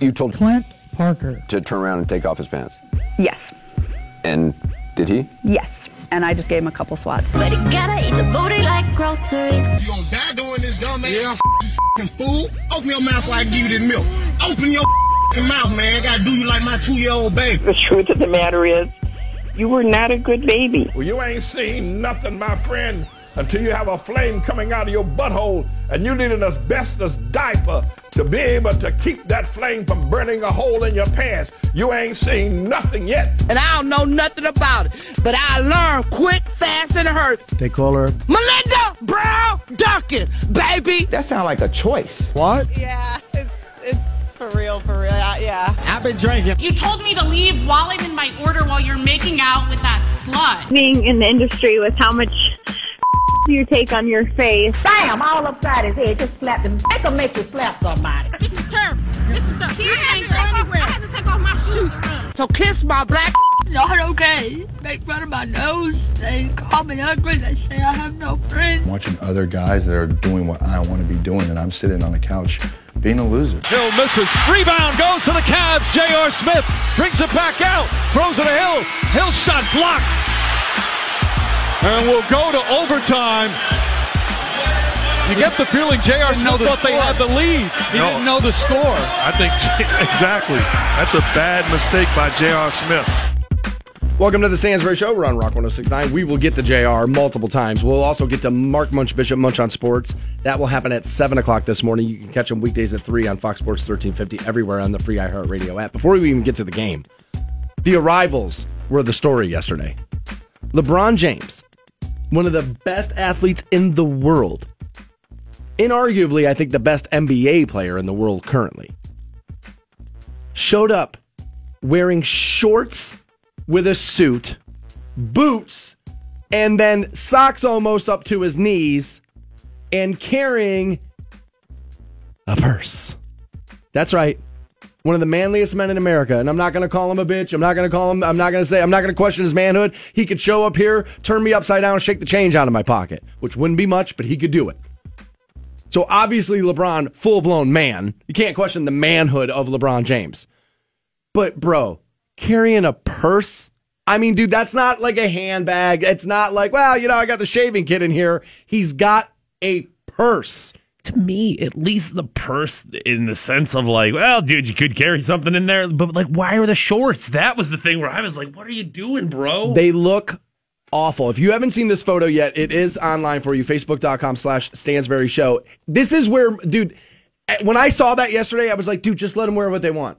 You told Clint Parker. to turn around and take off his pants. Yes. And did he? Yes. And I just gave him a couple swats. But you gotta eat the booty like groceries. You gonna die doing this, dumb ass yeah. f***ing fool? Open your mouth so I can give you this milk. Open your f***ing mouth, man. I gotta do you like my two-year-old baby. The truth of the matter is, you were not a good baby. Well, you ain't seen nothing, my friend, until you have a flame coming out of your butthole and you need an asbestos diaper to be able to keep that flame from burning a hole in your pants. You ain't seen nothing yet. And I don't know nothing about it, but I learned quick, fast, and hurt. They call her Melinda Brown Duncan, baby. That sounds like a choice. What? Yeah, it's it's for real, for real. Yeah. I've been drinking. You told me to leave while I'm in my order while you're making out with that slut. Being in the industry with how much you take on your face. Bam! All upside his head. Just slap him. Make him make you slap somebody. This is terrible. This is terrible. He can't go anywhere. I had to take off my shoes. So kiss my black. Not okay. Make fun of my nose. They call me ugly. They say I have no friends. Watching other guys that are doing what I want to be doing, and I'm sitting on the couch being a loser. Hill misses. Rebound goes to the Cavs. J.R. Smith brings it back out. Throws it to Hill. Hill shot blocked. And we'll go to overtime. You get the feeling J.R. Smith thought they had the lead. He no, didn't know the score. I think exactly. That's a bad mistake by J.R. Smith. Welcome to the Stansbury Show. We're on Rock 1069. We will get to JR multiple times. We'll also get to Mark Munch Bishop Munch on Sports. That will happen at 7 o'clock this morning. You can catch him weekdays at 3 on Fox Sports 1350, everywhere on the free iHeartRadio app. Before we even get to the game, the arrivals were the story yesterday. LeBron James, one of the best athletes in the world, inarguably, I think, the best NBA player in the world currently, showed up wearing shorts with a suit, boots, and then socks almost up to his knees, and carrying a purse. That's right. One of the manliest men in America. And I'm not going to call him a bitch. I'm not going to call him, I'm not going to say, I'm not going to question his manhood. He could show up here, turn me upside down, shake the change out of my pocket, which wouldn't be much, but he could do it. So obviously, LeBron, full blown man. You can't question the manhood of LeBron James. But, bro, carrying a purse. I mean, dude, that's not like a handbag. It's not like, well, you know, I got the shaving kit in here. He's got a purse. To me, at least the purse, in the sense of like, well, dude, you could carry something in there, but like, why are the shorts? That was the thing where I was like, what are you doing, bro? They look awful. If you haven't seen this photo yet, it is online for you. Facebook.com slash Stansbury Show. This is where, dude, when I saw that yesterday, I was like, dude, just let them wear what they want.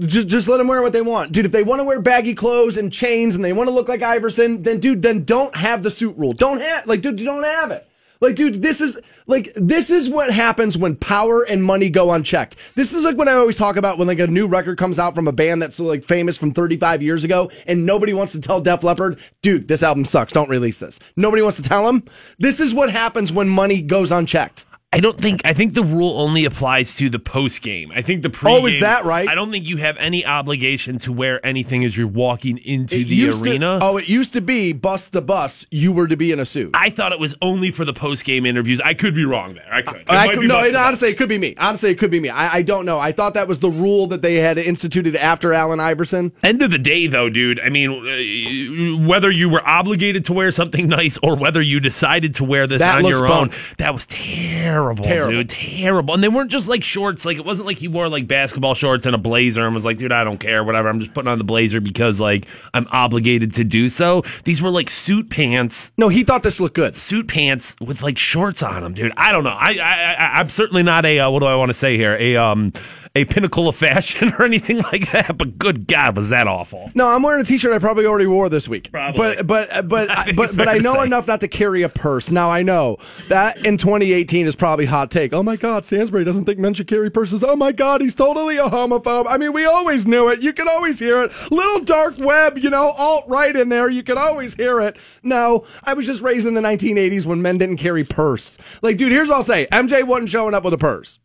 Just, just let them wear what they want, dude. If they want to wear baggy clothes and chains and they want to look like Iverson, then dude, then don't have the suit rule. Don't have like, dude, don't have it. Like, dude, this is like this is what happens when power and money go unchecked. This is like what I always talk about when like a new record comes out from a band that's like famous from 35 years ago, and nobody wants to tell Def Leppard, dude, this album sucks. Don't release this. Nobody wants to tell them. This is what happens when money goes unchecked. I don't think I think the rule only applies to the post game. I think the pre. Oh, is that right? I don't think you have any obligation to wear anything as you're walking into It the used to- arena. oh, it used to be bust the bus. You were to be in a suit. I thought it was only for the post game interviews. I could be wrong there. I could. It I could, no, it, honestly, it could be me. Honestly, it could be me. I, I don't know. I thought that was the rule that they had instituted after Allen Iverson. End of the day, though, dude. I mean, uh, whether you were obligated to wear something nice or whether you decided to wear this That on your own, bone. that was terrible, Terrible. dude. Terrible. And they weren't just like shorts. Like it wasn't like he wore like basketball shorts and a blazer and was like, dude, I don't care, whatever. I'm just putting on the blazer because like I'm obligated to do so. These were like suit pants. No, he thought this looked good. Suit pants with like shorts on them, dude. I don't know. I, I, I I'm certainly not a uh, what do I want to say here? A um a pinnacle of fashion or anything like that. But good God, was that awful? No, I'm wearing a T-shirt I probably already wore this week. Probably. But but uh, but I I but but I know enough not to carry a purse. Now I know that in 2018 is probably hot take. Oh my God, Stansbury doesn't think men should carry purses. Oh my God, he's totally a homophobe. I mean, we always knew it. You can always hear it. Little dark web, you know, alt right in there. You can always hear it. No, I was just raised in the 1980s when men didn't carry purse. Like, dude, here's what I'll say: MJ wasn't showing up with a purse.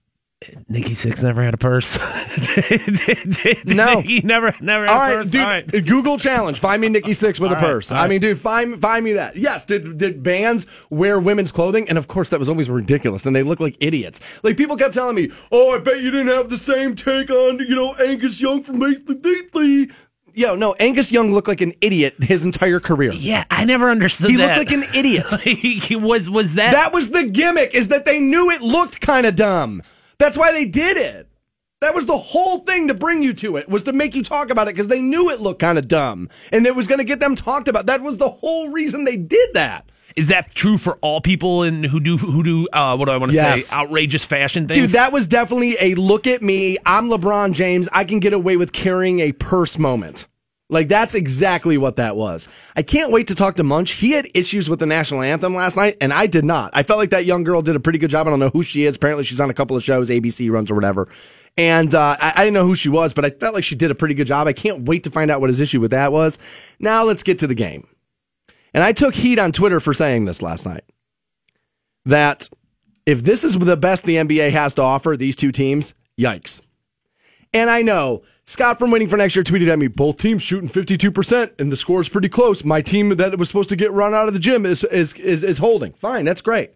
Nikki Sixx never had a purse. No. he never, never had All a purse. dude. All right. Uh, Google challenge. Find me Nikki Sixx with All a right, purse. I right. mean, dude, find find me that. Yes. Did did bands wear women's clothing? And of course, that was always ridiculous. And they look like idiots. Like people kept telling me, "Oh, I bet you didn't have the same take on you know Angus Young from Lately." Yo, no, Angus Young looked like an idiot his entire career. Yeah, I never understood He that. looked like an idiot. he was was that That was the gimmick, is that they knew it looked kind of dumb. That's why they did it. That was the whole thing to bring you to it, was to make you talk about it because they knew it looked kind of dumb. And it was going to get them talked about. That was the whole reason they did that. Is that true for all people in who do who do uh, what do I want to Yes. say outrageous fashion things? Dude, that was definitely a look at me. I'm LeBron James. I can get away with carrying a purse moment. Like that's exactly what that was. I can't wait to talk to Munch. He had issues with the national anthem last night, and I did not. I felt like that young girl did a pretty good job. I don't know who she is. Apparently, she's on a couple of shows, ABC runs or whatever. And uh, I, I didn't know who she was, but I felt like she did a pretty good job. I can't wait to find out what his issue with that was. Now let's get to the game. And I took heat on Twitter for saying this last night. That if this is the best the NBA has to offer, these two teams, yikes. And I know Scott from Waiting for Next Year tweeted at me, both teams shooting 52%, and the score is pretty close. My team that was supposed to get run out of the gym is, is, is, is holding. Fine, that's great.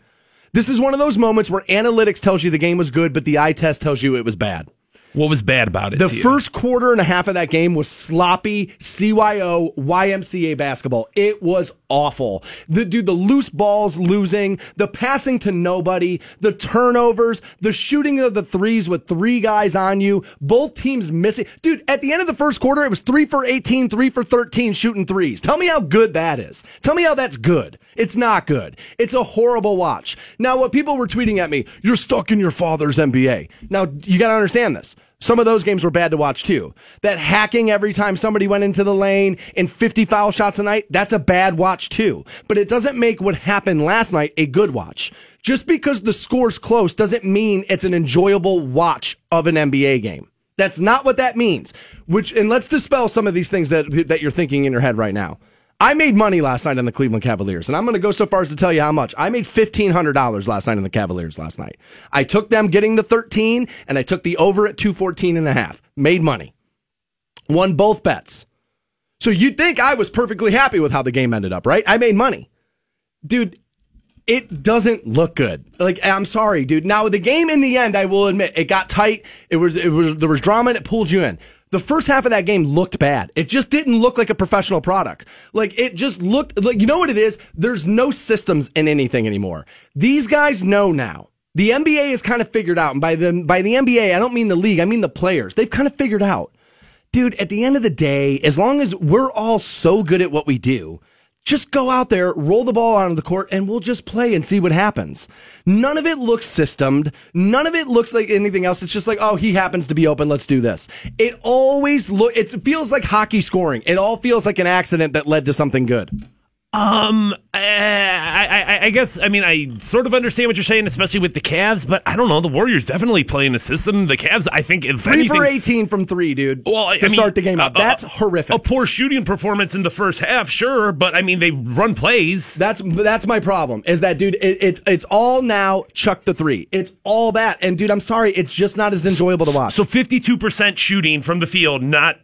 This is one of those moments where analytics tells you the game was good, but the eye test tells you it was bad. What was bad about it? The first quarter and a half of that game was sloppy CYO YMCA basketball. It was awful. The dude, the loose balls losing, the passing to nobody, the turnovers, the shooting of the threes with three guys on you, both teams missing. Dude, at the end of the first quarter, it was three for 18, three for 13 shooting threes. Tell me how good that is. Tell me how that's good. It's not good. It's a horrible watch. Now, what people were tweeting at me, you're stuck in your father's NBA. Now, you got to understand this. Some of those games were bad to watch too. That hacking every time somebody went into the lane and 50 foul shots a night, that's a bad watch too. But it doesn't make what happened last night a good watch. Just because the score's close doesn't mean it's an enjoyable watch of an NBA game. That's not what that means. Which and let's dispel some of these things that that you're thinking in your head right now. I made money last night on the Cleveland Cavaliers, and I'm going to go so far as to tell you how much. I made $1,500 last night on the Cavaliers last night. I took them getting the 13, and I took the over at 214 and a half. Made money. Won both bets. So you'd think I was perfectly happy with how the game ended up, right? I made money. Dude, it doesn't look good. Like I'm sorry, dude. Now the game in the end, I will admit, it got tight. It was it was there was drama and it pulled you in. The first half of that game looked bad. It just didn't look like a professional product. Like it just looked like you know what it is? There's no systems in anything anymore. These guys know now. The NBA is kind of figured out. And by the by the NBA, I don't mean the league, I mean the players. They've kind of figured out. Dude, at the end of the day, as long as we're all so good at what we do, just go out there, roll the ball onto the court, and we'll just play and see what happens. None of it looks systemed. None of it looks like anything else. It's just like, oh, he happens to be open. Let's do this. It always look. It feels like hockey scoring. It all feels like an accident that led to something good. Um, I, I, I- I guess I mean I sort of understand what you're saying, especially with the Cavs, but I don't know. The Warriors definitely playing a system. The Cavs, I think, if Three anything, for eighteen from three, dude. well, I, to I mean, start the game out. a- That's horrific. A poor shooting performance in the first half, sure, but I mean they run plays. That's that's my problem. Is that dude? It, it it's all now. Chuck the three. It's all that. And dude, I'm sorry. It's just not as enjoyable to watch. So 52 percent shooting from the field, not.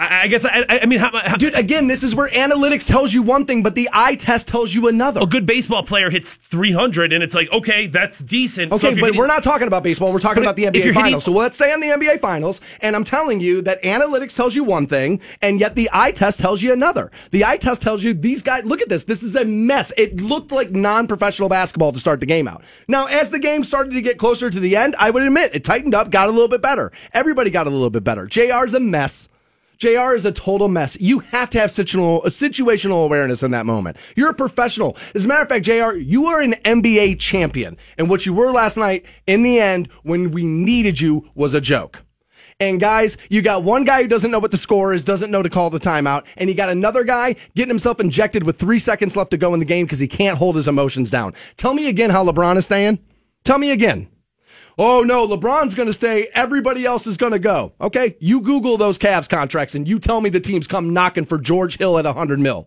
I, I guess I, I mean, how, how, Dude, again, this is where analytics tells you one thing, but the eye test tells you another. a good baseball player hits 300, and it's like, okay, that's decent. Okay, you're but hitting- we're not talking about baseball. We're talking about the NBA you're hitting- Finals. so let's stay on the NBA Finals. And I'm telling you that analytics tells you one thing, and yet the eye test tells you another. The eye test tells you these guys, look at this. This is a mess. It looked like non professional basketball to start the game out. Now, as the game started to get closer to the end, I would admit it tightened up, got a little bit better. Everybody got a little bit better. JR's a mess. JR is a total mess. You have to have situational, situational awareness in that moment. You're a professional. As a matter of fact, JR, you are an NBA champion. And what you were last night, in the end, when we needed you, was a joke. And guys, you got one guy who doesn't know what the score is, doesn't know to call the timeout, and you got another guy getting himself injected with three seconds left to go in the game because he can't hold his emotions down. Tell me again how LeBron is staying. Tell me again. Oh no, LeBron's going to stay. Everybody else is going to go. Okay, you Google those Cavs contracts and you tell me the teams come knocking for George Hill at 100 mil.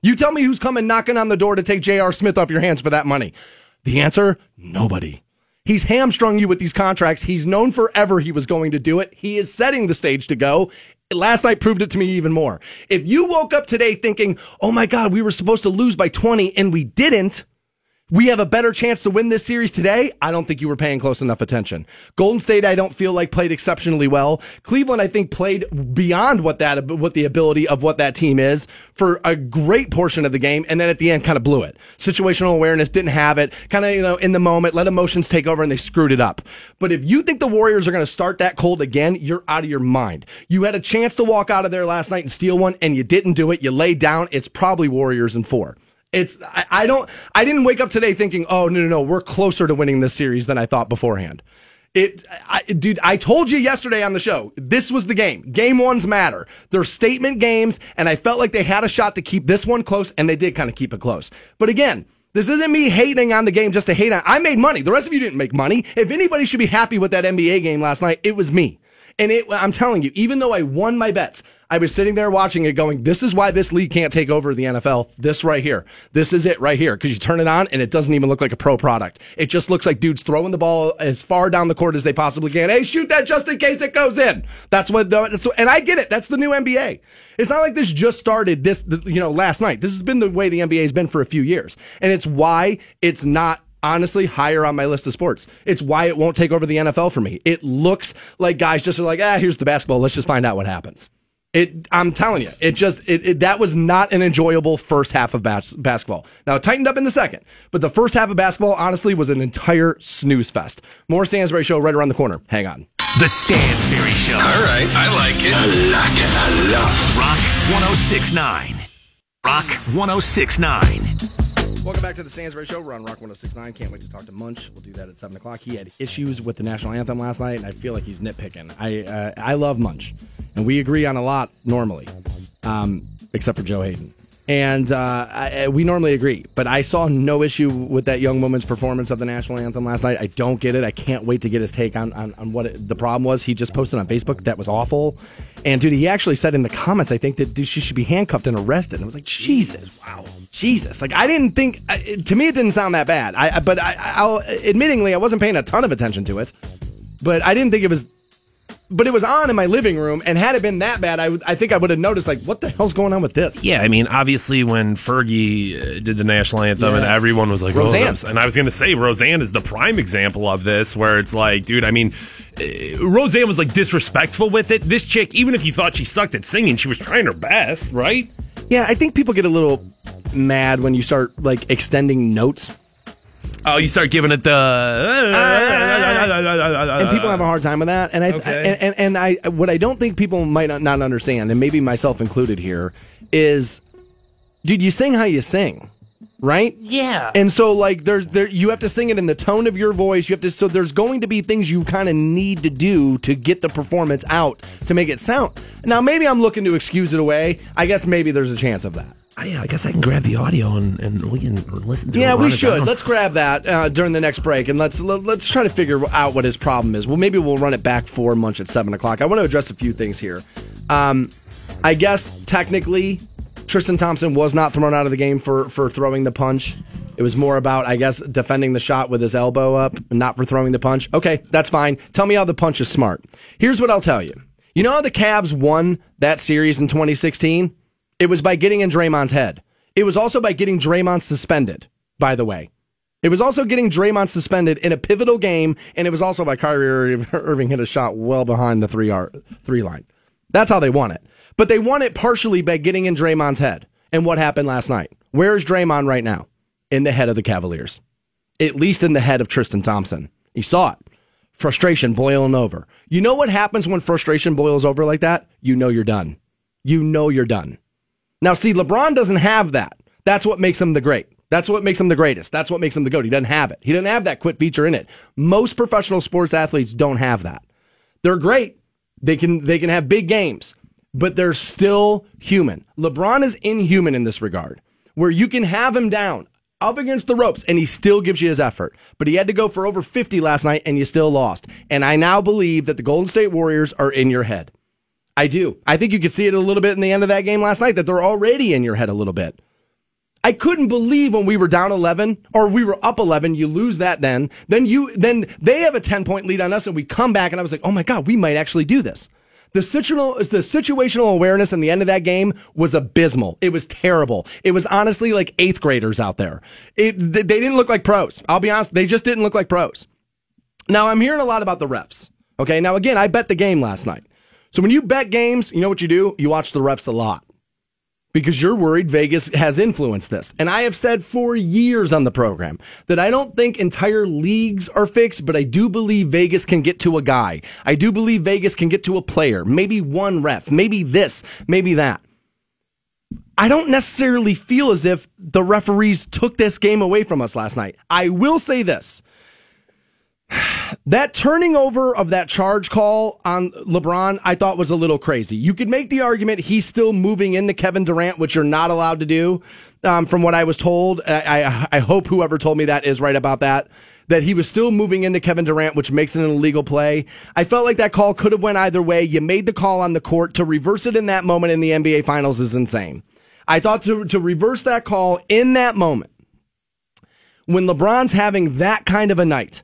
You tell me who's coming knocking on the door to take J.R. Smith off your hands for that money. The answer: nobody. He's hamstrung you with these contracts. He's known forever he was going to do it. He is setting the stage to go. Last night proved it to me even more. If you woke up today thinking, oh my God, we were supposed to lose by 20 and we didn't, we have a better chance to win this series today. I don't think you were paying close enough attention. Golden State, I don't feel like played exceptionally well. Cleveland, I think played beyond what that, what the ability of what that team is for a great portion of the game. And then at the end kind of blew it. Situational awareness didn't have it. Kind of, you know, in the moment, let emotions take over and they screwed it up. But if you think the Warriors are going to start that cold again, you're out of your mind. You had a chance to walk out of there last night and steal one and you didn't do it. You lay down. It's probably Warriors in four. It's I, I don't I didn't wake up today thinking, oh no no no, we're closer to winning this series than I thought beforehand. It, I, dude, I told you yesterday on the show, this was the game. Game ones matter. They're statement games, and I felt like they had a shot to keep this one close, and they did kind of keep it close. But again, this isn't me hating on the game just to hate on. I made money. The rest of you didn't make money. If anybody should be happy with that NBA game last night, it was me. And it, I'm telling you, even though I won my bets, I was sitting there watching it going, this is why this league can't take over the NFL. This right here. This is it right here. Cause you turn it on and it doesn't even look like a pro product. It just looks like dudes throwing the ball as far down the court as they possibly can. Hey, shoot that just in case it goes in. That's what, the, and I get it. That's the new NBA. It's not like this just started this, you know, last night. This has been the way the NBA has been for a few years. And it's why it's not honestly higher on my list of sports. It's why it won't take over the NFL for me. It looks like guys just are like, ah, here's the basketball. Let's just find out what happens. It, I'm telling you, it just it, it, that was not an enjoyable first half of bas- basketball. Now it tightened up in the second, but the first half of basketball honestly was an entire snooze fest. More Stansbury show right around the corner. Hang on. The Stansbury Show. All right, I like it. I like it a lot. Rock 1069. Rock 1069. Welcome back to the Stansbury Show. We're on Rock 1069. Can't wait to talk to Munch. We'll do that at 7 o'clock. He had issues with the national anthem last night, and I feel like he's nitpicking. I uh, I love Munch, and we agree on a lot normally, um, except for Joe Haden. And uh, I, we normally agree, but I saw no issue with that young woman's performance of the national anthem last night. I don't get it. I can't wait to get his take on, on, on what it, the problem was. He just posted on Facebook that was awful. And dude, he actually said in the comments, I think that dude, she should be handcuffed and arrested. And I was like, Jesus, wow, Jesus. Like I didn't think. To me, it didn't sound that bad. I but I, I'll admittingly, I wasn't paying a ton of attention to it, but I didn't think it was but it was on in my living room, and had it been that bad, I, I think I would have noticed, like, what the hell's going on with this? Yeah, I mean, obviously, when Fergie uh, did the national anthem, Yes. and everyone was like, oh, Roseanne. that's- and I was going to say, Roseanne is the prime example of this, where it's like, dude, I mean, uh, Roseanne was like disrespectful with it. This chick, even if you thought she sucked at singing, she was trying her best, right? Yeah, I think people get a little mad when you start, like, extending notes. Oh, you start giving it the. and people have a hard time with that. And I Okay. and, and, and I what I don't think people might not, not understand, and maybe myself included here, is, dude, you sing how you sing, right? Yeah. And so like there's there you have to sing it in the tone of your voice. You have to so there's going to be things you kind of need to do to get the performance out to make it sound. Now maybe I'm looking to excuse it away. I guess maybe there's a chance of that. I, yeah, I guess I can grab the audio and, and we can listen to it. Yeah, we should. Let's grab that uh, during the next break, and let's let, let's try to figure out what his problem is. Well, maybe we'll run it back for Munch at seven o'clock. I want to address a few things here. Um, I guess technically, Tristan Thompson was not thrown out of the game for for throwing the punch. It was more about, I guess, defending the shot with his elbow up, not for throwing the punch. Okay, that's fine. Tell me how the punch is smart. Here's what I'll tell you. You know how the Cavs won that series in 2016? It was by getting in Draymond's head. It was also by getting Draymond suspended, by the way. It was also getting Draymond suspended in a pivotal game, and it was also by Kyrie Ir- Irving hit a shot well behind the three yard, three line. That's how they won it. But they won it partially by getting in Draymond's head. And what happened last night? Where's Draymond right now? In the head of the Cavaliers. At least in the head of Tristan Thompson. You saw it. Frustration boiling over. You know what happens when frustration boils over like that? You know you're done. You know you're done. Now, see, LeBron doesn't have that. That's what makes him the great. That's what makes him the greatest. That's what makes him the GOAT. He doesn't have it. He doesn't have that quit feature in it. Most professional sports athletes don't have that. They're great. They can they can have big games, but they're still human. LeBron is inhuman in this regard, where you can have him down up against the ropes and he still gives you his effort. But he had to go for over 50 last night and you still lost. And I now believe that the Golden State Warriors are in your head. I do. I think you could see it a little bit in the end of that game last night that they're already in your head a little bit. I couldn't believe when we were down 11 or we were up 11, you lose that then. Then you then they have a 10 point lead on us and we come back and I was like, "Oh my god, we might actually do this." The situational the situational awareness in the end of that game was abysmal. It was terrible. It was honestly like 8th graders out there. It they didn't look like pros. I'll be honest, they just didn't look like pros. Now, I'm hearing a lot about the refs. Okay? Now again, I bet the game last night. So when you bet games, you know what you do? You watch the refs a lot because you're worried Vegas has influenced this. And I have said for years on the program that I don't think entire leagues are fixed, but I do believe Vegas can get to a guy. I do believe Vegas can get to a player, maybe one ref, maybe this, maybe that. I don't necessarily feel as if the referees took this game away from us last night. I will say this. That turning over of that charge call on LeBron, I thought was a little crazy. You could make the argument he's still moving into Kevin Durant, which you're not allowed to do, um, from what I was told. I, I, I hope whoever told me that is right about that. That he was still moving into Kevin Durant, which makes it an illegal play. I felt like that call could have went either way. You made the call on the court to reverse it in that moment in the NBA Finals is insane. I thought to to reverse that call in that moment when LeBron's having that kind of a night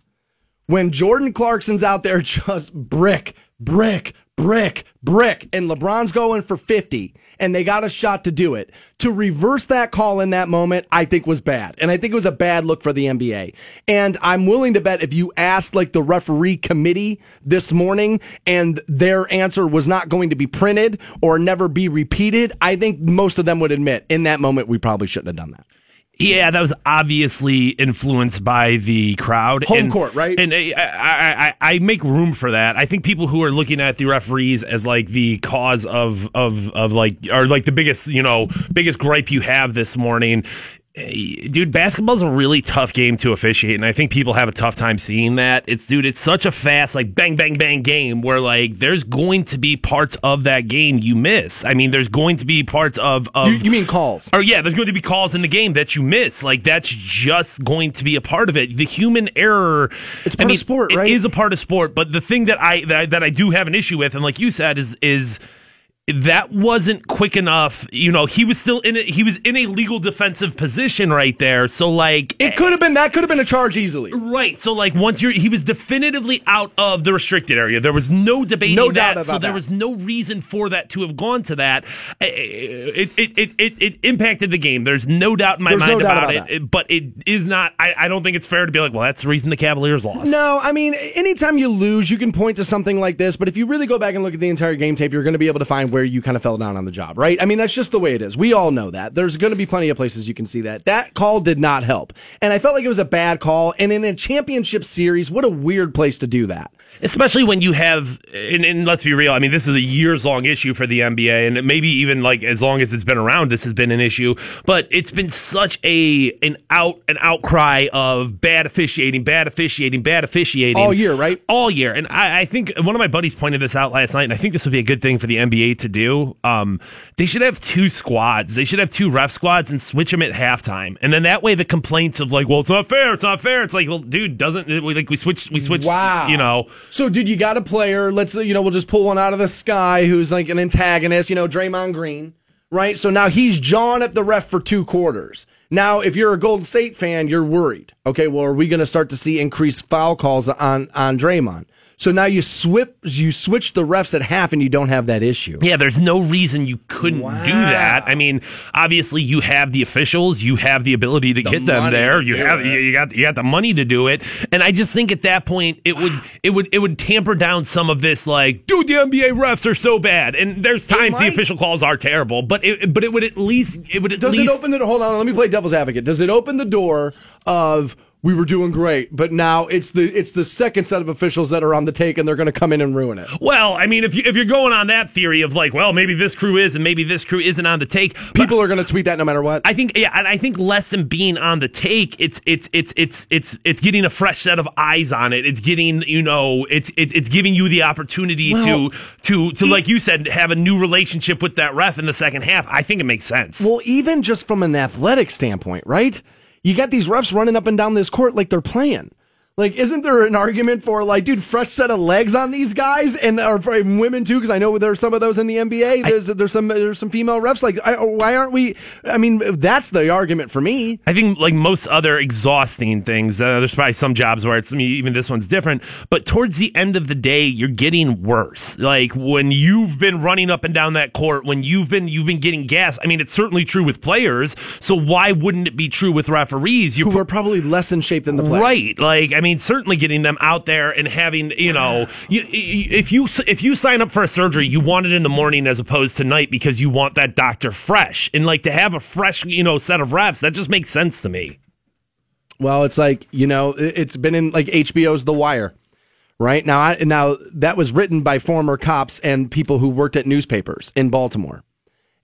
when Jordan Clarkson's out there just brick, brick, brick, brick, and LeBron's going for 50, and they got a shot to do it. To reverse that call in that moment, I think was bad. And I think it was a bad look for the NBA. And I'm willing to bet if you asked like the referee committee this morning and their answer was not going to be printed or never be repeated, I think most of them would admit in that moment we probably shouldn't have done that. Yeah, that was obviously influenced by the crowd. Home and, court, right? And uh, I, I, I, I make room for that. I think people who are looking at the referees as like the cause of of of like or like the biggest you know biggest gripe you have this morning Eh, dude, basketball's a really tough game to officiate, and I think people have a tough time seeing that. It's dude, it's such a fast, like bang, bang, bang game where like there's going to be parts of that game you miss. I mean, there's going to be parts of of you, you mean calls? Or yeah, there's going to be calls in the game that you miss. Like that's just going to be a part of it. The human error. It's part I mean, of sport, right? It is a part of sport, but the thing that I that I, that I do have an issue with, and like you said, is is that wasn't quick enough. You know, he was still in it. He was in a legal defensive position right there. So like, it could have been that could have been a charge easily. Right. So like, once you're, he was definitively out of the restricted area. There was no debate. no that. Doubt about so there that. was no reason for that to have gone to that. It it it it, it impacted the game. There's no doubt in my There's mind no about, about it, it. But it is not. I, I don't think it's fair to be like, well, that's the reason the Cavaliers lost. No, I mean, anytime you lose, you can point to something like this. But if you really go back and look at the entire game tape, you're going to be able to find where you kind of fell down on the job, right? I mean, that's just the way it is. We all know that. There's going to be plenty of places you can see that. That call did not help. And I felt like it was a bad call. And in a championship series, what a weird place to do that. Especially when you have, and, and let's be real, I mean, this is a years long issue for the NBA, and maybe even like as long as it's been around, this has been an issue. But it's been such a an out an outcry of bad officiating, bad officiating, bad officiating all year, right? All year, and I, I think one of my buddies pointed this out last night, and I think this would be a good thing for the NBA to do. Um, they should have two squads. They should have two ref squads and switch them at halftime, and then that way the complaints of like, well, it's not fair, it's not fair. It's like, well, dude, doesn't we like we switch we switch? Wow, you know. So, dude, you got a player. Let's you know, we'll just pull one out of the sky who's like an antagonist. You know, Draymond Green, right? So now he's jawing at the ref for two quarters. Now, if you're a Golden State fan, you're worried. Okay, well, are we going to start to see increased foul calls on on Draymond? So now you switch you switch the refs at half, and you don't have that issue. Yeah, there's no reason you couldn't wow. do that. I mean, obviously you have the officials, you have the ability to the get them there. You have it. you got you got the money to do it, and I just think at that point it would it would it would tamper down some of this like, dude, the NBA refs are so bad, and there's times the official calls are terrible, but it but it would at least it would at Does least it open the hold on? Let me play devil's advocate. Does it open the door of we were doing great, but now it's the it's the second set of officials that are on the take, and they're going to come in and ruin it. Well, I mean, if you if you're going on that theory of like, well, maybe this crew is and maybe this crew isn't on the take, people are going to tweet that no matter what. I think, yeah, and I think less than being on the take, it's it's it's it's it's it's getting a fresh set of eyes on it. It's getting you know, it's it's, it's giving you the opportunity Well, to to to like you said, have a new relationship with that ref in the second half. I think it makes sense. Well, even just from an athletic standpoint, right? You got these refs running up and down this court like they're playing. Like, isn't there an argument for like, dude, fresh set of legs on these guys, and or for women too? Because I know there's some of those in the NBA. There's there's some there's some female refs. Like, I, why aren't we? I mean, that's the argument for me. I think like most other exhausting things, uh, there's probably some jobs where it's I mean, even this one's different. But towards the end of the day, you're getting worse. Like when you've been running up and down that court, when you've been you've been getting gas. I mean, it's certainly true with players. So why wouldn't it be true with referees? You're Who are probably less in shape than the players, right? Like, I mean, certainly getting them out there and having you know, you, if you if you sign up for a surgery, you want it in the morning as opposed to night because you want that doctor fresh, and like to have a fresh you know set of refs that just makes sense to me. Well, it's like you know, it's been in like HBO's The Wire, right now. I, now that was written by former cops and people who worked at newspapers in Baltimore.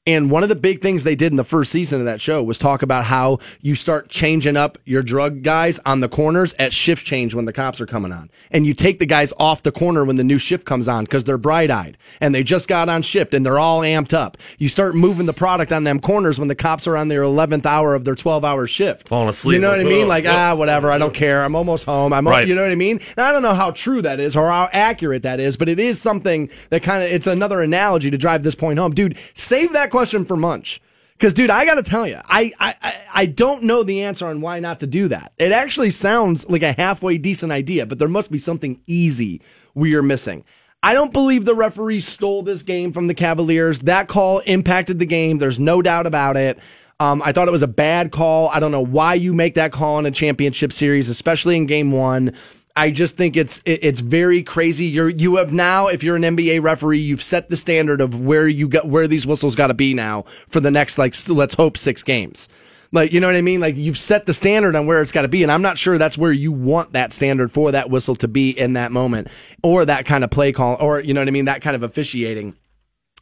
And one of the big things they did in the first season of that show was talk about how you start changing up your drug guys on the corners at shift change when the cops are coming on. And you take the guys off the corner when the new shift comes on because they're bright eyed and they just got on shift and they're all amped up. You start moving the product on them corners when the cops are on their 11th hour of their 12 hour shift. Falling asleep. You know what I mean? Like, ah, whatever. I don't care. I'm almost home. I'm, right. you know what I mean? And I don't know how true that is or how accurate that is, but it is something that kind of, it's another analogy to drive this point home. Dude, save question for Munch. Because, dude, I got to tell you, I, I I don't know the answer on why not to do that. It actually sounds like a halfway decent idea, but there must be something easy we are missing. I don't believe the referee stole this game from the Cavaliers. That call impacted the game. There's no doubt about it. Um, I thought it was a bad call. I don't know why you make that call in a championship series, especially in game one. I just think it's it's very crazy. You're you have now, if you're an NBA referee, you've set the standard of where you got where these whistles got to be now for the next like let's hope six games. Like you know what I mean? Like you've set the standard on where it's got to be, and I'm not sure that's where you want that standard for that whistle to be in that moment, or that kind of play call, or you know what I mean? That kind of officiating.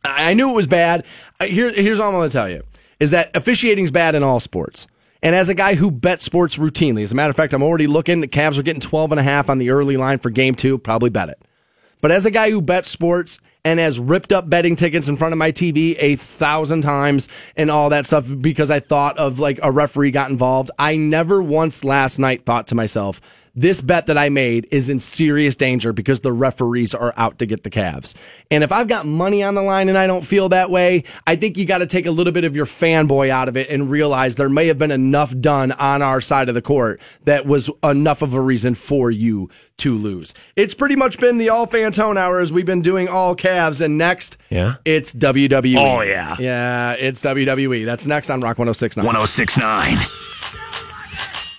I knew it was bad. Here, here's all I'm going to tell you: is that officiating's bad in all sports. And as a guy who bets sports routinely, as a matter of fact, I'm already looking. The Cavs are getting 12 and a half on the early line for game two. Probably bet it. But as a guy who bets sports and has ripped up betting tickets in front of my TV a thousand times and all that stuff because I thought of like a referee got involved, I never once last night thought to myself, this bet that I made is in serious danger because the referees are out to get the Cavs. And if I've got money on the line and I don't feel that way, I think you got to take a little bit of your fanboy out of it and realize there may have been enough done on our side of the court that was enough of a reason for you to lose. It's pretty much been the all Fantone hours. We've been doing all Cavs, and next, yeah, it's WWE. Oh yeah, yeah, it's WWE. That's next on Rock 106.9. 106.9.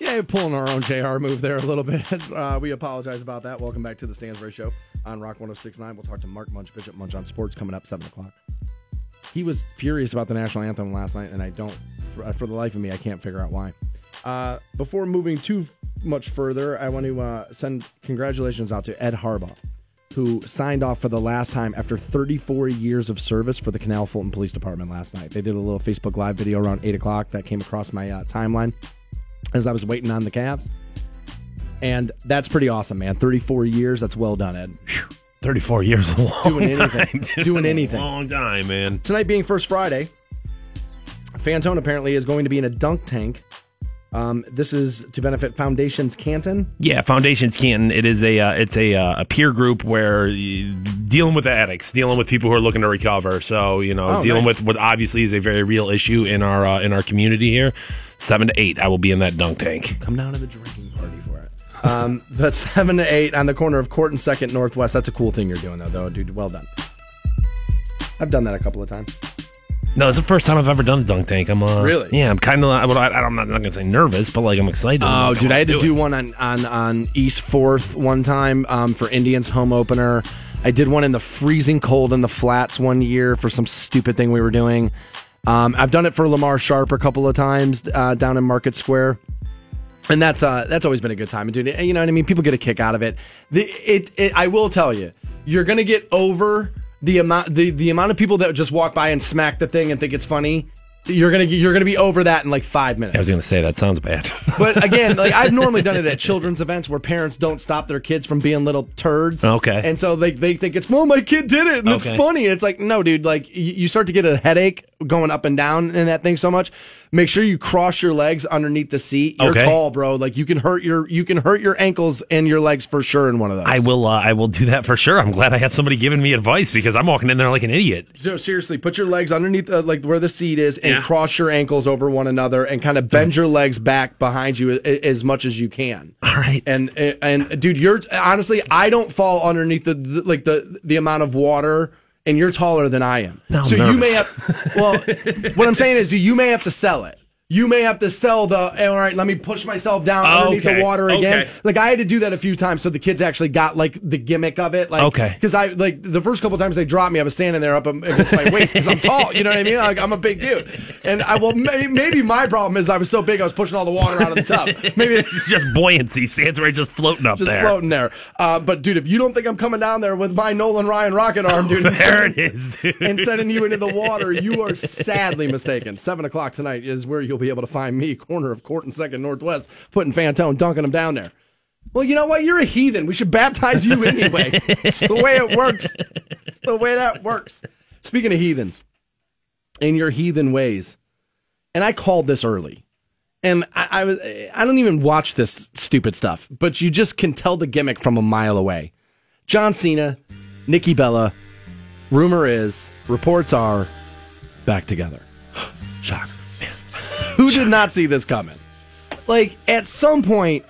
Yeah, pulling our own JR move there a little bit. Uh, we apologize about that. Welcome back to the Stansbury Show on Rock 1069. We'll talk to Mark Munch, Bishop Munch on sports coming up 7 o'clock. He was furious about the national anthem last night, and I don't, for, for the life of me, I can't figure out why. Uh, before moving too much further, I want to uh, send congratulations out to Ed Harbaugh, who signed off for the last time after 34 years of service for the Canal Fulton Police Department last night. They did a little Facebook Live video around 8 o'clock that came across my uh, timeline as I was waiting on the Cavs. And that's pretty awesome, man. 34 years. That's well done, Ed. 34 years a long Doing anything. Time, doing anything. Long time, man. Tonight being First Friday, Fantone apparently is going to be in a dunk tank. Um, this is to benefit Foundations Canton. Yeah, Foundations Canton. It is a uh, it's a uh, a peer group where dealing with addicts, dealing with people who are looking to recover. So you know, Oh, dealing nice. with what obviously is a very real issue in our uh, in our community here. Seven to eight, I will be in that dunk tank. Come down to the drinking party for it. Um, but seven to eight on the corner of Court and Second Northwest. That's a cool thing you're doing, though, though, dude. Well done. I've done that a couple of times. No, it's the first time I've ever done a dunk tank. I'm uh, Really? yeah. I'm kind of. Well, I, I'm not, not gonna say nervous, but like I'm excited. Oh, dude, I had to do one on on on East Fourth one time um, for Indians home opener. I did one in the freezing cold in the flats one year for some stupid thing we were doing. Um, I've done it for Lamar Sharp a couple of times uh, down in Market Square. And that's uh, that's always been a good time, and dude, you know what I mean. People get a kick out of it. The, it, it I will tell you, you're gonna get over the amount the, the amount of people that just walk by and smack the thing and think it's funny You're gonna you're gonna be over that in like five minutes. I was going to say that sounds bad. But again, like I've normally done it at children's events where parents don't stop their kids from being little turds. Okay. And so they, they think it's, well, my kid did it and it's Okay. funny. It's like, no, dude, like you start to get a headache going up and down in that thing so much. Make sure you cross your legs underneath the seat. You're Okay. tall, bro. Like you can hurt your you can hurt your ankles and your legs for sure in one of those. I will. Uh, I will do that for sure. I'm glad I have somebody giving me advice because I'm walking in there like an idiot. So seriously, put your legs underneath uh, like where the seat is, and Yeah. cross your ankles over one another, and kind of bend your legs back behind you as much as you can. All right. And and dude, you're honestly, I don't fall underneath the, the like the the amount of water, and you're taller than I am. Now so you may have. Well, what I'm saying is, do you may have to sell it. You may have to sell the. All right, let me push myself down underneath Okay. the water again. Okay. Like I had to do that a few times, so the kids actually got like the gimmick of it. Like, Okay. because I like the first couple times they dropped me, I was standing there up against my waist because I'm tall. You know what I mean? Like I'm a big dude, and I well maybe, maybe my problem is I was so big I was pushing all the water out of the tub. Maybe it's just buoyancy stands right, just floating up just there. floating there. Uh, but dude, if you don't think I'm coming down there with my Nolan Ryan rocket arm, dude, and There sending- it is, dude. and sending you into the water, you are sadly mistaken. Seven o'clock tonight is where you'll be able to find me, corner of Court and Second Northwest, putting Fantone, dunking them down there. Well, you know what? You're a heathen. We should baptize you anyway. it's the way it works. It's the way that works. Speaking of heathens, in your heathen ways, and I called this early, and I, I was I don't even watch this stupid stuff, but you just can tell the gimmick from a mile away. John Cena, Nikki Bella, rumor is, reports are, back together. Shock. Who did not see this coming? Like, at some point,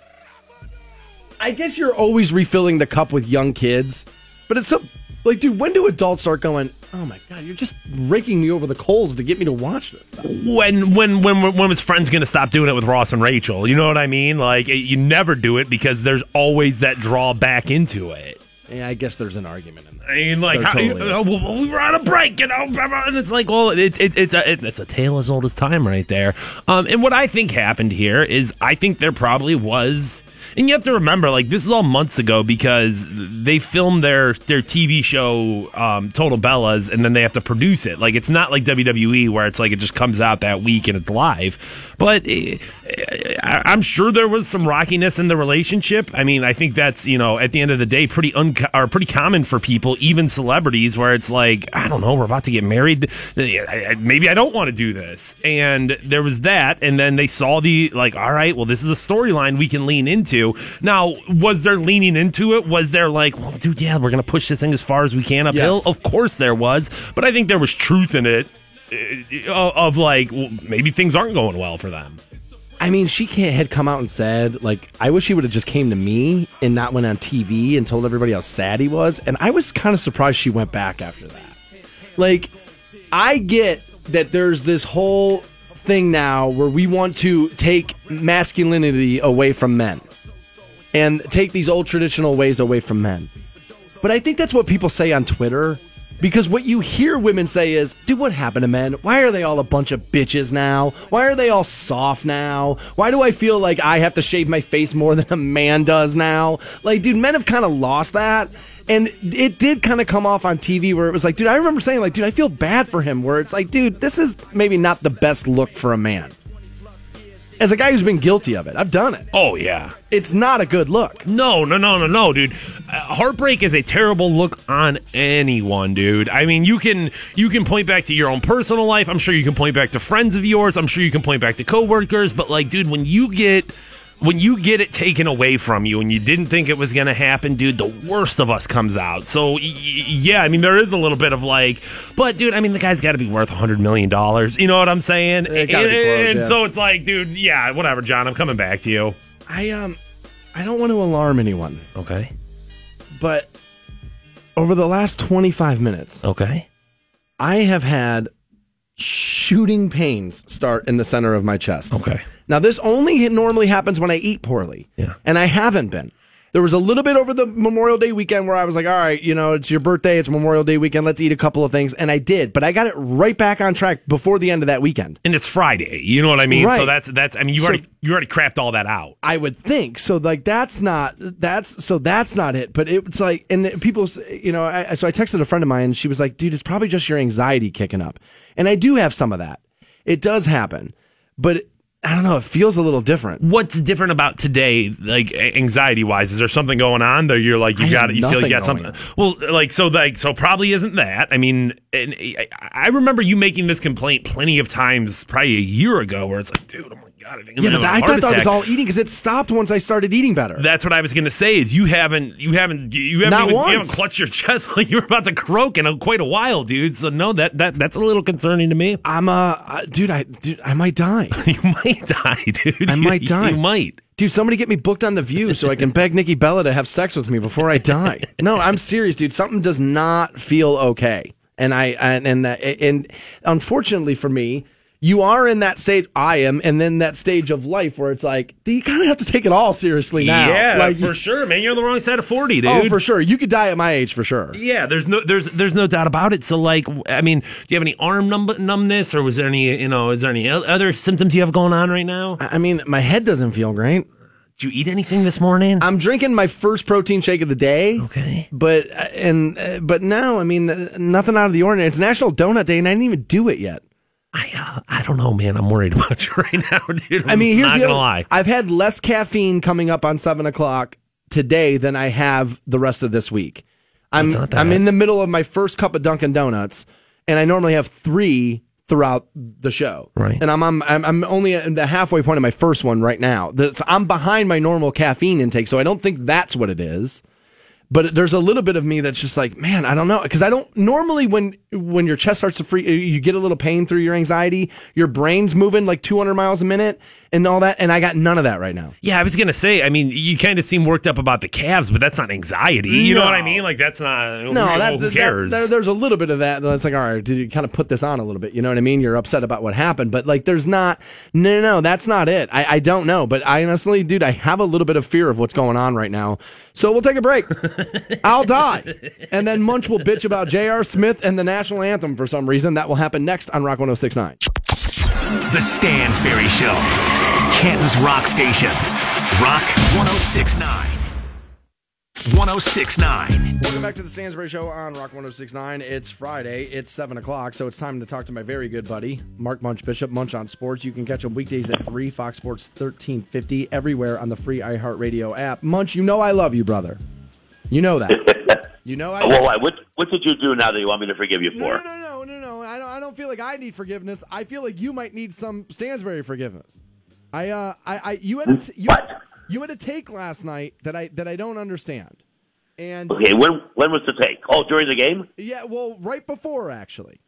I guess you're always refilling the cup with young kids, but it's some, like, dude, when do adults start going, oh my God, you're just raking me over the coals to get me to watch this stuff? when when when when was friend's going to stop doing it with Ross and Rachel? You know what I mean? Like you never do it because there's always that draw back into it. Yeah, I guess there's an argument in that. I mean, like how, totally you- well, we were on a break, you know, and it's like, well, it, it, it's a it, it's a tale as old as time, right there. Um, and what I think happened here is, I think there probably was, and you have to remember, like this is all months ago because they filmed their their TV show um, Total Bellas, and then they have to produce it. Like it's not like WWE where it's like it just comes out that week and it's live. But eh, I- I'm sure there was some rockiness in the relationship. I mean, I think that's you know at the end of the day pretty unco- or pretty common for people, even celebrities, where it's like I don't know, we're about to get married. I- Maybe I don't want to do this. And there was that, and then they saw the like, all right, well, this is a storyline we can lean into. Now, was there leaning into it? Was there like, well, dude, yeah, we're gonna push this thing as far as we can uphill? Yes. Of course there was, but I think there was truth in it. uh, Of like, well, maybe things aren't going well for them. I mean, she can't, had come out and said, like, I wish he would have just came to me and not went on TV and told everybody how sad he was. And I was kind of surprised she went back after that. Like, I get that there's this whole thing now where we want to take masculinity away from men and take these old traditional ways away from men. But I think that's what people say on Twitter. Because what you hear women say is, dude, what happened to men? Why are they all a bunch of bitches now? Why are they all soft now? Why do I feel like I have to shave my face more than a man does now? Like, dude, men have kind of lost that. And it did kind of come off on TV where it was like, dude, I remember saying, like, dude, I feel bad for him. Where it's like, dude, this is maybe not the best look for a man. As a guy who's been guilty of it, I've done it. Oh yeah, It's not a good look. No, no, no, no, no, dude. Uh, heartbreak is a terrible look on anyone, dude. I mean, you can you can point back to your own personal life. I'm sure you can point back to friends of yours. I'm sure you can point back to coworkers. But like, dude, when you get when you get it taken away from you and you didn't think it was going to happen, dude, the worst of us comes out. So y- yeah, I mean, there is a little bit of like, but dude, I mean, the guy's got to be worth a hundred million dollars. You know what I'm saying? It and close, and yeah. so it's like, dude, yeah, whatever, John. I'm coming back to you. I um, I don't want to alarm anyone, Okay. but over the last 25 minutes, Okay. I have had shooting pains start in the center of my chest. Okay. Now, this only normally happens when I eat poorly. Yeah. And I haven't been. There was a little bit over the Memorial Day weekend where I was like, all right, you know, it's your birthday, it's Memorial Day weekend, let's eat a couple of things. And I did, but I got it right back on track before the end of that weekend. and it's Friday. You know what I mean? So that's that's. I mean, you So- already you already crapped all that out. I would think so. Like that's not that's so that's not it. But it's like, and people, you know, I, so I texted a friend of mine, and she was like, "Dude, it's probably just your anxiety kicking up." And I do have some of that. It does happen, but I don't know. It feels a little different. What's different about today, like anxiety wise? Is there something going on that you're like you got it? You feel like you got something? Well, like so, like so, probably isn't that? I mean, and I, remember you making this complaint plenty of times, probably a year ago, where it's like, dude, my god, I think I'm Yeah, but I thought that was all eating because it stopped once I started eating better. That's what I was going to say. Is you haven't, you haven't, you haven't, Not even, you haven't clutched your chest like you were about to croak in a, quite a while, dude. So no, that that that's a little concerning to me. I'm a uh, dude, I dude, I might die. you might die, dude. I might die. You might. Dude, somebody get me booked on The View so I can beg Nikki Bella to have sex with me before I die. No, I'm serious, dude. Something does not feel okay. And I and and, and unfortunately for me, you are in that stage. I am, and then that stage of life where it's like Do you kind of have to take it all seriously now. Yeah, like, for sure, man. You're on the wrong side of forty, dude. Oh, for sure. You could die at my age for sure. Yeah, there's no there's there's no doubt about it. So like, I mean, do you have any arm numb- numbness, or was there any you know is there any other symptoms you have going on right now? I mean, my head doesn't feel great. Did you eat anything this morning? I'm drinking my first protein shake of the day. Okay, but uh, and uh, but no, I mean nothing out of the ordinary. It's National Donut Day, and I didn't even do it yet. I uh, I don't know, man. I'm worried about you right now, dude. I mean, here's not the gonna other- lie. I've had less caffeine coming up on seven o'clock today than I have the rest of this week. I'm That's not that I'm in the middle of my first cup of Dunkin' Donuts, and I normally have three throughout the show. Right. And I'm I'm, I'm, I'm only at the halfway point of my first one right now. So I'm behind my normal caffeine intake, so I don't think that's what it is. But there's a little bit of me that's just like, man, I don't know, because I don't normally when when your chest starts to free, you get a little pain through your anxiety. Your brain's moving like 200 miles a minute and all that, and I got none of that right now. Yeah, I was gonna say. I mean, you kind of seem worked up about the calves, but that's not anxiety. You know what I mean? Like that's not. No, who, that, who that- cares? there's a little bit of that. That's like, all right, did you kind of put this on a little bit? You know what I mean? You're upset about what happened, but like, there's not. No, no, no, that's not it. I, I don't know, but I honestly, dude, I have a little bit of fear of what's going on right now. So we'll take a break. I'll die, and then Munch will bitch about J.R. Smith and the national anthem for some reason. That will happen next on Rock 106.9. The Stansbury Show, Canton's Rock Station. Rock 1069. 1069. Welcome back to the Stansbury Show on Rock 1069. It's Friday. It's 7 o'clock, so it's time to talk to my very good buddy, Mark Munch Bishop, Munch on Sports. You can catch him weekdays at 3, Fox Sports 1350, everywhere on the free iHeartRadio app. Munch, you know I love you, brother. You know that. You know I well. What, what did you do now that you want me to forgive you for? No, no, no, no, no. I don't, I don't feel like I need forgiveness. I feel like you might need some Stansbury forgiveness. I, uh, I, I, you had, a t- you, you had a take last night that I, that I don't understand. And Okay, when when was the take? Oh, during the game? Yeah, well, right before actually.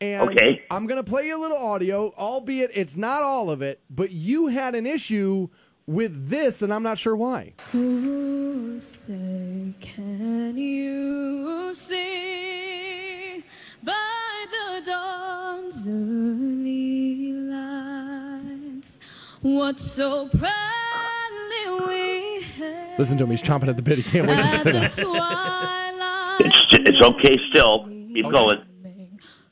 And Okay. I'm going to play you a little audio, albeit it's not all of it, but you had an issue with this, and I'm not sure why. Who say can you see by the dawn's early lights what so proudly we held Listen to him; he's chomping at the bit. He can't wait to at put it the on. twilight It's it's okay still. Keep going.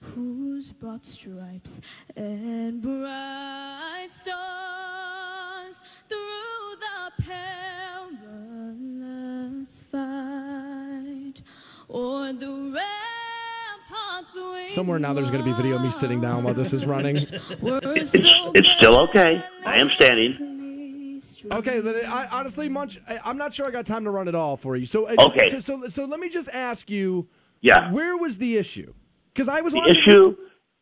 whose broad stripes and bright stars through the perilous fight o'er the ramparts we Somewhere now, there's going to be video of me sitting down while this is running. It's it's still okay. I am standing. Okay, then I, honestly, Munch, I, I'm not sure I got time to run it all for you. So, uh, Okay. so, so, so let me just ask you, Yeah. where was the issue? Because I was The watching- issue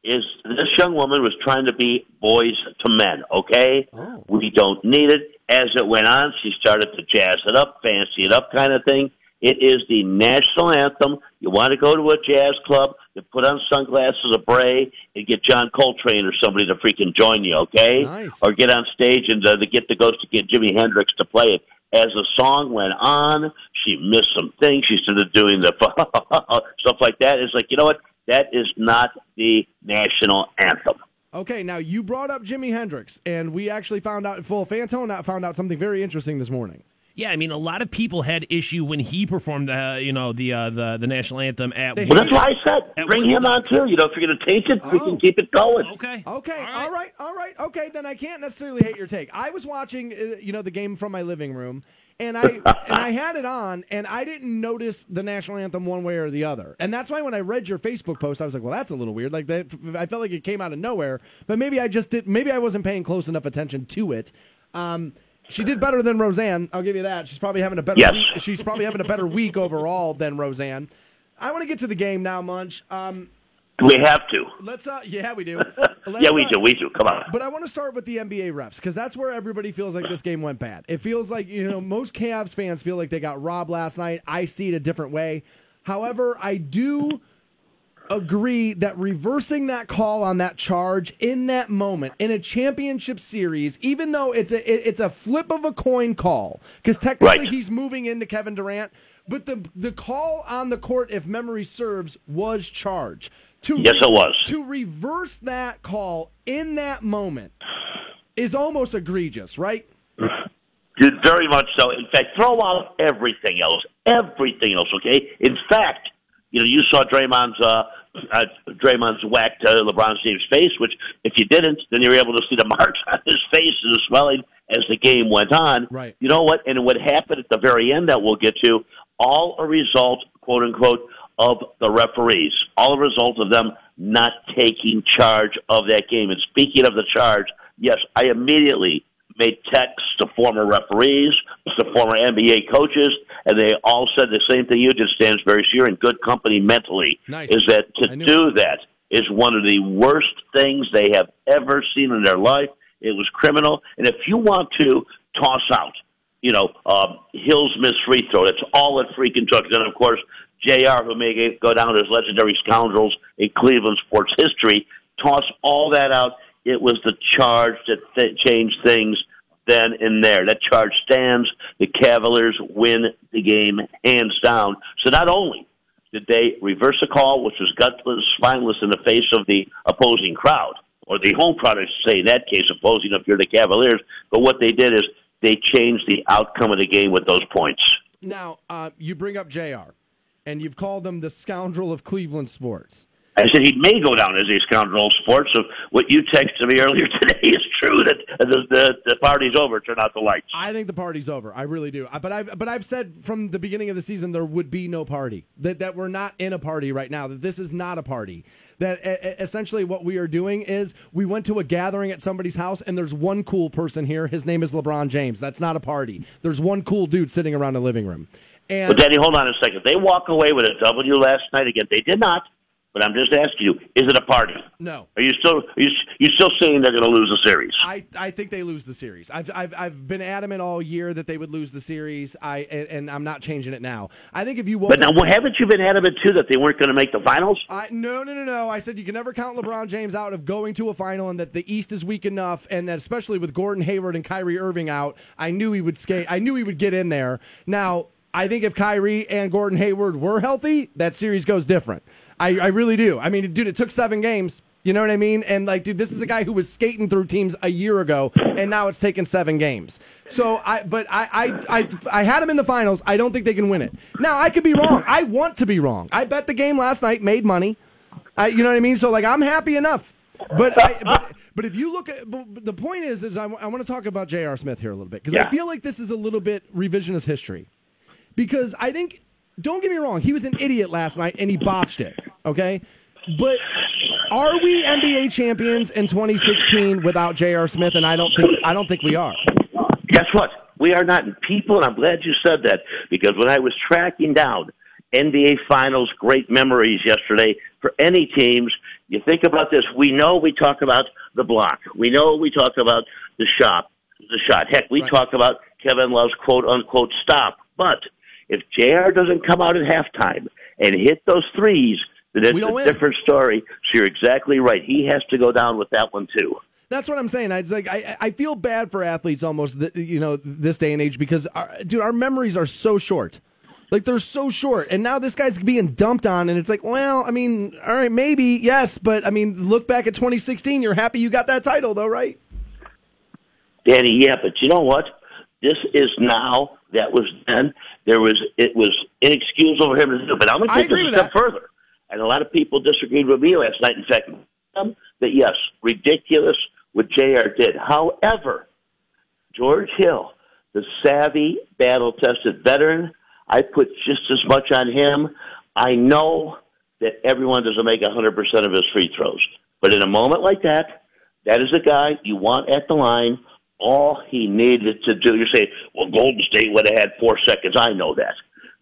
is this young woman was trying to be Boyz II Men, okay? Oh. We don't need it. As it went on, she started to jazz it up, fancy it up kind of thing. It is the national anthem. You want to go to a jazz club, you put on sunglasses, a bray, and get John Coltrane or somebody to freaking join you, okay? Nice. Or get on stage and uh, to get the ghost to get Jimi Hendrix to play it. As the song went on, she missed some things. She started doing the stuff like that. It's like, you know what? That is not the national anthem. Okay, now you brought up Jimi Hendrix, and we actually found out, in full Fantone found out something very interesting this morning. Yeah, I mean, a lot of people had issue when he performed the, you know, the uh, the the national anthem at. Well, that's why I said bring him on too. You know, if you're going to taste it, we can keep it going. Okay. Okay. All right. All right. Okay. Then I can't necessarily hate your take. I was watching, uh, you know, the game from my living room, and I and I had it on, and I didn't notice the national anthem one way or the other, and that's why when I read your Facebook post, I was like, "Well, that's a little weird." Like that, I felt like it came out of nowhere, but maybe I just did. Maybe I wasn't paying close enough attention to it. Um, she did better than Roseanne. I'll give you that. She's probably having a better. Yes. Week. She's probably having a better week overall than Roseanne. I want to get to the game now, Munch. Um, We have to. let's. Uh, yeah, we do. Yeah, we uh, do. We do. Come on. but I want to start with the NBA refs because that's where everybody feels like this game went bad. It feels like, you know, most Cavs fans feel like they got robbed last night. I see it a different way. However, I do agree that reversing that call on that charge in that moment in a championship series, even though it's a it- it's a flip of a coin call, because technically Right. he's moving into Kevin Durant, but the the call on the court, if memory serves, was charge. To Yes, it was. To reverse that call in that moment is almost egregious, right? Very much so. In fact, throw out everything else. Everything else, okay? In fact, you know, you saw Draymond's uh, uh, Draymond's whack to LeBron James' face, which if you didn't, then you were able to see the marks on his face and the swelling as the game went on. Right. You know what? And what happened at the very end that we'll get to, all a result, quote unquote, of the referees. All a result of them not taking charge of that game. And speaking of the charge, yes, I immediately made texts to former referees, to former NBA coaches, and they all said the same thing you did, Stansbury. So you're in good company mentally. Nice. Is that to do that is one of the worst things they have ever seen in their life. It was criminal. And if you want to toss out, you know, um, Hill's missed free throw, that's all it freaking took. Then, of course, JR, who may go down as legendary scoundrels in Cleveland sports history, toss all that out. It was the charge that th- changed things then and there. That charge stands. The Cavaliers win the game hands down. So not only did they reverse a call, which was gutless, spineless in the face of the opposing crowd, or the home crowd, I should say, in that case, opposing if you're the Cavaliers, but what they did is they changed the outcome of the game with those points. Now, uh, you bring up JR, and you've called him the scoundrel of Cleveland sports. I said he may go down as a scoundrel of sports. So what you texted me earlier today is true that the, the, the party's over. Turn out the lights. I think the party's over. I really do. But I've but I've said from the beginning of the season there would be no party. That that we're not in a party right now. That this is not a party. That essentially what we are doing is we went to a gathering at somebody's house and there's one cool person here. His name is LeBron James. That's not a party. There's one cool dude sitting around the living room. And But Danny, hold on a second. They walk away with a W last night again. They did not. But I'm just asking you: Is it a party? no. Are you still are you, you still saying they're going to lose the series? I, I think they lose the series. I've, I've I've been adamant all year that they would lose the series. I and, and I'm not changing it now. I think if you woke But now, up- well, haven't you been adamant too that they weren't going to make the finals? I, no, no, no, no. I said you can never count LeBron James out of going to a final, and that the East is weak enough, and that especially with Gordon Hayward and Kyrie Irving out, I knew he would skate. I knew he would get in there. Now, I think if Kyrie and Gordon Hayward were healthy, that series goes different. I, I really do. I mean, dude, it took seven games. You know what I mean? And like, dude, this is a guy who was skating through teams a year ago, and now it's taken seven games. So I, but I, I, I, I had him in the finals. I don't think they can win it. Now I could be wrong. I want to be wrong. I bet the game last night, made money. I, you know what I mean? So like, I'm happy enough. But I, but, but if you look at the point is, is I, want to talk about J.R. Smith here a little bit because I feel like this is a little bit revisionist history because I think don't get me wrong, he was an idiot last night and he botched it. Okay, but are we NBA champions in 2016 without J.R. Smith? And I don't think I don't think we are. Guess what? We are not people, and I'm glad you said that because when I was tracking down NBA Finals great memories yesterday for any teams, you think about this. We know we talk about the block. We know we talk about the shot. The shot. Heck, we talk about Kevin Love's quote unquote stop. But if JR doesn't come out at halftime and hit those threes, then it's a win. different story. So you're exactly right. He has to go down with that one too. That's what I'm saying. I it's like I, I feel bad for athletes almost, you know, this day and age because, our, dude, our memories are so short. Like they're so short, and now this guy's being dumped on, and it's like, well, I mean, all right, maybe yes, but I mean, look back at 2016. You're happy you got that title, though, right? Danny, yeah, but you know what? This is now. That was then. There was. It was inexcusable for him to do. But I'm going to take this a step further. And a lot of people disagreed with me last night. In fact, um, that yes, ridiculous what Jr. did. However, George Hill the savvy, battle tested veteran. I put just as much on him. I know that everyone doesn't make 100% of his free throws. But in a moment like that, that is a guy you want at the line. All he needed to do, you say, well, Golden State would have had four seconds. I know that.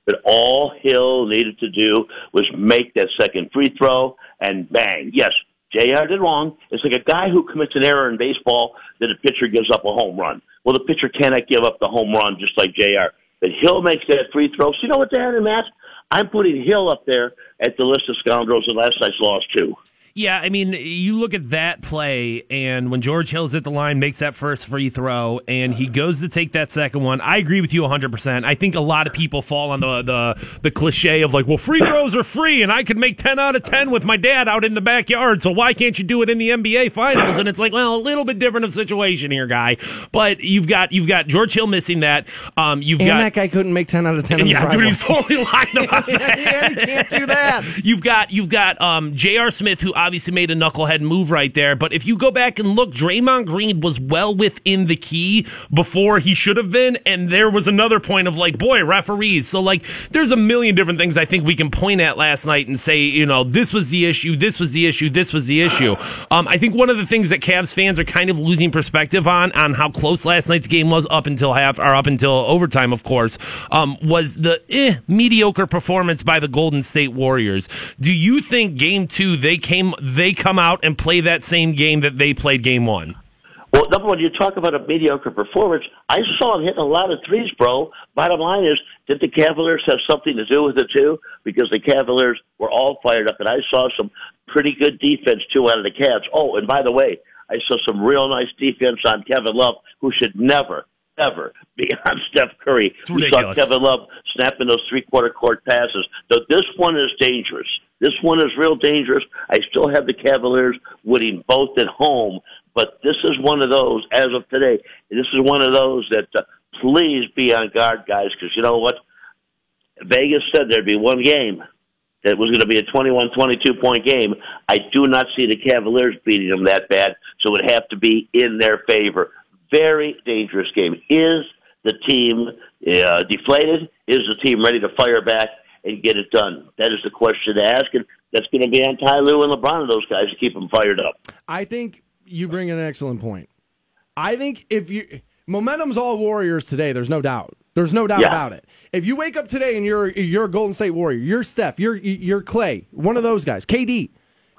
But all Hill needed to do was make that second free throw and bang. Yes, JR did wrong. It's like a guy who commits an error in baseball that a pitcher gives up a home run. Well, the pitcher cannot give up the home run just like JR. But Hill makes that free throw. So you know what, Dan and Matt? I'm putting Hill up there at the list of scoundrels in last night's loss, too. Yeah, I mean, you look at that play, and when George Hill's at the line, makes that first free throw, and he goes to take that second one. I agree with you 100%. I think a lot of people fall on the, the, the cliche of like, well, free throws are free, and I could make 10 out of 10 with my dad out in the backyard, so why can't you do it in the NBA Finals? And it's like, well, a little bit different of situation here, guy. But you've got you've got George Hill missing that. Um, you've and got that guy couldn't make 10 out of 10 yeah, dude, he's totally lying about that. yeah, he can't do that. You've got you've got um, J.R. Smith, who obviously made a knucklehead move right there. But if you go back and look, Draymond Green was well within the key before he should have been, and there was another point of like, boy, referees. So like, there's a million different things I think we can point at last night and say, you know, this was the issue, this was the issue, this was the issue. Um, I think one of the things that Cavs fans are kind of losing perspective on on how close last night's game was up until half or up until overtime, of course, um, was the eh, mediocre performance by the Golden State Warriors. Do you think game two they came they come out and play that same game that they played game one? Well, number one, you talk about a mediocre performance. I saw him hitting a lot of threes, bro. Bottom line is, did the Cavaliers have something to do with it too? Because the Cavaliers were all fired up, and I saw some pretty good defense too out of the Cavs. Oh, and by the way, I saw some real nice defense on Kevin Love, who should never, ever be on Steph Curry. We saw. Kevin Love snapping those three-quarter court passes. So this one is dangerous. This one is real dangerous. I still have the Cavaliers winning both at home, but this is one of those, as of today, this is one of those that uh, please be on guard, guys, because you know what? Vegas said there'd be one game that was going to be a 21 22 point game. I do not see the Cavaliers beating them that bad, so it would have to be in their favor. Very dangerous game. Is the team uh, deflated? Is the team ready to fire back and get it done? That is the question to ask, and that's going to be on Ty Lue and LeBron and those guys to keep them fired up. I think you bring an excellent point. I think if you momentum's all Warriors today, there's no doubt. There's no doubt Yeah. about it. If you wake up today and you're you're a Golden State Warrior, you're Steph, you're you're Clay, one of those guys, KD,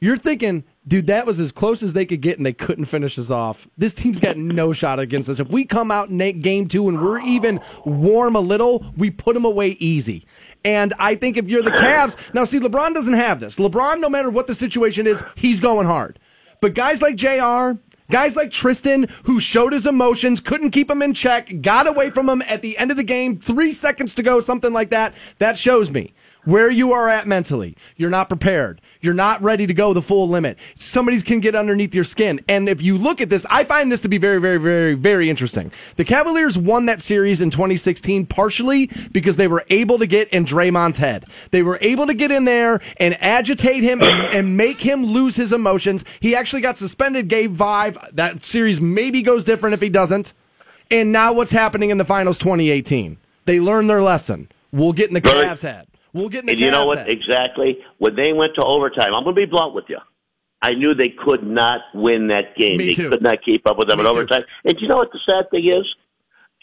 you're thinking, dude, that was as close as they could get, and they couldn't finish us off. This team's got no shot against us. If we come out in game two and we're even warm a little, we put them away easy. And I think if you're the Cavs, now see, LeBron doesn't have this. LeBron, no matter what the situation is, he's going hard. But guys like JR, guys like Tristan, who showed his emotions, couldn't keep him in check, got away from him at the end of the game, three seconds to go, something like that, that shows me where you are at mentally. You're not prepared. You're not ready to go the full limit. Somebody can get underneath your skin. And if you look at this, I find this to be very, very, very, very interesting. The Cavaliers won that series in 2016 partially because they were able to get in Draymond's head. They were able to get in there and agitate him and, and make him lose his emotions. He actually got suspended game five. That series maybe goes different if he doesn't. And now what's happening in the finals 2018? They learned their lesson. We'll get in the? Cavs' head. We'll get in the And you know what? Exactly. When they went to overtime, I'm going to be blunt with you. I knew they could not win that game. Me they too. could not keep up with them Me in too. overtime. And you know what the sad thing is?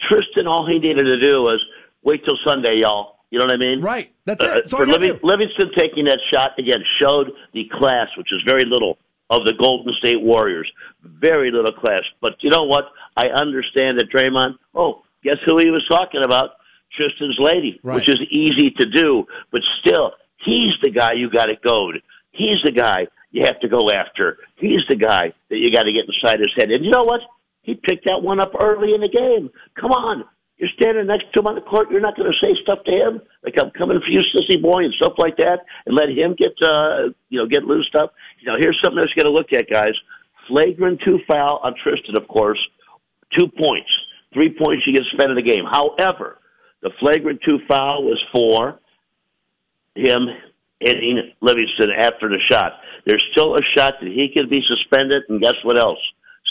Tristan, all he needed to do was wait till Sunday, y'all. You know what I mean? Right. That's it. Uh, That's all for you gotta Living, do. Livingston taking that shot again showed the class, which is very little, of the Golden State Warriors. Very little class. But you know what? I understand that Draymond. Oh, guess who he was talking about? Tristan's lady, Right. which is easy to do, but still, he's the guy you got to goad. He's the guy you have to go after. He's the guy that you got to get inside his head. And you know what? He picked that one up early in the game. Come on. You're standing next to him on the court. You're not going to say stuff to him like I'm coming for you, sissy boy, and stuff like that, and let him get uh, you know get loose up. You know, here's something else you got to look at, guys. Flagrant two foul on Tristan, of course. Two points, three points you get spent in the game. However, the flagrant two foul was for him hitting Livingston after the shot. There's still a shot that he could be suspended, and guess what else?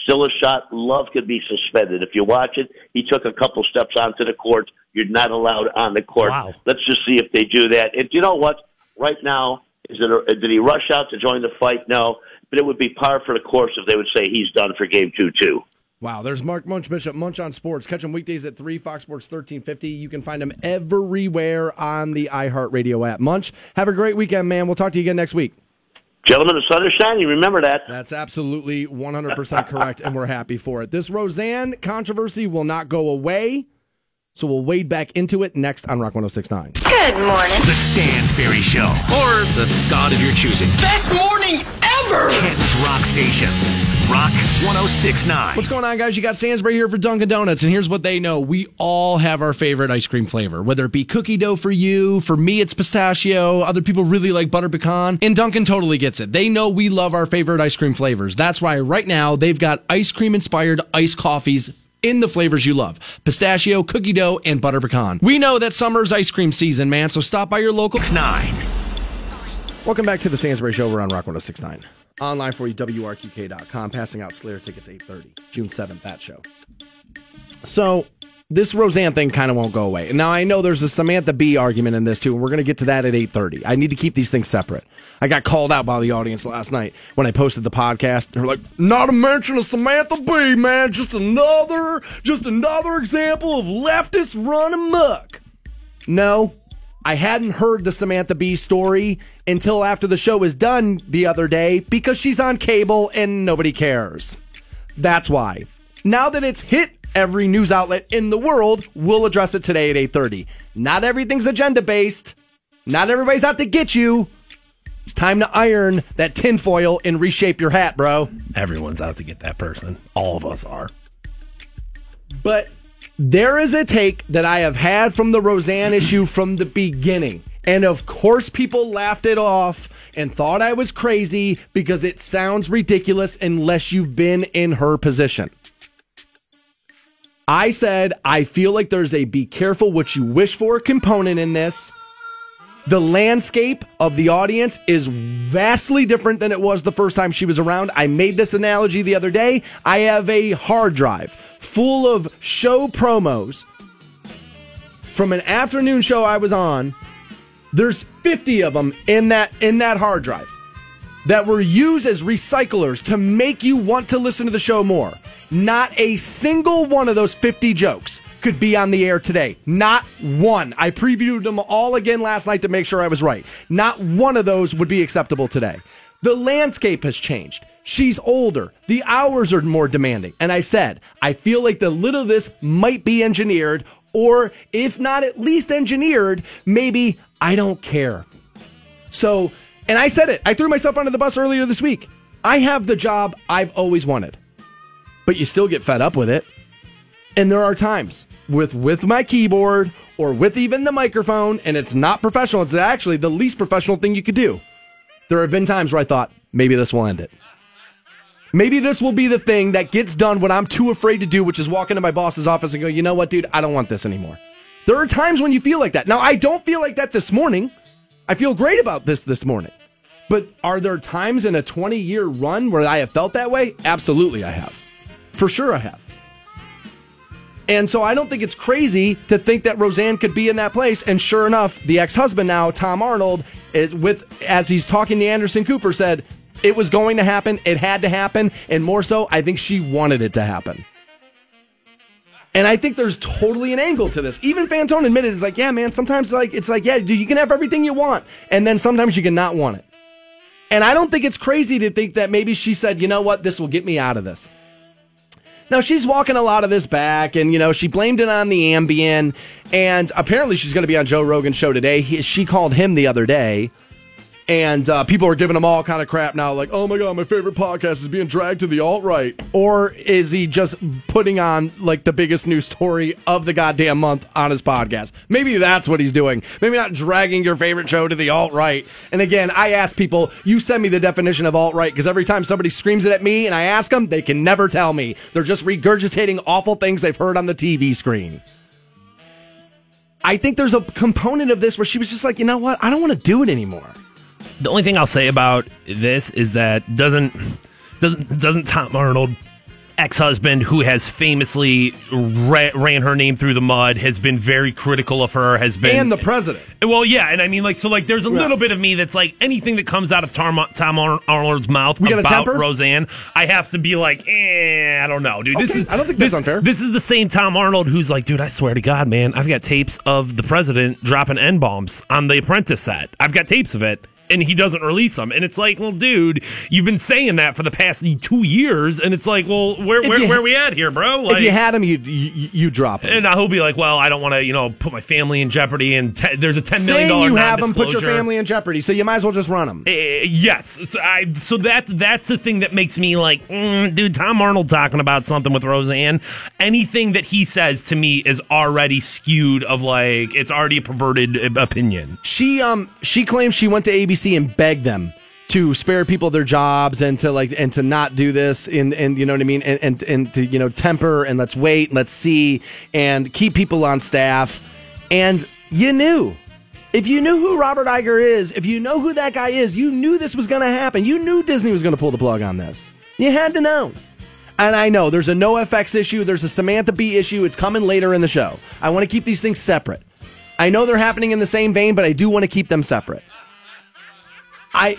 still a shot. Love could be suspended. If you watch it, he took a couple steps onto the court. You're not allowed on the court. Wow. Let's just see if they do that. And you know what? Right now, is it a, did he rush out to join the fight? No, but it would be par for the course if they would say he's done for game two too. Wow, there's Mark Munch Bishop, Munch on Sports. Catch him weekdays at 3, Fox Sports 1350. You can find him everywhere on the iHeartRadio app. Munch, have a great weekend, man. We'll talk to you again next week. Gentlemen, the sun is shining. Remember that. That's absolutely 100% correct, and we're happy for it. This Roseanne controversy will not go away, so we'll wade back into it next on Rock 1069. Good morning. The Stansbury Show. Or the God of your choosing. Best morning ever! Kent's Rock Station. Rock 1069. What's going on, guys? You got Stansbury here for Dunkin' Donuts, and here's what they know. We all have our favorite ice cream flavor, whether it be cookie dough for you, for me, it's pistachio. Other people really like butter pecan, and Dunkin' totally gets it. They know we love our favorite ice cream flavors. That's why right now they've got ice cream inspired iced coffees in the flavors you love pistachio, cookie dough, and butter pecan. We know that summer's ice cream season, man, so stop by your local. Nine. Welcome back to the Stansbury Show. We're on Rock 1069. Online for you, WRQK.com. Passing out Slayer tickets 830, June 7th, that show. So, this Roseanne thing kind of won't go away. And now, I know there's a Samantha Bee argument in this, too, and we're going to get to that at 830. I need to keep these things separate. I got called out by the audience last night when I posted the podcast. They're like, not a mention of Samantha Bee, man. Just another, just another example of leftists run amok. No, I hadn't heard the Samantha Bee story until after the show was done the other day because she's on cable and nobody cares. That's why. Now that it's hit every news outlet in the world, we'll address it today at 8:30. Not everything's agenda based. Not everybody's out to get you. It's time to iron that tinfoil and reshape your hat, bro. Everyone's out to get that person. All of us are. But there is a take that I have had from the Roseanne issue from the beginning. And of course, people laughed it off and thought I was crazy because it sounds ridiculous unless you've been in her position. I said, I feel like there's a be careful what you wish for component in this. The landscape of the audience is vastly different than it was the first time she was around. I made this analogy the other day. I have a hard drive full of show promos from an afternoon show I was on. There's 50 of them in that in that hard drive that were used as recyclers to make you want to listen to the show more. Not a single one of those 50 jokes could be on the air today. Not one. I previewed them all again last night to make sure I was right. Not one of those would be acceptable today. The landscape has changed. She's older. The hours are more demanding. And I said, I feel like the little of this might be engineered, or if not at least engineered, maybe I don't care. So, and I said it. I threw myself under the bus earlier this week. I have the job I've always wanted, but you still get fed up with it. And there are times with with my keyboard or with even the microphone, and it's not professional. It's actually the least professional thing you could do. There have been times where I thought maybe this will end it. Maybe this will be the thing that gets done when I'm too afraid to do, which is walk into my boss's office and go, you know what, dude, I don't want this anymore. There are times when you feel like that. Now, I don't feel like that this morning. I feel great about this this morning. But are there times in a 20 year run where I have felt that way? Absolutely, I have. For sure, I have. And so I don't think it's crazy to think that Roseanne could be in that place. And sure enough, the ex husband now, Tom Arnold, is with as he's talking to Anderson Cooper, said it was going to happen, it had to happen, and more so, I think she wanted it to happen. And I think there's totally an angle to this. Even Fantone admitted it's like, yeah, man, sometimes like it's like, yeah, you can have everything you want, and then sometimes you can not want it. And I don't think it's crazy to think that maybe she said, you know what, this will get me out of this. Now she's walking a lot of this back, and you know she blamed it on the Ambien, and apparently she's going to be on Joe Rogan's show today. He, she called him the other day, and uh, people are giving him all kind of crap now, like, "Oh my god, my favorite podcast is being dragged to the alt right," or is he just putting on like the biggest news story of the goddamn month on his podcast? Maybe that's what he's doing. Maybe not dragging your favorite show to the alt right. And again, I ask people, you send me the definition of alt right because every time somebody screams it at me and I ask them, they can never tell me. They're just regurgitating awful things they've heard on the TV screen. I think there's a component of this where she was just like, you know what? I don't want to do it anymore. The only thing I'll say about this is that doesn't doesn't doesn't Tom Arnold ex husband, who has famously ra- ran her name through the mud, has been very critical of her, has been. And the president. Well, yeah, and I mean, like, so, like, there's a Yeah. little bit of me that's like anything that comes out of Tom, Tom Ar- Arnold's mouth We about? Roseanne, I have to be like, eh, I don't know, dude. This Okay, is I don't think this, that's unfair. This is the same Tom Arnold who's like, dude, I swear to God, man, I've got tapes of the president dropping n bombs on the Apprentice set. I've got tapes of it. And he doesn't release them, and it's like, well, dude, you've been saying that for the past two years, and it's like, well, where where, you- where we at here, bro? Like, if you had him, you you, you drop him. and now he'll be like, well, I don't want to, you know, put my family in jeopardy, and te- there's a ten million Saying you have him, put your family in jeopardy, so you might as well just run him. Uh, yes, so, I, so that's that's the thing that makes me like, mm, dude. Tom Arnold talking about something with Roseanne. Anything that he says to me is already skewed. Of like, it's already a perverted uh, opinion. She um she claims she went to ABC and beg them to spare people their jobs and to like and to not do this and and you know what I mean? And and, and to you know temper and let's wait and let's see and keep people on staff. And you knew. If you knew who Robert Iger is if you know who that guy is you knew this was going to happen. You knew Disney was going to pull the plug on this. You had to know. And I know there's a no FX issue there's a Samantha Bee issue it's coming later in the show. I want to keep these things separate. I know they're happening in the same vein but I do want to keep them separate I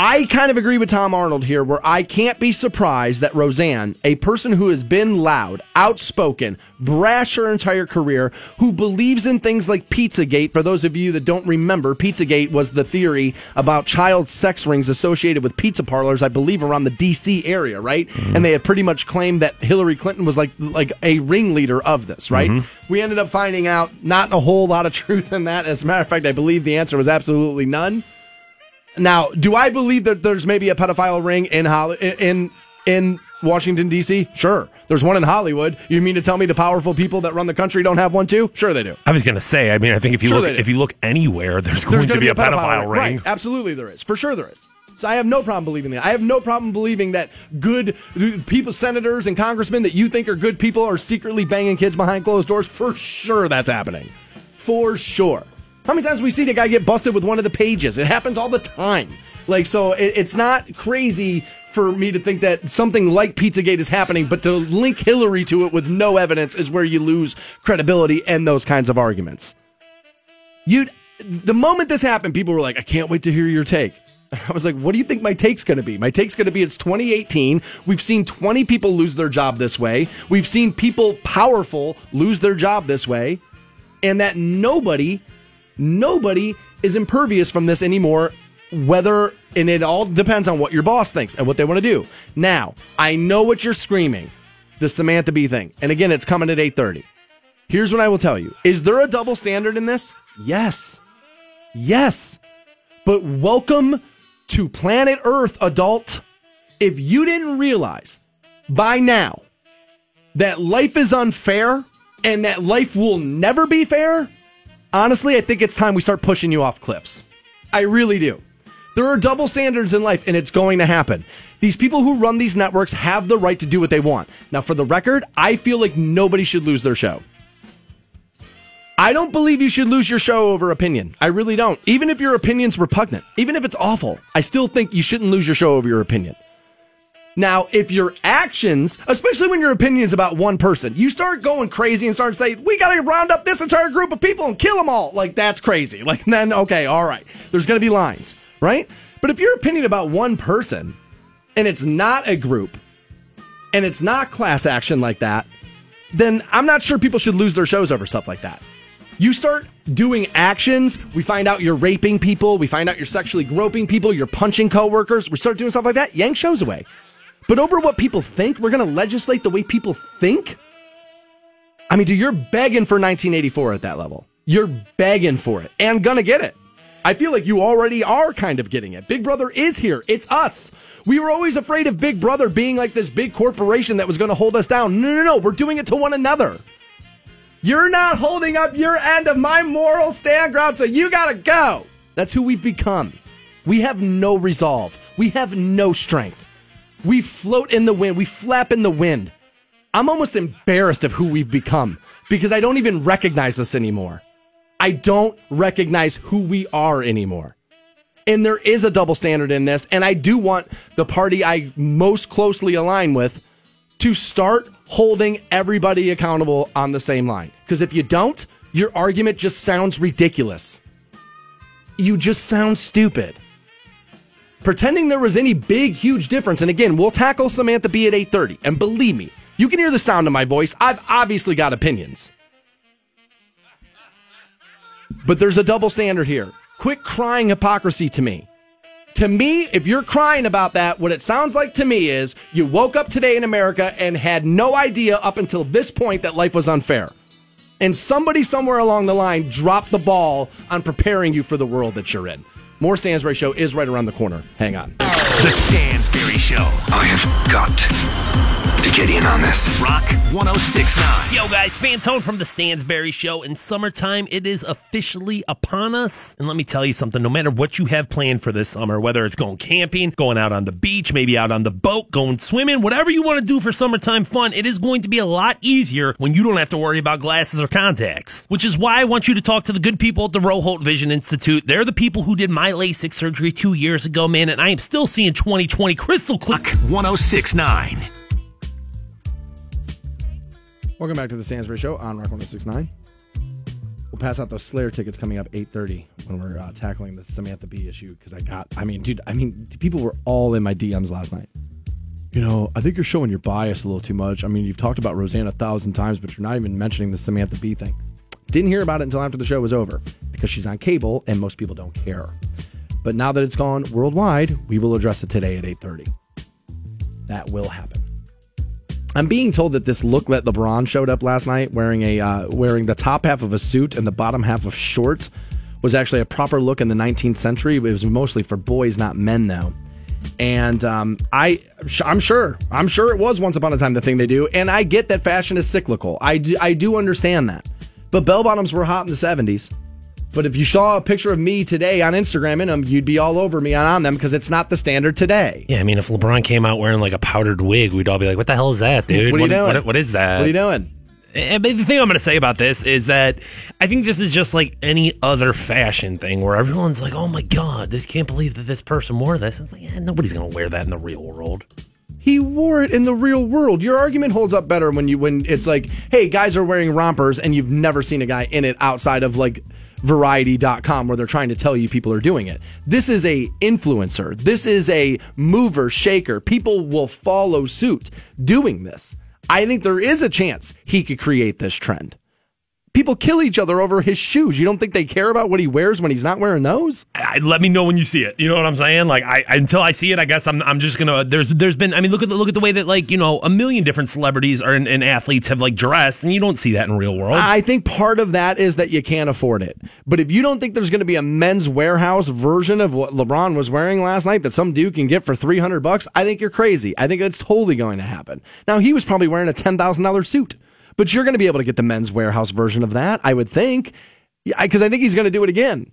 I kind of agree with Tom Arnold here, where I can't be surprised that Roseanne, a person who has been loud, outspoken, brash her entire career, who believes in things like Pizzagate. For those of you that don't remember, Pizzagate was the theory about child sex rings associated with pizza parlors, I believe, around the D.C. area, right? Mm-hmm. And they had pretty much claimed that Hillary Clinton was like like a ringleader of this, right? Mm-hmm. We ended up finding out not a whole lot of truth in that. As a matter of fact, I believe the answer was absolutely none. Now, do I believe that there's maybe a pedophile ring in Holly, in in Washington D.C.? Sure, there's one in Hollywood. You mean to tell me the powerful people that run the country don't have one too? Sure, they do. I was gonna say. I mean, I think if you Sure look if you look anywhere, there's going There's to gonna be, a pedophile, ring. Right, absolutely, there is. For sure, there is. So I have no problem believing that. I have no problem believing that good people, senators and congressmen that you think are good people, are secretly banging kids behind closed doors. For sure, that's happening. For sure. How many times we seen a guy get busted with one of the pages? It happens all the time. Like, so it, it's not crazy for me to think that something like Pizzagate is happening, but to link Hillary to it with no evidence is where you lose credibility and those kinds of arguments. You, the moment this happened, people were like, "I can't wait to hear your take." I was like, "What do you think my take's going to be?" My take's going to be it's 2018. We've seen 20 people lose their job this way. We've seen people powerful lose their job this way, and that nobody, nobody is impervious from this anymore. Whether and it all depends on what your boss thinks and what they want to do. Now, I know what you're screaming, the Samantha Bee thing, and again, it's coming at 8:30. Here's what I will tell you. Is there a double standard in this? Yes. Yes. But welcome to planet Earth, adult. If you didn't realize by now that life is unfair and that life will never be fair, honestly, I think it's time we start pushing you off cliffs. I really do. There are double standards in life, and it's going to happen. These people who run these networks have the right to do what they want. Now, for the record, I feel like nobody should lose their show. I don't believe you should lose your show over opinion. I really don't. Even if your opinion's repugnant, even if it's awful, I still think you shouldn't lose your show over your opinion. Now, if your actions, especially when your opinion is about one person, you start going crazy and start to say, we got to round up this entire group of people and kill them all. Like, that's crazy. Like, then, okay, all right. There's going to be lines, right? But if your opinion about one person and it's not a group and it's not class action like that, then I'm not sure people should lose their shows over stuff like that. You start doing actions, we find out you're raping people, we find out you're sexually groping people, you're punching coworkers, we start doing stuff like that, yank shows away. But over what people think, we're going to legislate the way people think? I mean, dude, you're begging for 1984 at that level. You're begging for it and gonna get it. I feel like you already are kind of getting it. Big Brother is here. It's us. We were always afraid of Big Brother being like this big corporation that was going to hold us down. No, no, no. We're doing it to one another. You're not holding up your end of my moral stand ground, so you gotta go. That's who we've become. We have no resolve. We have no strength. We float in the wind. We flap in the wind. I'm almost embarrassed of who we've become because I don't even recognize us anymore. I don't recognize who we are anymore. And there is a double standard in this. And I do want the party I most closely align with to start holding everybody accountable on the same line. Because if you don't, your argument just sounds ridiculous. You just sound stupid. Pretending there was any big, huge difference. And again, we'll tackle Samantha Bee at 8:30. And believe me, you can hear the sound of my voice. I've obviously got opinions. But there's a double standard here. Quit crying hypocrisy to me. To me, if you're crying about that, what it sounds like to me is you woke up today in America and had no idea up until this point that life was unfair. And somebody somewhere along the line dropped the ball on preparing you for the world that you're in. More Stansbury Show is right around the corner. Hang on. The Show. I have got get in on this. Rock 1069. Yo, guys, Fantone from the Stansbury Show. In summertime, it is officially upon us. And let me tell you something no matter what you have planned for this summer, whether it's going camping, going out on the beach, maybe out on the boat, going swimming, whatever you want to do for summertime fun, it is going to be a lot easier when you don't have to worry about glasses or contacts. Which is why I want you to talk to the good people at the Roholt Vision Institute. They're the people who did my LASIK surgery two years ago, man, and I am still seeing 2020 crystal clear. 1069. Welcome back to the Stansbury Show on Rock 1069. We'll pass out those Slayer tickets coming up 8:30 when we're uh, tackling the Samantha Bee issue because I got I mean dude I mean people were all in my DMs last night. You know, I think you're showing your bias a little too much. I mean, you've talked about Roseanne a thousand times, but you're not even mentioning the Samantha Bee thing. Didn't hear about it until after the show was over because she's on cable and most people don't care. But now that it's gone worldwide, we will address it today at 8:30. That will happen. I'm being told that this look that LeBron showed up last night wearing a uh, wearing the top half of a suit and the bottom half of shorts was actually a proper look in the 19th century. It was mostly for boys, not men, though. And um, I, I'm sure, I'm sure it was once upon a time the thing they do. And I get that fashion is cyclical. I do, I do understand that. But bell bottoms were hot in the 70s. But if you saw a picture of me today on Instagram in them, you'd be all over me on, them because it's not the standard today. Yeah, I mean, if LeBron came out wearing like a powdered wig, we'd all be like, "What the hell is that, dude? What are you doing? What, what is that? What are you doing?" Eh, and the thing I'm going to say about this is that I think this is just like any other fashion thing where everyone's like, "Oh my god, this can't believe that this person wore this." It's like, yeah, nobody's going to wear that in the real world. He wore it in the real world. Your argument holds up better when you when it's like, "Hey, guys are wearing rompers," and you've never seen a guy in it outside of like variety.com where they're trying to tell you people are doing it. This is a influencer. This is a mover shaker. People will follow suit doing this. I think there is a chance he could create this trend. People kill each other over his shoes. You don't think they care about what he wears when he's not wearing those? I, let me know when you see it. You know what I'm saying? Like, I, until I see it, I guess I'm, I'm just gonna. There's, there's been. I mean, look at the, look at the way that like you know a million different celebrities or, and, and athletes have like dressed, and you don't see that in real world. I think part of that is that you can't afford it. But if you don't think there's going to be a Men's Wearhouse version of what LeBron was wearing last night that some dude can get for 300 bucks, I think you're crazy. I think that's totally going to happen. Now he was probably wearing a $10,000 suit. But you're going to be able to get the Men's Wearhouse version of that, I would think, because I think he's going to do it again.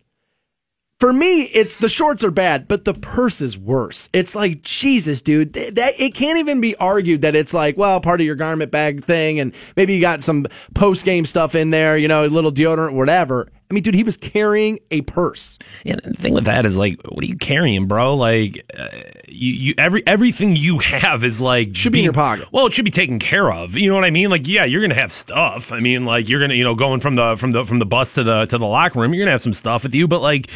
For me, it's the shorts are bad, but the purse is worse. It's like Jesus, dude. That it can't even be argued that it's like, well, part of your garment bag thing, and maybe you got some post game stuff in there, you know, a little deodorant, whatever. I mean, dude, he was carrying a purse. Yeah, the thing with that is like, what are you carrying, bro? Like, uh, you, you every everything you have is like should be in your pocket. Well, it should be taken care of. You know what I mean? Like, yeah, you're gonna have stuff. I mean, like you're gonna, you know, going from the from the from the bus to the to the locker room, you're gonna have some stuff with you, but like.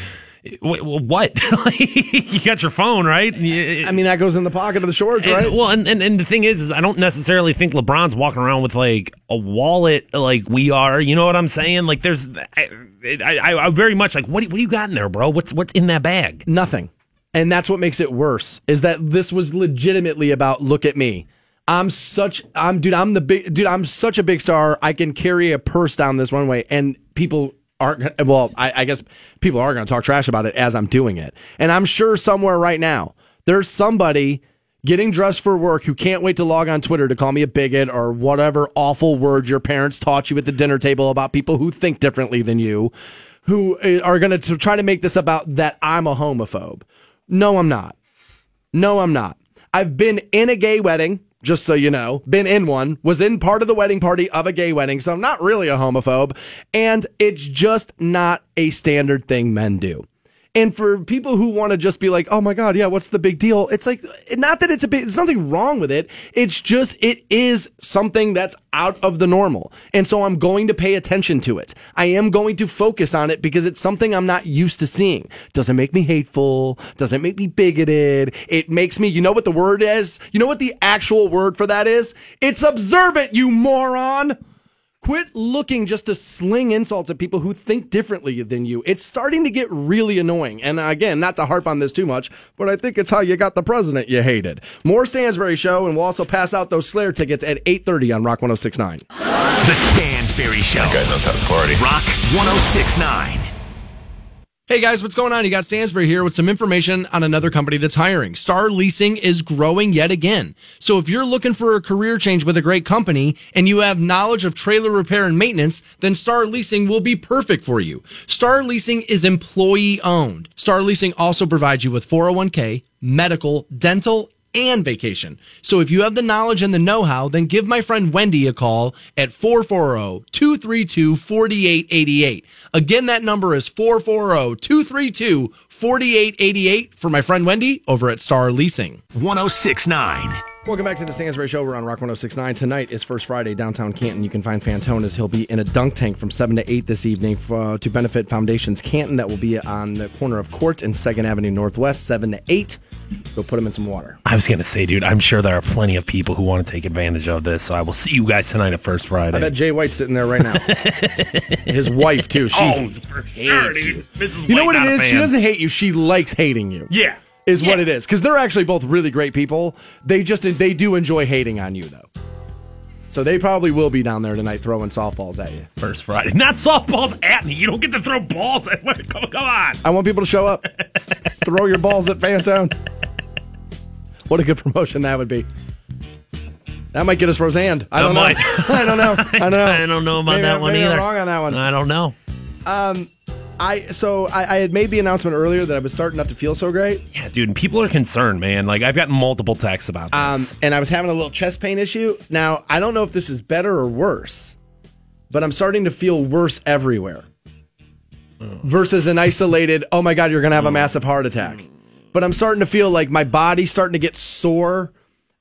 What? you got your phone, right? I mean, that goes in the pocket of the shorts, right? Well, and, and, and the thing is, is I don't necessarily think LeBron's walking around with like a wallet like we are. You know what I'm saying? Like, there's, I, I, I very much like, what, what do you got in there, bro? What's what's in that bag? Nothing. And that's what makes it worse. Is that this was legitimately about look at me. I'm such I'm dude, I'm the big dude, I'm such a big star. I can carry a purse down this runway and people aren't well, I, I guess people are gonna talk trash about it as I'm doing it. And I'm sure somewhere right now there's somebody getting dressed for work who can't wait to log on Twitter to call me a bigot or whatever awful word your parents taught you at the dinner table about people who think differently than you, who are going to try to make this about that I'm a homophobe. No, I'm not. No, I'm not. I've been in a gay wedding, just so you know, been in one, was in part of the wedding party of a gay wedding, so I'm not really a homophobe. And it's just not a standard thing men do. And for people who want to just be like, "Oh my god, yeah, what's the big deal?" It's like not that it's a big there's nothing wrong with it. It's just it is something that's out of the normal. And so I'm going to pay attention to it. I am going to focus on it because it's something I'm not used to seeing. Doesn't make me hateful, doesn't make me bigoted. It makes me, you know what the word is? You know what the actual word for that is? It's observant, you moron. Quit looking just to sling insults at people who think differently than you. It's starting to get really annoying. And again, not to harp on this too much, but I think it's how you got the president you hated. More Stansbury show, and we'll also pass out those Slayer tickets at 8.30 on Rock 1069. The Stansbury Show. That guy knows how to party. Rock 1069. Hey guys, what's going on? You got Stansbury here with some information on another company that's hiring. Star Leasing is growing yet again. So if you're looking for a career change with a great company and you have knowledge of trailer repair and maintenance, then Star Leasing will be perfect for you. Star Leasing is employee owned. Star Leasing also provides you with 401k, medical, dental, and vacation. So if you have the knowledge and the know-how, then give my friend Wendy a call at 440-232-4888. Again, that number is 440-232-4888 for my friend Wendy over at Star Leasing. 1069. Welcome back to the Stansbury Show. We're on Rock 1069. Tonight is First Friday, downtown Canton. You can find Fantonas. He'll be in a dunk tank from 7 to 8 this evening for, uh, to benefit Foundations Canton. That will be on the corner of Court and 2nd Avenue Northwest, 7 to 8. Go put him in some water. I was going to say, dude, I'm sure there are plenty of people who want to take advantage of this. So I will see you guys tonight at First Friday. I bet Jay White's sitting there right now. His wife, too. She oh, for sure, hates you. Mrs. You know what it is? She doesn't hate you. She likes hating you. Yeah. Is what it is. Because they're actually both really great people. They just they do enjoy hating on you though. So they probably will be down there tonight throwing softballs at you. First Friday. Not softballs at me. You don't get to throw balls at me. Come, come on. I want people to show up. Throw your balls at Fantone. What a good promotion that would be. That might get us Roseanne. I don't know. might. I don't know. I don't know. I don't know about Maybe that I'm- one I'm either. wrong on that one. I don't know. Um, I so I, I had made the announcement earlier that I was starting not to feel so great. Yeah, dude, and people are concerned, man. Like I've gotten multiple texts about Um, this. and I was having a little chest pain issue. Now I don't know if this is better or worse, but I'm starting to feel worse everywhere. Versus an isolated, oh my god, you're gonna have a massive heart attack. But I'm starting to feel like my body's starting to get sore.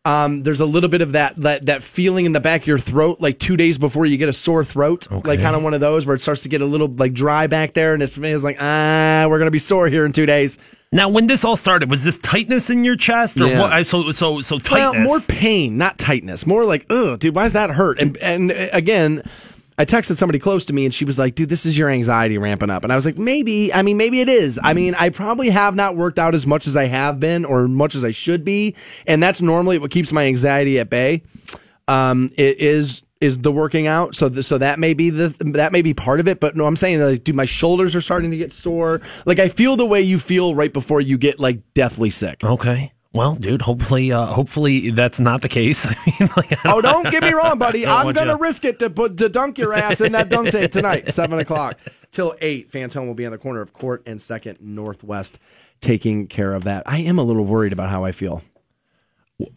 Um, there's a little bit of that, that that feeling in the back of your throat, like two days before you get a sore throat, like kind of one of those where it starts to get a little like dry back there, and it feels like ah, we're gonna be sore here in two days. Now, when this all started, was this tightness in your chest or Yeah. what? So, so, so tightness. Well, more pain, not tightness. More like, ugh, dude, why does that hurt? And and uh, again, I texted somebody close to me, and she was like, "Dude, this is your anxiety ramping up." And I was like, "Maybe. I mean, maybe it is. I mean, I probably have not worked out as much as I have been, or much as I should be, and that's normally what keeps my anxiety at bay. Um, it is." Is the working out so th- so that may be the that may be part of it but no I'm saying like dude my shoulders are starting to get sore like I feel the way you feel right before you get like deathly sick Okay. Well, dude, hopefully, uh, hopefully that's not the case. I mean, like, I Oh, don't get me wrong, buddy. I'm gonna you- risk it to put to dunk your ass in that dunk tank tonight, seven o'clock till eight. Fantone will be on the corner of Court and Second Northwest, taking care of that. I am a little worried about how I feel.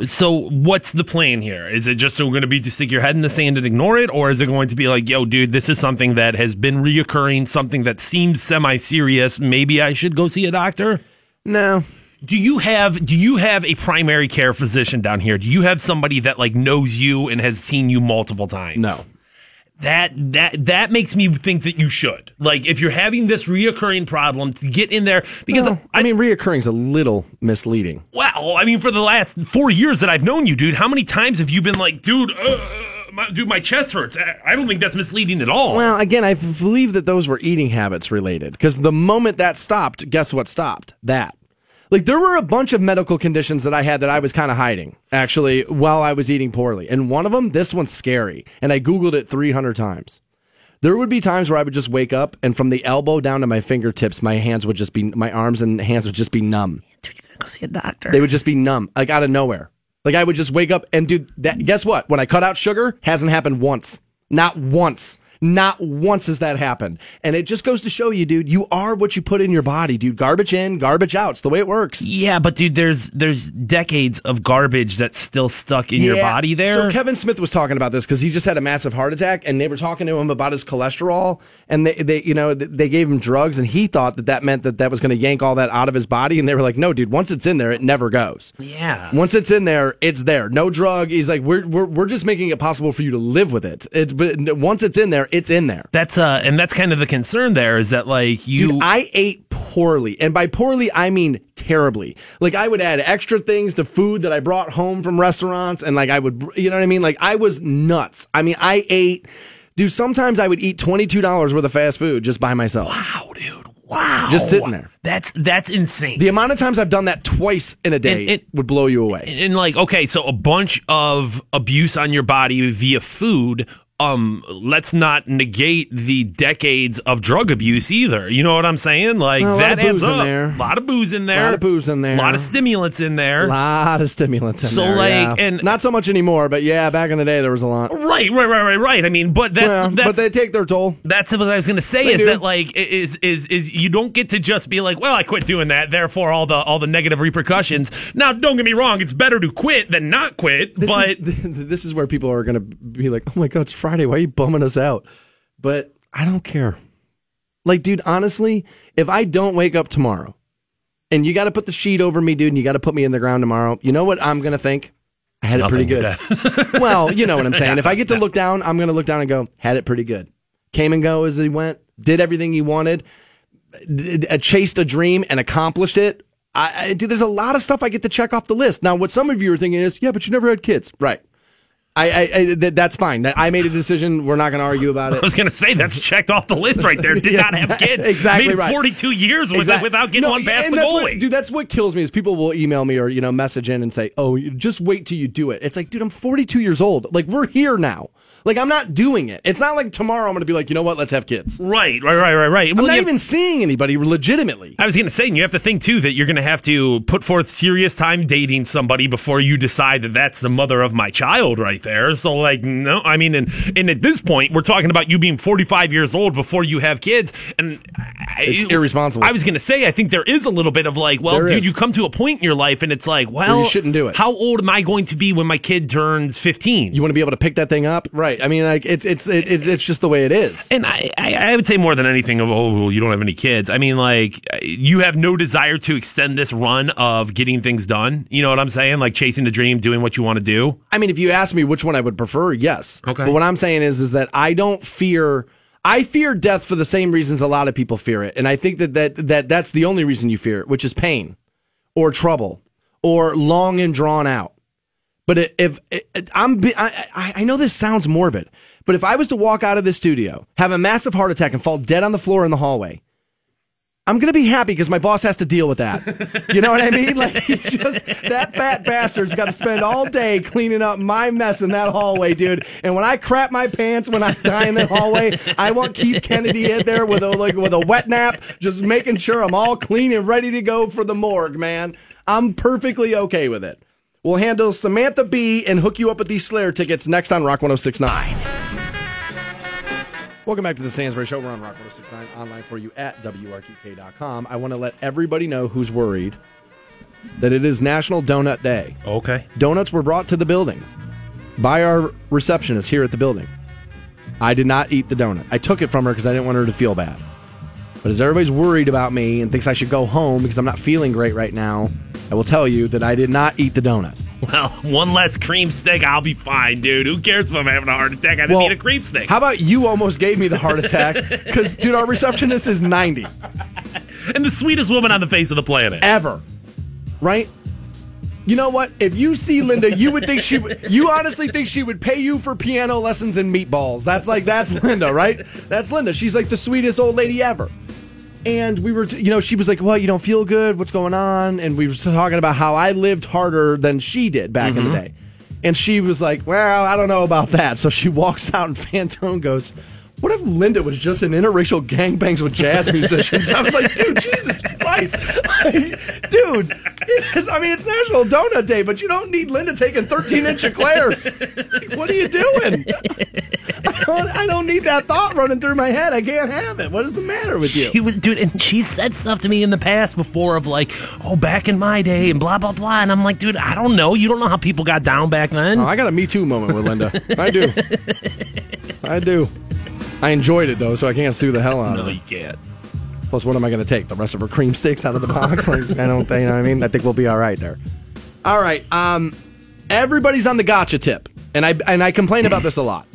So, what's the plan here? Is it just going to be to stick your head in the sand and ignore it, or is it going to be like, yo, dude, this is something that has been reoccurring, something that seems semi-serious. Maybe I should go see a doctor. No. Do you have Do you have a primary care physician down here? Do you have somebody that like knows you and has seen you multiple times? No. That that that makes me think that you should. Like, if you're having this reoccurring problem, to get in there because Well, I mean, reoccurring's a little misleading. Well, I mean, for the last four years that I've known you, dude, how many times have you been like, dude, uh, my, dude, my chest hurts? I- I don't think that's misleading at all. Well, again, I believe that those were eating habits related because the moment that stopped, guess what stopped? That. Like there were a bunch of medical conditions that I had that I was kind of hiding actually while I was eating poorly. And one of them, this one's scary. And I Googled it 300 times. There would be times where I would just wake up and from the elbow down to my fingertips, my hands would just be, my arms and hands would just be numb. Dude, you gotta go see a doctor. They would just be numb, like out of nowhere. Like I would just wake up and do that. Guess what? When I cut out sugar, hasn't happened once. Not once. Not once has that happened. And it just goes to show you, dude, you are what you put in your body, dude. Garbage in, garbage out. It's the way it works. Yeah, but dude, there's there's decades of garbage that's still stuck in your body there. So Kevin Smith was talking about this because he just had a massive heart attack, and they were talking to him about his cholesterol, and they, they you know, they gave him drugs, and he thought that that meant that that was going to yank all that out of his body, and they were like, no, dude, once it's in there, it never goes. yeah. Once it's in there, it's there. No drug. He's like, we're we're, we're just making it possible for you to live with it. It's but once it's in there, it's in there. That's uh and that's kind of the concern there is that like you Dude, I ate poorly. And by poorly, I mean terribly. Like, I would add extra things to food that I brought home from restaurants. And, like, I would, you know what I mean? Like, I was nuts. I mean, I ate, dude, sometimes I would eat $22 worth of fast food just by myself. Wow, dude. Wow. Just sitting there. That's that's insane. The amount of times I've done that twice in a day And it- would blow you away. and like okay so a bunch of abuse on your body via food um let's not negate the decades of drug abuse either you know what i'm saying like Well, a lot that adds in up there. a lot of booze in there A lot of booze in there. a lot of stimulants in there A lot of stimulants in So, there. like, yeah. and- not so much anymore, but yeah, back in the day there was a lot. right right right right right i mean but that's Well, that's but they take their toll. That's what I was going to say. They is do. that like is is is you don't get to just be like, well, I quit doing that, therefore all the all the negative repercussions. Now, don't get me wrong, it's better to quit than not quit. This but is, this is where people are going to be like, "Oh my god, it's Friday. Why are you bumming us out?" But I don't care. Like, dude, honestly, if I don't wake up tomorrow, and you got to put the sheet over me, dude, and you got to put me in the ground tomorrow, you know what I'm going to think? I had it pretty Nothing good. well, you know what I'm saying. If I get to look down, I'm going to look down and go, had it pretty good. Came and go as he went, did everything he wanted, d- d- uh, chased a dream and accomplished it. I, I, dude, there's a lot of stuff I get to check off the list. Now, what some of you are thinking is, yeah, but you never had kids. Right. I, I, I th- that's fine. I made a decision. We're not going to argue about it. I was going to say that's checked off the list right there. Did Yeah, not have kids. exactly Made right. 42 years with Exact- without getting No, one past the that's goalie. what- dude, that's what kills me is people will email me or you know message in and say, "Oh, just wait till you do it." It's like, dude, I'm 42 years old. Like we're here now. Like I'm not doing it. It's not like tomorrow I'm going to be like, you know what? Let's have kids. right, right, right, right, right. I'm Well, not even seeing anybody legitimately. I was going to say, and you have to think too that you're going to have to put forth serious time dating somebody before you decide that that's the mother of my child right there. So, like, no, I mean, and, and at this point, we're talking about you being 45 years old before you have kids, and I, It's irresponsible. I was going to say, I think there is a little bit of like, well, There dude, is. you come to a point in your life, and it's like, well, you shouldn't do it. How old am I going to be when my kid turns 15? You want to be able to pick that thing up, right? I mean, like it's it's it, it, it's just the way it is. And I, I, I would say more than anything of oh well, you don't have any kids. I mean like you have no desire to extend this run of getting things done. You know what I'm saying? Like chasing the dream, doing what you want to do. I mean, if you ask me which one I would prefer, yes. Okay. But what I'm saying is, is that I don't fear. I fear death for the same reasons a lot of people fear it, and I think that that, that that's the only reason you fear it, which is pain, or trouble, or long and drawn out. But if, if I'm, I, I know this sounds morbid, but if I was to walk out of this studio, have a massive heart attack, and fall dead on the floor in the hallway, I'm gonna be happy because my boss has to deal with that. You know what I mean? Like he's just that fat bastard's got to spend all day cleaning up my mess in that hallway, dude. And when I crap my pants when I die in that hallway, I want Keith Kennedy in there with a like with a wet nap, just making sure I'm all clean and ready to go for the morgue, man. I'm perfectly okay with it. We'll handle Samantha Bee and hook you up with these Slayer tickets next on Rock 1069. Welcome back to the Stansbury Show. We're on Rock 1069 online for you at WRQK.com. I want to let everybody know who's worried that it is National Donut Day. Okay. Donuts were brought to the building by our receptionist here at the building. I did not eat the donut. I took it from her because I didn't want her to feel bad. But as everybody's worried about me and thinks I should go home because I'm not feeling great right now, I will tell you that I did not eat the donut. Well, one less cream stick, I'll be fine, dude. Who cares if I'm having a heart attack? I didn't Well, need a cream stick. How about you almost gave me the heart attack? Because, dude, our receptionist is 90. and the sweetest woman on the face of the planet. ever. Right? You know what? If you see Linda, you would think she would, you honestly think she would pay you for piano lessons and meatballs. That's like, that's Linda, right? That's Linda. She's like the sweetest old lady ever. And we were, t- you know, she was like, well, you don't feel good. What's going on? And we were talking about how I lived harder than she did back in the mm-hmm. day. And she was like, well, I don't know about that. So she walks out and Fantone goes, What if Linda was just in interracial gangbangs with jazz musicians? I was like, dude, Jesus Christ. Like, dude, is, I mean, it's National Donut Day, but you don't need Linda taking 13 inch eclairs. Like, what are you doing? I don't, I don't need that thought running through my head. I can't have it. What is the matter with you? She was, dude, and she said stuff to me in the past before of like, oh, back in my day and blah blah blah, and I'm like, dude, I don't know. You don't know how people got down back then. Oh, I got a Me Too moment with Linda. I do. I do. I enjoyed it though, so I can't sue the hell out no, of her. you can't. Plus, what am I going to take? The rest of her cream sticks out of the box? Like, I don't think. You know what I mean? I think we'll be all right there. All right. Um, everybody's on the gotcha tip, and I and I complain about this a lot.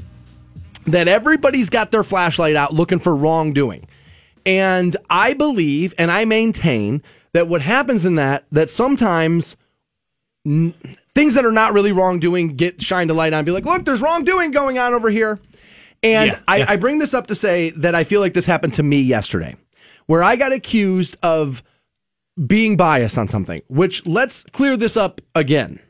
That everybody's got their flashlight out looking for wrongdoing, and I believe and I maintain that what happens in that that sometimes n- things that are not really wrongdoing get shined a light on. Be like, look, there's wrongdoing going on over here. And Yeah, I, yeah. I bring this up to say that I feel like this happened to me yesterday, where I got accused of being biased on something, which let's clear this up again.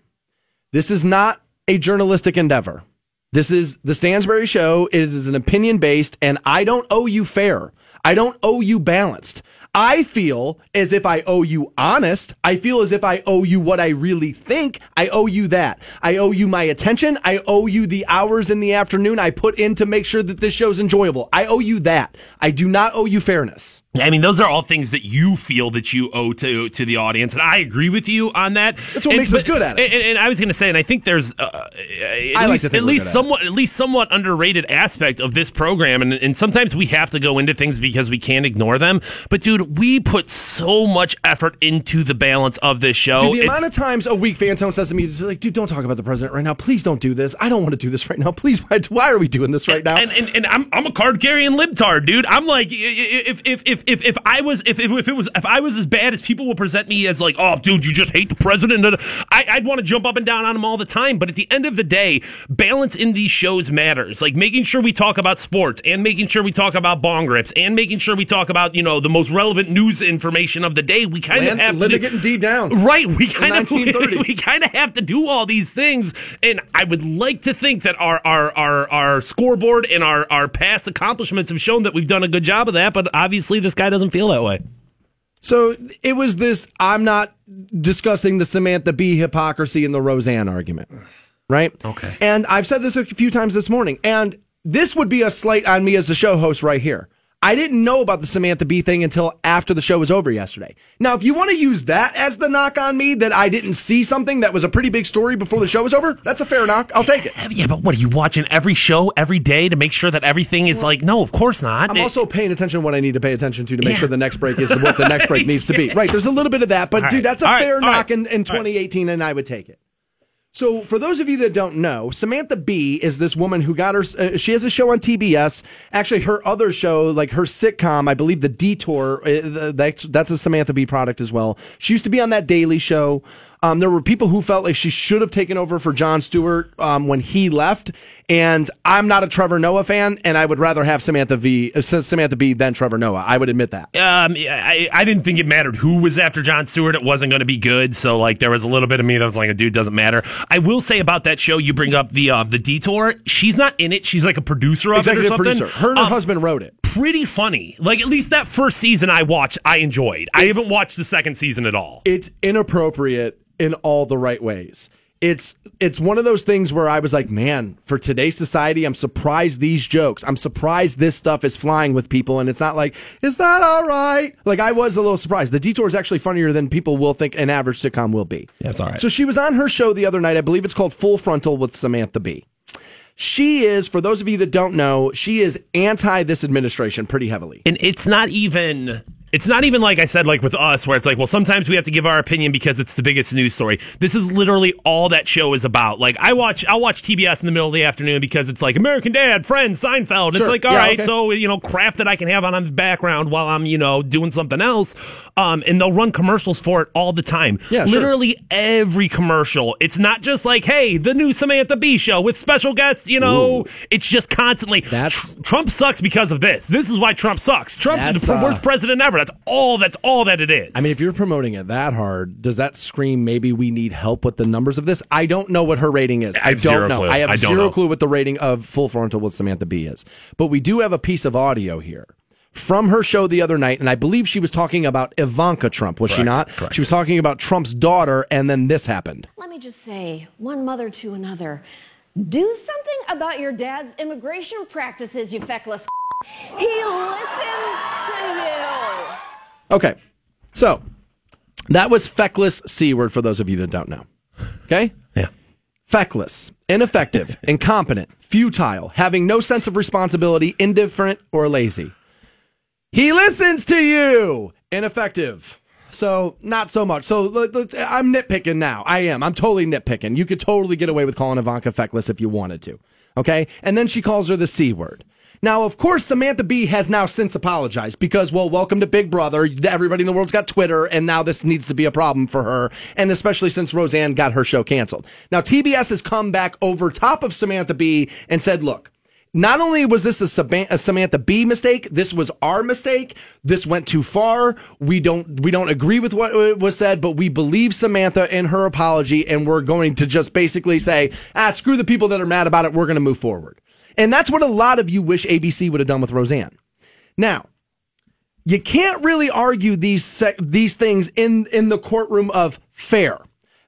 This is not a journalistic endeavor. This is the Stansbury Show. It is an opinion based, and I don't owe you fair. I don't owe you balanced. I feel as if I owe you honest. I feel as if I owe you what I really think. I owe you that. I owe you my attention. I owe you the hours in the afternoon I put in to make sure that this show's enjoyable. I owe you that. I do not owe you fairness. I mean, those are all things that you feel that you owe to to the audience, and I agree with you on that. That's what And- makes us good at it. And, and I was going to say, and I think there's uh, at like least think at least good at somewhat at least somewhat underrated aspect of this program, and, and sometimes we have to go into things because we can't ignore them. But dude, we put so much effort into the balance of this show. Dude, the It's- amount of times a week Fantone says to me, it's like, dude, don't talk about the president right now. Please don't do this. I don't want to do this right now. Please, why, why are we doing this right now? And, and, and I'm I'm a card carrying libtard, dude. I'm like, i- i- if if if if, if I was if, if it was if I was as bad as people will present me as like, oh, dude, you just hate the president. I, I'd want to jump up and down on him all the time. But at the end of the day, balance in these shows matters. Like making sure we talk about sports and making sure we talk about bong grips and making sure we talk about you know the most relevant news information of the day. We kind Land- of have Linda to do, D down. Right, we kind of 1930. we kind of have to do all these things, and I would like to think that our our our, our scoreboard and our our past accomplishments have shown that we've done a good job of that. But obviously, this guy doesn't feel that way. So it was this I'm not discussing the Samantha Bee hypocrisy and the Roseanne argument, right? Okay. And I've said this a few times this morning, and this would be a slight on me as the show host right here. I didn't know about the Samantha Bee thing until after the show was over yesterday. Now, if you want to use that as the knock on me that I didn't see something that was a pretty big story before the show was over, that's a fair knock. I'll take it. Yeah, but what are you watching every show every day to make sure that everything is like? No, of course not. I'm It- also paying attention to what I need to pay attention to to make Yeah. sure the next break is what the next break needs to be. Right. There's a little bit of that, but All dude, that's a All right. fair All knock right. in, in 2018, and I would take it. So, for those of you that don't know, Samantha Bee is this woman who got her. Uh, she has a show on TBS. Actually, her other show, like her sitcom, I believe, The Detour. Uh, that's that's a Samantha Bee product as well. She used to be on that Daily Show. Um, there were people who felt like she should have taken over for Jon Stewart um, when he left, and I'm not a Trevor Noah fan, and I would rather have Samantha V uh, Samantha Bee than Trevor Noah. I would admit that. Um, I, I didn't think it mattered who was after Jon Stewart. It wasn't going to be good. So like, there was a little bit of me that was like, a dude doesn't matter. I will say about that show, you bring up the uh, the detour. She's not in it. She's like a producer of Executive it or something. producer. Her and her Um, husband wrote it. Pretty funny. Like at least that first season I watched, I enjoyed. I haven't watched the second season at all. it's inappropriate in all the right ways. It's it's one of those things where I was like, man, for today's society, I'm surprised these jokes. I'm surprised this stuff is flying with people, and it's not like, is that all right? Like I was a little surprised. The detour is actually funnier than people will think an average sitcom will be. Yeah, it's all right. So she was on her show the other night. I believe it's called Full Frontal with Samantha Bee. She is, for those of you that don't know, she is anti this administration pretty heavily. and it's not even it's not even like I said, like with us, where it's like, well, sometimes we have to give our opinion because it's the biggest news story. This is literally all that show is about. Like, I watch, I'll watch TBS in the middle of the afternoon because it's like American Dad, Friends, Seinfeld. It's like, all Yeah, right, okay. so you know, crap that I can have on in the background while I'm, you know, doing something else. Um, and they'll run commercials for it all the time. Yeah, sure. literally every commercial. It's not just like, hey, the new Samantha Bee show with special guests. You know, Ooh. it's just constantly. That's- Tr- Trump sucks because of this. This is why Trump sucks. Trump is the uh, worst president ever. That's all. That's all that it is. I mean, if you're promoting it that hard, does that scream maybe we need help with the numbers of this? I don't know what her rating is. I have don't know. clue. I have I zero know. clue what the rating of Full Frontal with Samantha Bee is. But we do have a piece of audio here from her show the other night, and I believe she was talking about Ivanka Trump, was she not? correct. She was talking about Trump's daughter, and then this happened. Let me just say, one mother to another, do something about your dad's immigration practices, you feckless. He listens to you. Okay, so that was feckless C word for those of you that don't know. Okay? Yeah. Feckless, ineffective, incompetent, futile, having no sense of responsibility, indifferent, or lazy. He listens to you. Ineffective. So not so much. So I'm nitpicking now. I am. I'm totally nitpicking. You could totally get away with calling Ivanka feckless if you wanted to. Okay. And then she calls her the C word. Now, of course, Samantha Bee has now since apologized because, well, welcome to Big Brother. Everybody in the world's got Twitter, and now this needs to be a problem for her, and especially since Roseanne got her show canceled. Now, TBS has come back over top of Samantha Bee and said, look, not only was this a, a Samantha Bee mistake, this was our mistake. This went too far. We don't we don't agree with what was said, but we believe Samantha in her apology, and we're going to just basically say, ah, screw the people that are mad about it. We're going to move forward, and that's what a lot of you wish ABC would have done with Roseanne. Now, you can't really argue these these things in in the courtroom of fair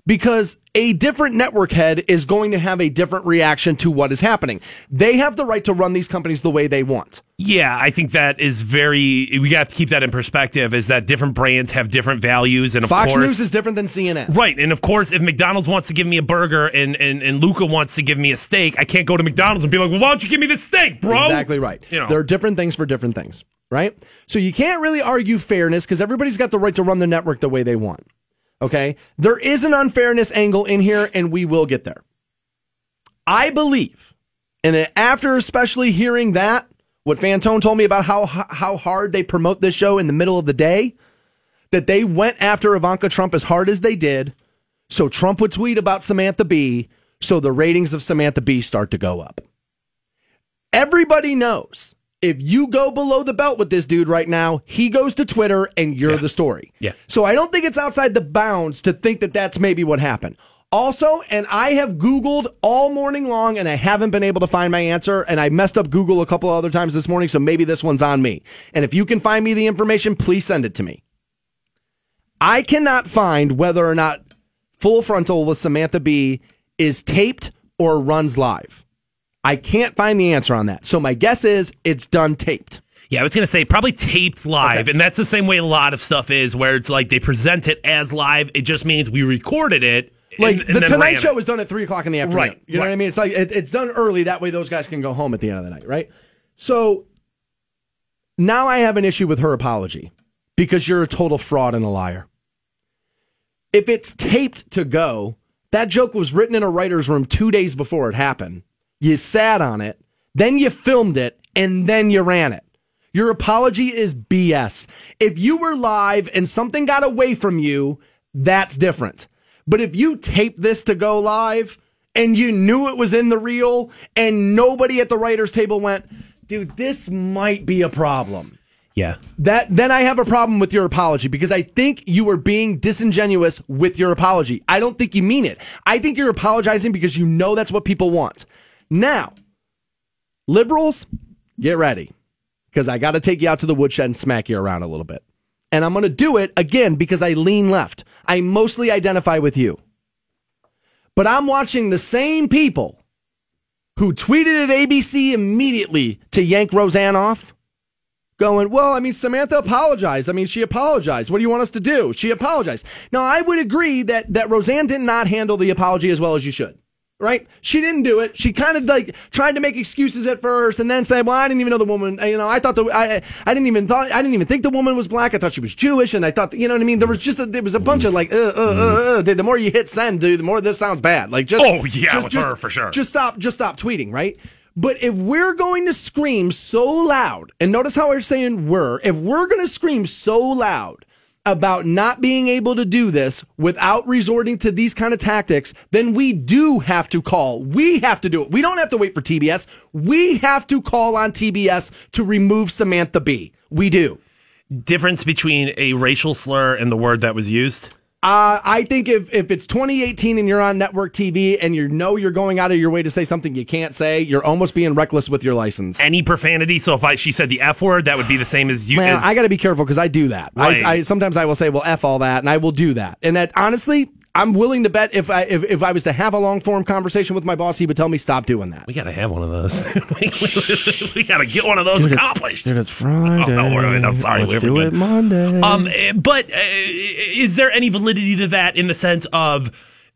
because a different network head is going to have a different reaction to what is happening. They have the right to run these companies the way they want. Yeah, I think that is very. We got to keep that in perspective. Is that different brands have different values, and of Fox course, News is different than CNN. Right, and of course, if McDonald's wants to give me a burger and, and, and Luca wants to give me a steak, I can't go to McDonald's and be like, well, why don't you give me the steak, bro? Exactly right. You know. There are different things for different things, right? So you can't really argue fairness because everybody's got the right to run the network the way they want. Okay? There is an unfairness angle in here, and we will get there. I believe, and after especially hearing that, what Fantone told me about how how hard they promote this show in the middle of the day, that they went after Ivanka Trump as hard as they did, so Trump would tweet about Samantha Bee, so the ratings of Samantha Bee start to go up. Everybody knows if you go below the belt with this dude right now, he goes to Twitter and you're the story. Yeah. So I don't think it's outside the bounds to think that that's maybe what happened. Also, and I have Googled all morning long and I haven't been able to find my answer. And I messed up Google a couple other times this morning. So maybe this one's on me. And if you can find me the information, please send it to me. I cannot find whether or not Full Frontal with Samantha Bee is taped or runs live. I can't find the answer on that. So my guess is it's done taped. Yeah, I was going to say probably taped live. And that's the same way a lot of stuff is, where it's like they present it as live. It just means we recorded it. Like and- and the Tonight Show it. is done at three o'clock in the afternoon. Right, You know right. what I mean? It's like it, it's done early. That way, those guys can go home at the end of the night, right? So now I have an issue with her apology because you're a total fraud and a liar. If it's taped to go, that joke was written in a writer's room two days before it happened. You sat on it, then you filmed it, and then you ran it. Your apology is BS. If you were live and something got away from you, that's different. But if you taped this to go live and you knew it was in the reel and nobody at the writer's table went, dude, this might be a problem. Yeah. That then I have a problem with your apology because I think you were being disingenuous with your apology. I don't think you mean it. I think you're apologizing because you know that's what people want. Now, liberals, get ready because I got to take you out to the woodshed and smack you around a little bit. And I'm going to do it again because I lean left. I mostly identify with you. But I'm watching the same people who tweeted at ABC immediately to yank Roseanne off going, well, I mean, Samantha apologized. I mean, she apologized. What do you want us to do? She apologized. Now, I would agree that, that Roseanne did not handle the apology as well as you should. Right? She didn't do it. She kind of like tried to make excuses at first and then said, well, I didn't even know the woman, you know, I thought the, I, I didn't even thought, I didn't even think the woman was black. I thought she was Jewish. And I thought, you know what I mean? There was just, a, there was a bunch of like, uh, uh, uh, uh, dude, the more you hit send, dude, the more this sounds bad. Like just, Oh, yeah, just, with just, her, for sure. Just stop, just stop tweeting, right? But if we're going to scream so loud, and notice how I'm saying we're, if we're going to scream so loud about not being able to do this without resorting to these kind of tactics, then we do have to call. We have to do it. We don't have to wait for TBS. We have to call on TBS to remove Samantha Bee. We do. difference between a racial slur and the word that was used? Uh, I think if, if it's 2018 and you're on network TV and you know you're going out of your way to say something you can't say, you're almost being reckless with your license. Any profanity. So if I she said the f word, that would be the same as you. Man, as, I got to be careful because I do that. Right. I, I sometimes I will say, "Well, f all that," and I will do that. And that honestly, I'm willing to bet if I if, if I was to have a long form conversation with my boss, he would tell me stop doing that. we got to have one of those. we got to get one of those Dude, it's- accomplished. Dude, it's Friday. Oh, no, we're- I'm sorry, Let's we're do good. it Monday. Um, eh, but uh, is there any validity to that in the sense of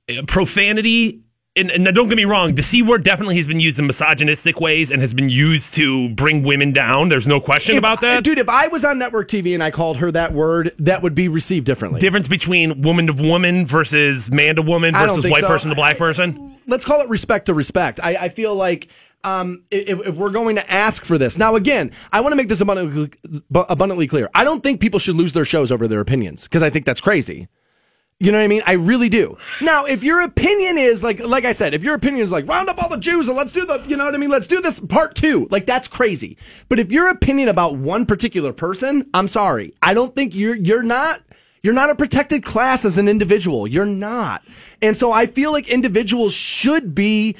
uh, profanity? And, and don't get me wrong, the c word definitely has been used in misogynistic ways and has been used to bring women down. There's no question If- about that. dude. If I was on network TV and I called her that word, that would be received differently. Difference between woman to woman versus man to woman versus white so. person to black person. let's call it respect to respect. I, I feel like um, if, if we're going to ask for this now, again, I want to make this abundantly, abundantly clear. I don't think people should lose their shows over their opinions because I think that's crazy. You know what I mean? I really do. Now, if your opinion is like, like I said, if your opinion is like, round up all the Jews and let's do the, you know what I mean? Let's do this part two. Like that's crazy. But if your opinion about one particular person, I'm sorry, I don't think you're you're not you're not a protected class as an individual. You're not. And so I feel like individuals should be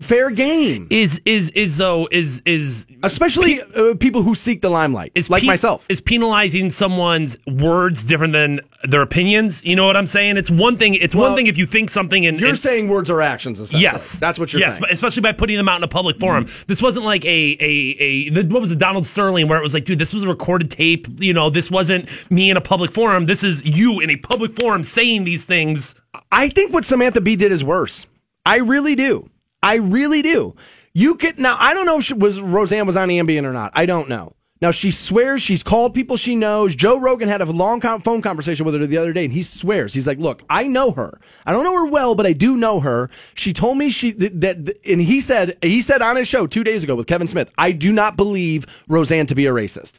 fair game. Is is is though is is especially uh, people who seek the limelight, is like pe- myself. is penalizing someone's words different than their opinions. You know what I'm saying? It's one thing. It's Well, one thing if you think something and You're and- saying words or actions. Essentially. Yes, that's what you're yes, saying. but especially by putting them out in a public forum. This wasn't like a a a the, what was it, Donald Sterling, where it was like, dude, this was a recorded tape. You know, this wasn't me in a public forum. This is you in a public forum saying these things. I think what Samantha Bee did is worse. I really do. I really do. You could now. I don't know if she was Roseanne was on Ambien or not. I don't know. Now she swears she's called people she knows. Joe Rogan had a long con- phone conversation with her the other day, and he swears he's like, "Look, I know her. I don't know her well, but I do know her. She told me she that, that and he said he said on his show two days ago with Kevin Smith, I do not believe Roseanne to be a racist."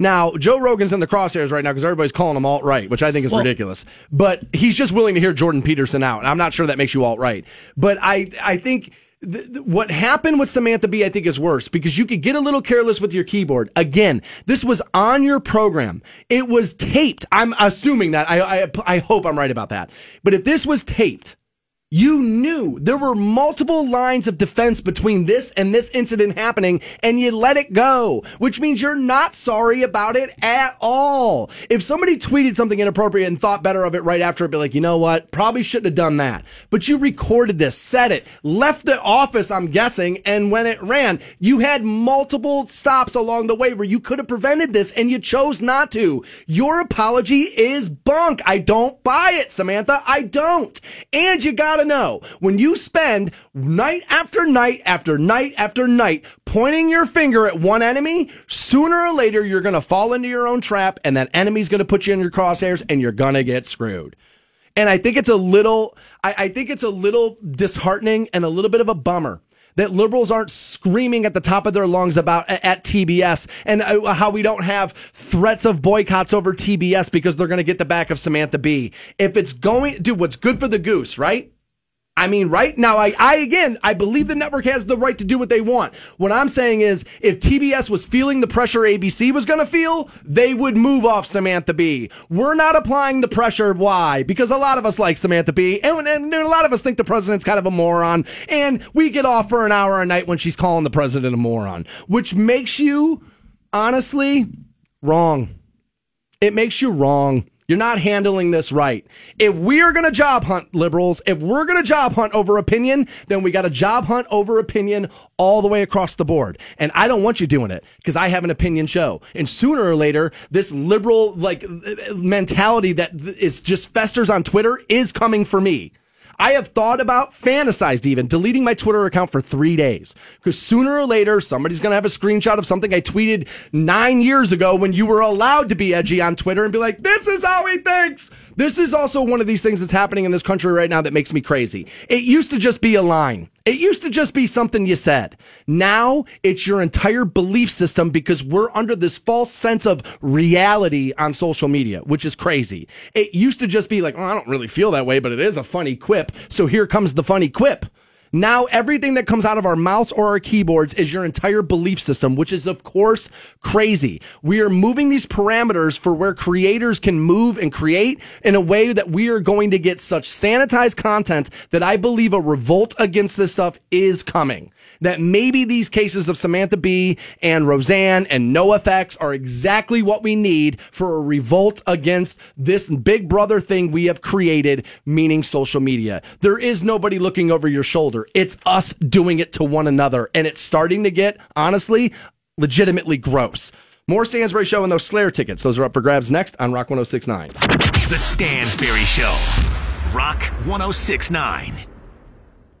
Now, Joe Rogan's in the crosshairs right now because everybody's calling him alt right, which I think is Well- ridiculous. But he's just willing to hear Jordan Peterson out. And I'm not sure that makes you alt right. But I, I think th- th- what happened with Samantha Bee, I think, is worse because you could get a little careless with your keyboard. Again, this was on your program. It was taped. I'm assuming that. I, I, I hope I'm right about that. But if this was taped, you knew there were multiple lines of defense between this and this incident happening, and you let it go, which means you're not sorry about it at all. If somebody tweeted something inappropriate and thought better of it right after, it'd be like, you know what? Probably shouldn't have done that. But you recorded this, said it, left the office, I'm guessing, and when it ran, you had multiple stops along the way where you could have prevented this and you chose not to. Your apology is bunk. I don't buy it, Samantha. I don't. And you gotta know when you spend night after night after night after night pointing your finger at one enemy, sooner or later you're gonna fall into your own trap and that enemy's gonna put you in your crosshairs and you're gonna get screwed. And I think it's a little, I, I think it's a little disheartening and a little bit of a bummer that liberals aren't screaming at the top of their lungs about at TBS and uh, how we don't have threats of boycotts over TBS because they're going to get the back of Samantha Bee. If it's going, dude, what's good for the goose, right? I mean, right now, I, I again, I believe the network has the right to do what they want. What I'm saying is, if TBS was feeling the pressure ABC was going to feel, they would move off Samantha Bee. We're not applying the pressure. Why? Because a lot of us like Samantha Bee, and, and a lot of us think the president's kind of a moron, and we get off for an hour a night when she's calling the president a moron, which makes you, honestly, wrong. It makes you wrong. You're not handling this right. If we are going to job hunt liberals, if we're going to job hunt over opinion, then we got to job hunt over opinion all the way across the board. And I don't want you doing it because I have an opinion show. And sooner or later, this liberal like mentality that is just festers on Twitter is coming for me. I have thought about, fantasized even, deleting my Twitter account for three days. Because sooner or later, somebody's going to have a screenshot of something I tweeted nine years ago when you were allowed to be edgy on Twitter and be like, this is how he thinks. This is also one of these things that's happening in this country right now that makes me crazy. It used to just be a line. It used to just be something you said. Now it's your entire belief system because we're under this false sense of reality on social media, which is crazy. It used to just be like, oh, I don't really feel that way, but it is a funny quip. So here comes the funny quip. Now everything that comes out of our mouths or our keyboards is your entire belief system, which is of course crazy. We are moving these parameters for where creators can move and create in a way that we are going to get such sanitized content that I believe a revolt against this stuff is coming. That maybe these cases of Samantha Bee and Roseanne and NoFX are exactly what we need for a revolt against this big brother thing we have created, meaning social media. There is nobody looking over your shoulder. It's us doing it to one another. And it's starting to get, honestly, legitimately gross. More Stansbury Show and those Slayer tickets. Those are up for grabs next on Rock 1069. The Stansbury Show. Rock 1069.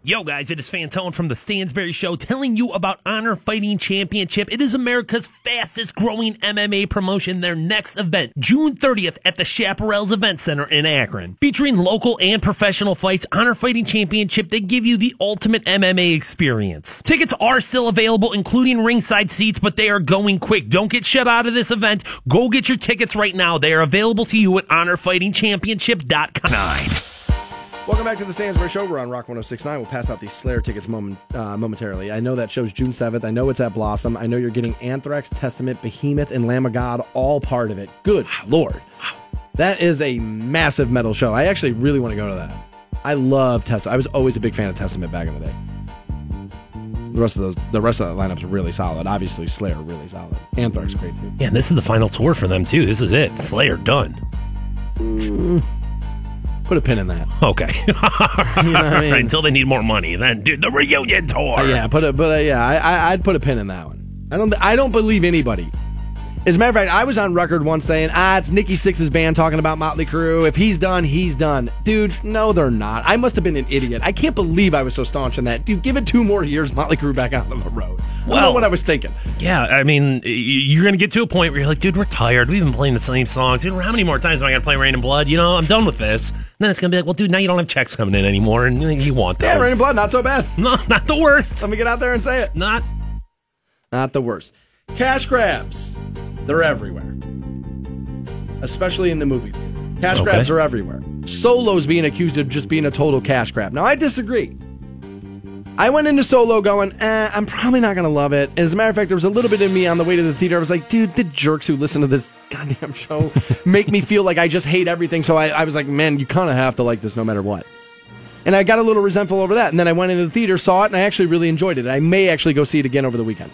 Yo, guys, it is Fantone from the Stansbury Show telling you about Honor Fighting Championship. It is America's fastest growing MMA promotion. Their next event, June 30th at the Chaparrals Event Center in Akron. Featuring local and professional fights, Honor Fighting Championship, they give you the ultimate MMA experience. Tickets are still available, including ringside seats, but they are going quick. Don't get shut out of this event. Go get your tickets right now. They are available to you at honorfightingchampionship.com. Nine. Welcome back to the Stansbury Show. We're on Rock 1069. We'll pass out these Slayer tickets moment, uh, momentarily. I know that show's June 7th. I know it's at Blossom. I know you're getting Anthrax, Testament, Behemoth, and Lamb of God all part of it. Good Lord. That is a massive metal show. I actually really want to go to that. I love Testament. I was always a big fan of Testament back in the day. The rest of those, the rest of that lineup's really solid. Obviously, Slayer really solid. Anthrax great too. Yeah, and this is the final tour for them, too. This is it. Slayer done. Put a pin in that. Okay. know I mean? Until they need more money. Then, dude, the reunion tour. Uh, yeah, put a, but uh, yeah, I, I, I'd put a pin in that one. I don't, I don't believe anybody. As a matter of fact, I was on record once saying, ah, it's Nikki Sixx's band talking about Motley Crue. If he's done, he's done. Dude, no, they're not. I must have been an idiot. I can't believe I was so staunch in that. Dude, give it two more years, Motley Crue back out on the road. I don't know Well- what I was thinking. Yeah, I mean, you're going to get to a point where you're like, dude, we're tired. We've been playing the same songs. Dude, how many more times am I going to play Raining Blood? You know, I'm done with this. And then it's going to be like, well, dude, now you don't have checks coming in anymore, and you want those. Yeah, Raining Blood, not so bad. No, not the worst. Let me get out there and say it. Not. Not the worst. Cash grabs. They're everywhere. Especially in the movie. theater. Cash Okay. grabs are everywhere. Solo's being accused of just being a total cash grab. Now, I disagree. I went into Solo going, eh, I'm probably not going to love it. And as a matter of fact, there was a little bit in me on the way to the theater. I was like, dude, the jerks who listen to this goddamn show make me feel like I just hate everything. So I, I was like, man, you kind of have to like this no matter what. And I got a little resentful over that. And then I went into the theater, saw it, and I actually really enjoyed it. I may actually go see it again over the weekend.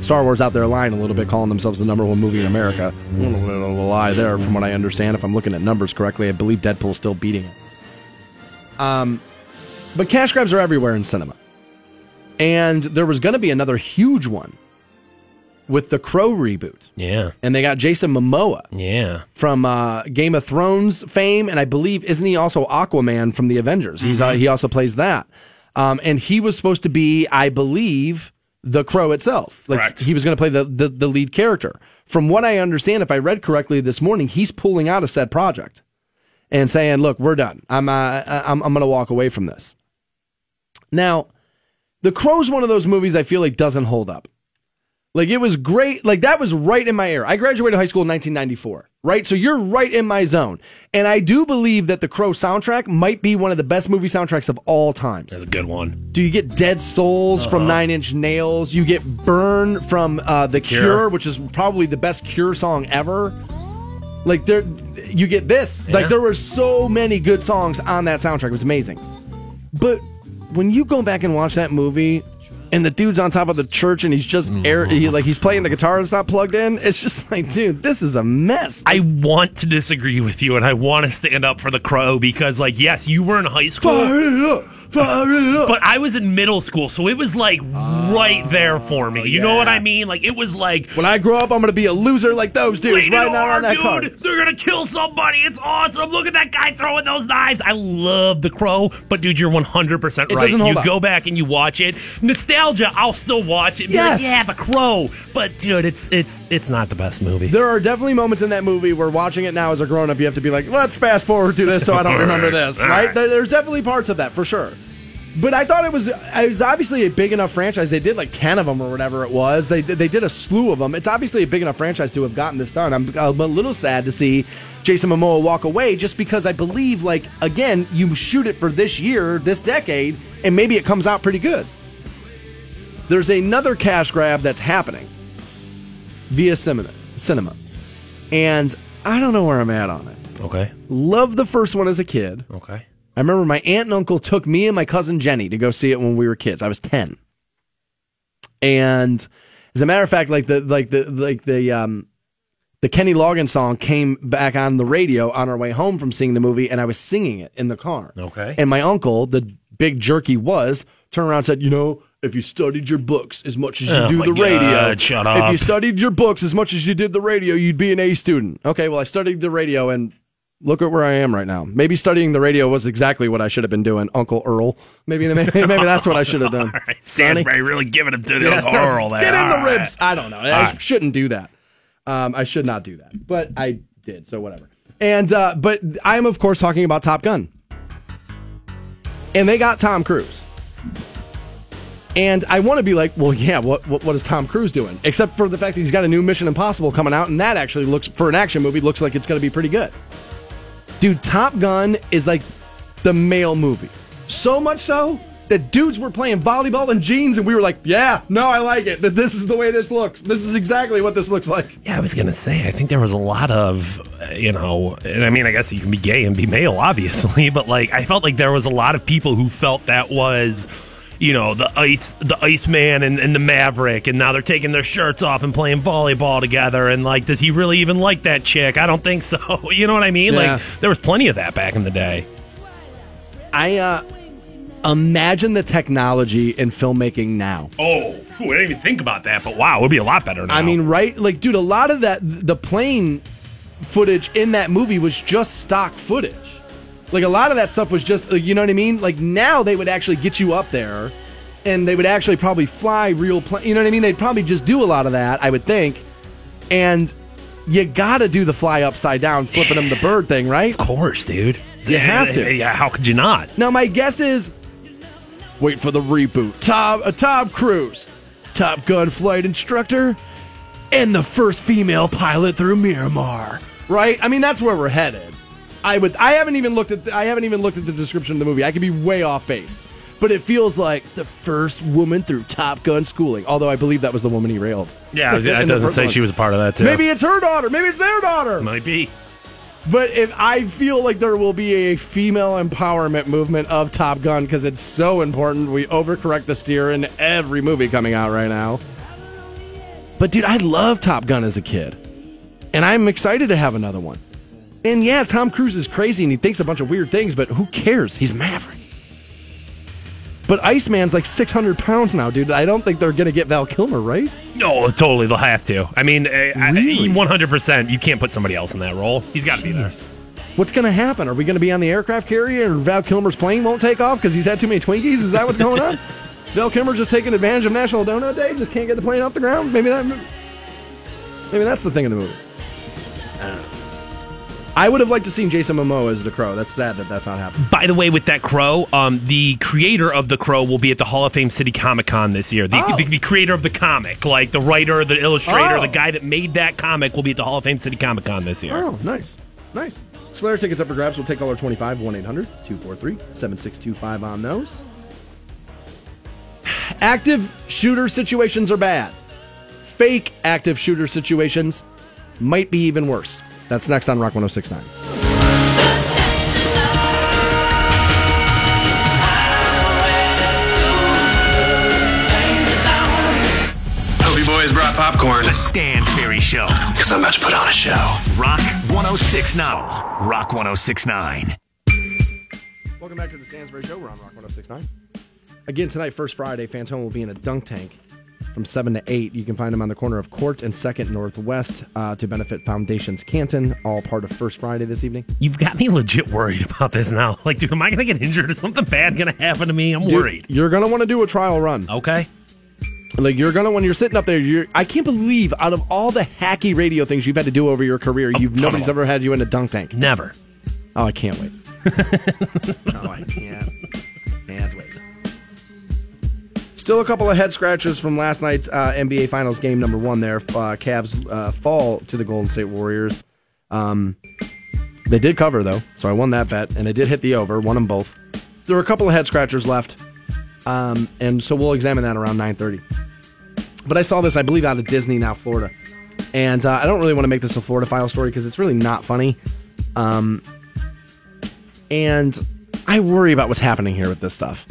Star Wars out there lying a little bit, calling themselves the number one movie in America. A little bit of a lie there, from what I understand. If I'm looking at numbers correctly, I believe Deadpool's still beating it. Um, but cash grabs are everywhere in cinema, and there was going to be another huge one with the Crow reboot, Yeah. and they got Jason Momoa Yeah. from uh, Game of Thrones fame, and I believe isn't he also Aquaman from the Avengers? He's uh, he also plays that, um, and he was supposed to be, I believe, the Crow itself. Like Correct. he was going to play the, the the lead character. From what I understand, if I read correctly this morning, he's pulling out a said project and saying, "Look, we're done. I'm uh, I'm I'm going to walk away from this." Now, The Crow's one of those movies I feel like doesn't hold up. Like it was great. Like that was right in my era. I graduated high school in 1994, right? So you're right in my zone. And I do believe that the Crow soundtrack might be one of the best movie soundtracks of all times. That's a good one. Do you get Dead Souls from Nine Inch Nails? You get Burn from uh, The Cure. Cure. which is probably the best Cure song ever. Like there, you get this. Yeah. Like there were so many good songs on that soundtrack. It was amazing. But when you go back and watch that movie, and the dude's on top of the church, and he's just mm-hmm. air, he, like he's playing the guitar and it's not plugged in. It's just like, dude, this is a mess. I want to disagree with you, and I want to stand up for the crow because, like, yes, you were in high school, Fire it up, fire it up. but I was in middle school, so it was like right there for me. You know what. I ah. mean? Like, it was like when I grow up, I'm gonna be a loser like those dudes right now on that dude. card. They're gonna kill somebody. It's awesome. Look at that guy throwing those knives. I love the crow, but dude, you're 100 percent right. doesn't hold You up. go back and you watch it. Nostalgia, I'll still watch it. be like, Yes. yeah, the crow. But dude, it's it's it's not the best movie. There are definitely moments in that movie where watching it now as a grown up, you have to be like, let's fast forward to this so I don't remember this, right? right. There- There's definitely parts of that for sure. But I thought it was it was obviously a big enough franchise. They did like ten of them or whatever it was. They they did a slew of them. It's obviously a big enough franchise to have gotten this done. I'm, I'm a little sad to see Jason Momoa walk away, just because I believe like again you shoot it for this year, this decade, and maybe it comes out pretty good. There's another cash grab that's happening via cinema, cinema, and I don't know where I'm at on it. Okay. Love the first one as a kid. Okay. I remember my aunt and uncle took me and my cousin Jenny to go see it when we were kids. I was 10. And as a matter of fact, like the like the like the um the Kenny Loggins song came back on the radio on our way home from seeing the movie and I was singing it in the car. Okay. And my uncle, the big jerky was, turned around and said, "You know, if you studied your books as much as you Oh do the radio, God, shut if you studied your books as much as you did the radio, you'd be an A student." Okay, well, I studied the radio and look at where I am right now. Maybe studying the radio was exactly what I should have been doing, Uncle Earl. Maybe maybe, maybe that's what I should have done. Sonny. Stansbury really giving him to the Yeah, Uncle Earl there. Get in the All right. ribs. I don't know. I All right. shouldn't do that. Um, I should not do that, but I did. So whatever. And uh, but I'm of course talking about Top Gun, and they got Tom Cruise. And I want to be like, well, yeah, what, what what is Tom Cruise doing? Except for the fact that he's got a new Mission Impossible coming out, and that actually looks for an action movie looks like it's going to be pretty good. Dude, Top Gun is like the male movie. So much so that dudes were playing volleyball in jeans, and we were like, yeah, no, I like it. That this is the way this looks. This is exactly what this looks like. Yeah, I was gonna say. I think there was a lot of, you know, and I mean, I guess you can be gay and be male, obviously, but like, I felt like there was a lot of people who felt that was, you know, the ice, the Iceman and, and the Maverick, and now they're taking their shirts off and playing volleyball together, and like, does he really even like that chick? I don't think so. You know what I mean? Yeah. Like, there was plenty of that back in the day. I uh, imagine the technology in filmmaking now. Oh, I didn't even think about that, but wow, it would be a lot better now. I mean, right? Like, dude, a lot of that, the plane footage in that movie was just stock footage. Like, a lot of that stuff was just, uh, you know what I mean? Like, now they would actually get you up there and they would actually probably fly real plane. You know what I mean? They'd probably just do a lot of that, I would think. And you got to do the fly upside down, flipping them the bird thing, right? Of course, dude. You have to. Yeah, how could you not? Now, my guess is wait for the reboot. Tom, uh, Tom Cruise, Top Gun flight instructor, and the first female pilot through Miramar. Right? I mean, that's where we're headed. I would. I haven't even looked at. The, I haven't even looked at the description of the movie. I could be way off base, but it feels like the first woman through Top Gun schooling. Although I believe that was the woman he railed. Yeah, was, that doesn't say one. she was a part of that too. Maybe it's her daughter. Maybe it's their daughter. might be. But if I feel like there will be a female empowerment movement of Top Gun because it's so important. We overcorrect the steer in every movie coming out right now. But dude, I love Top Gun as a kid. And I'm excited to have another one. And yeah, Tom Cruise is crazy and he thinks a bunch of weird things, but who cares? He's Maverick. But Iceman's like 600 pounds now, dude. I don't think they're going to get Val Kilmer, right? No, totally. They'll have to. I mean, eh, eh, one hundred percent. You can't put somebody else in that role. He's got to be there. What's going to happen? Are we going to be on the aircraft carrier and Val Kilmer's plane won't take off because he's had too many Twinkies? Is that what's going on? Val Kilmer just taking advantage of National Donut Day, just can't get the plane off the ground. Maybe that, maybe that's the thing in the movie. I don't know. I would have liked to seen Jason Momoa as the Crow. That's sad that that's not happening. By the way, with that crow, um, the creator of the crow will be at the Hall of Fame City Comic Con this year. The, Oh. the, the creator of the comic, like the writer, the illustrator, Oh. the guy that made that comic, will be at the Hall of Fame City Comic Con this year. Oh, nice. Nice. Slayer tickets up for grabs. We'll take caller 25 1 800 243 7625 on those. Active shooter situations are bad. Fake active shooter situations might be even worse. That's next on Rock 1069. Hope you boys brought popcorn. The Stansbury Show. Because I'm about to put on a show. Rock 1069. Rock 1069. Welcome back to the Stansbury Show. We're on Rock 1069. Again, tonight, First Friday, Fantone will be in a dunk tank from 7 to 8. You can find them on the corner of Court and 2nd Northwest uh, to benefit Foundations Canton, all part of First Friday this evening. You've got me legit worried about this now. Like, dude, am I going to get injured? Is something bad going to happen to me? I'm Dude, worried. You're going to want to do a trial run. Okay. Like you're gonna when you're sitting up there, you're I can't believe out of all the hacky radio things you've had to do over your career, you've ton nobody's ever had you in a dunk tank. Never. Oh, I can't wait. oh, I can't. Can't wait. Still a couple of head scratchers from last night's uh, NBA Finals game number one. There, uh, Cavs uh, fall to the Golden State Warriors. Um, they did cover though, so I won that bet, and I did hit the over. Won them both. There were a couple of head scratchers left, um, and so we'll examine that around nine thirty. But I saw this, I believe, out of Disney now, Florida, and uh, I don't really want to make this a Florida file story because it's really not funny. Um, and I worry about what's happening here with this stuff.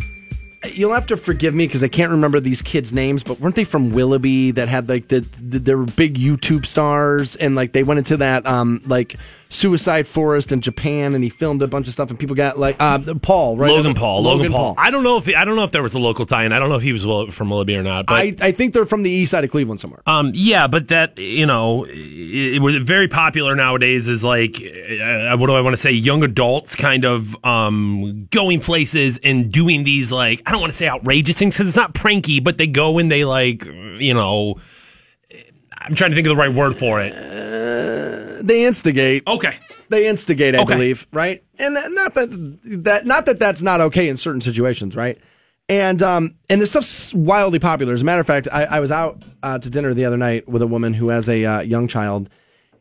You'll have to forgive me because I can't remember these kids' names, but weren't they from Willoughby that had like the, the they were big YouTube stars? And like they went into that um like suicide forest in Japan and he filmed a bunch of stuff and people got like uh Paul right Logan Paul. Logan, Paul. I don't know if I don't know if there was a local tie-in. I don't know if he was from Willoughby or not. But I I think they're from the east side of Cleveland somewhere. Um, yeah, but that you know, it, it was very popular nowadays. Is like, uh, what do I want to say? Young adults kind of um going places and doing these like I don't want to say outrageous things because it's not pranky, but they go and they like you know. I'm trying to think of the right word for it. they instigate. Okay. They instigate, I Okay. believe, right? And not that that not that that's not okay in certain situations, right? And um and this stuff's wildly popular. As a matter of fact, I, I was out uh, to dinner the other night with a woman who has a uh, young child,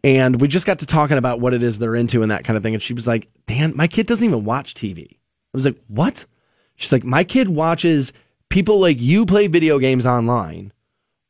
and we just got to talking about what it is they're into and that kind of thing. And she was like, "Dan, my kid doesn't even watch TV." I was like, "What?" She's like, "My kid watches people like you play video games online."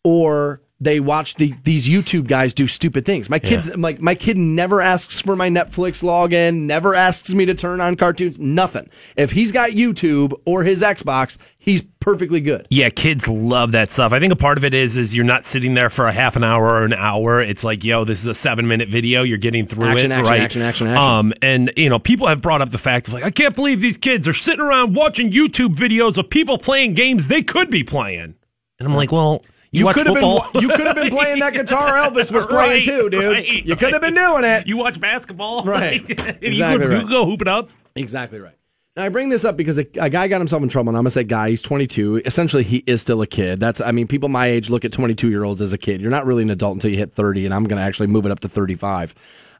or they watch the, these YouTube guys do stupid things. My kids, like my kid, never asks for my Netflix login, never asks me to turn on cartoons, nothing. If he's got YouTube or his Xbox, he's perfectly good. Yeah, kids love that stuff. I think a part of it is is you're not sitting there for a half an hour or an hour. It's like, yo, this is a seven minute video. You're getting through Action, it, action, right? action, action, action. Um, and you know, people have brought up the fact of like, I can't believe these kids are sitting around watching YouTube videos of people playing games they could be playing. And I'm like, well, you, watch could have been you could have been playing that guitar Elvis was playing too, dude. right, you could have been doing it. You watch basketball, Right. Exactly you, could, right. you go hoop it up. Exactly right. Now I bring this up because a, a guy got himself in trouble, and I'm gonna say guy. He's 22. Essentially, he is still a kid. That's I mean, people my age look at 22 year olds as a kid. You're not really an adult until you hit 30, and I'm gonna actually move it up to 35.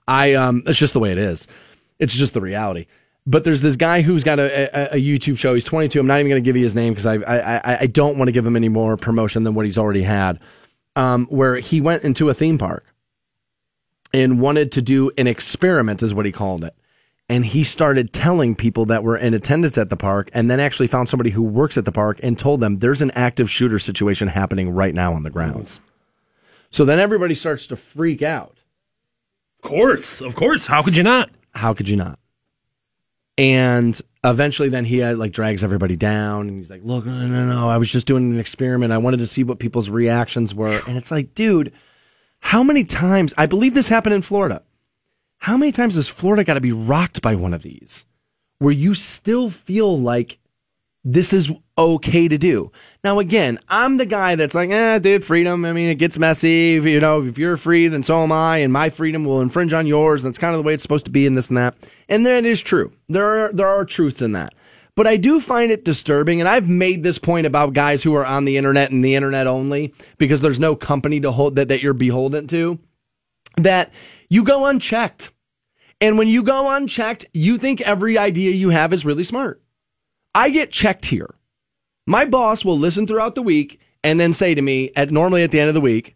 I um, it's just the way it is. It's just the reality. But there's this guy who's got a, a, a YouTube show. He's 22. I'm not even going to give you his name because I, I I I don't want to give him any more promotion than what he's already had. Um, where he went into a theme park and wanted to do an experiment, is what he called it. And he started telling people that were in attendance at the park, and then actually found somebody who works at the park and told them there's an active shooter situation happening right now on the grounds. So then everybody starts to freak out. Of course, of course. How could you not? How could you not? And eventually, then he uh, like drags everybody down, and he's like, "Look, no, no, no! I was just doing an experiment. I wanted to see what people's reactions were." And it's like, dude, how many times? I believe this happened in Florida. How many times has Florida got to be rocked by one of these, where you still feel like this is okay to do? Now, again, I'm the guy that's like, eh, dude, freedom. I mean, it gets messy. You know, if you're free, then so am I, and my freedom will infringe on yours. And that's kind of the way it's supposed to be, and this and that. And that is true. There are there are truths in that. But I do find it disturbing, and I've made this point about guys who are on the internet and the internet only because there's no company to hold that, that you're beholden to. That you go unchecked. And when you go unchecked, you think every idea you have is really smart. I get checked here. My boss will listen throughout the week and then say to me at normally at the end of the week,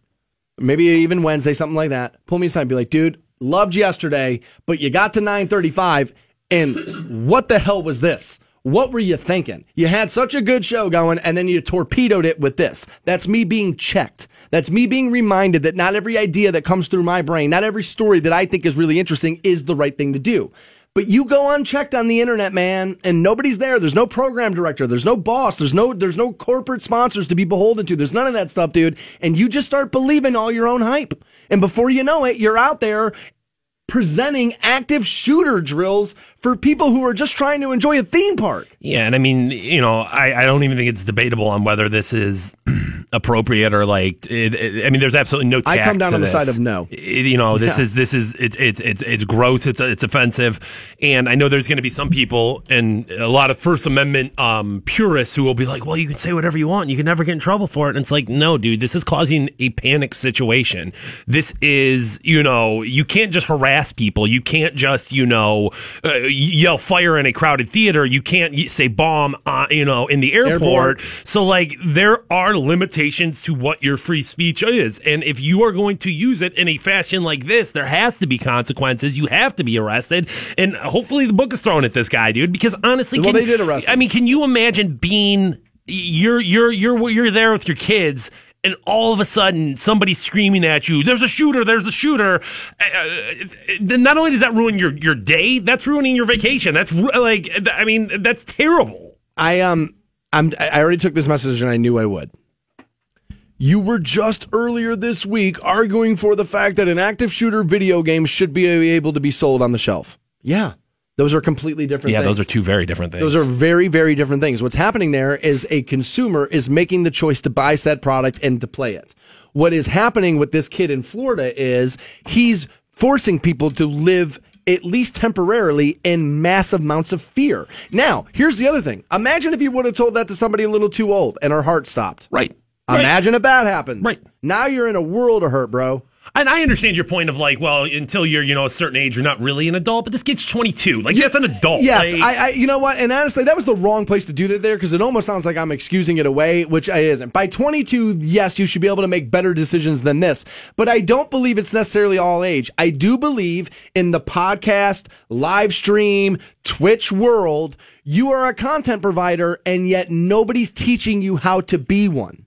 maybe even Wednesday, something like that, pull me aside and be like, dude, loved yesterday, but you got to 935 and what the hell was this? What were you thinking? You had such a good show going and then you torpedoed it with this. That's me being checked. That's me being reminded that not every idea that comes through my brain, not every story that I think is really interesting is the right thing to do. But you go unchecked on the internet, man, and nobody's there. There's no program director. There's no boss. There's no there's no corporate sponsors to be beholden to. There's none of that stuff, dude. And you just start believing all your own hype. And before you know it, you're out there presenting active shooter drills for people who are just trying to enjoy a theme park. Yeah, and I mean, you know, I, I don't even think it's debatable on whether this is appropriate or like. It, it- I mean, there's absolutely no. I come down on the side of no. It- you know, this Yeah. is this is it's it's it's it's gross. It's it's offensive, and I know there's going to be some people and a lot of First Amendment um, purists who will be like, "Well, you can say whatever you want. You can never get in trouble for it." And it's like, no, dude, this is causing a panic situation. This is, you know, you can't just harass people. You can't just, you know, uh, yell fire in a crowded theater. You can't say bomb, uh, you know, in the airport. So, like, there are limitations to what your free speech is. And if you are going to use it in a fashion like this, there has to be consequences. You have to be arrested. And hopefully the book is thrown at this guy, dude, because honestly, Well, can- they did arrest I mean, can you imagine being you're you're you're you're there with your kids and all of a sudden somebody's screaming at you there's a shooter there's a shooter uh, then not only does that ruin your your day that's ruining your vacation that's like i mean that's terrible I um I'm I already took this message and I knew I would. You were just earlier this week arguing for the fact that an active shooter video game should be able to be sold on the shelf. Yeah. Those are completely different yeah things. those are two very different things Those are very, very different things. What's happening there is a consumer is making the choice to buy said product and to play it. What is happening with this kid in Florida is he's forcing people to live at least temporarily in massive amounts of fear. Now, here's the other thing. Imagine if you would have told that to somebody a little too old and her heart stopped. right Imagine if that happens. Right. Now you're in a world of hurt, bro. And I understand your point of like, well, until you're, you know, a certain age, you're not really an adult. But this kid's 22. Like, yeah, that's an adult. Yes, Like- I, I, you know what? And honestly, that was the wrong place to do that there because it almost sounds like I'm excusing it away, which I isn't. By 22, yes, you should be able to make better decisions than this, but I don't believe it's necessarily all age. I do believe in the podcast, live stream, Twitch world. You are a content provider, and yet nobody's teaching you how to be one.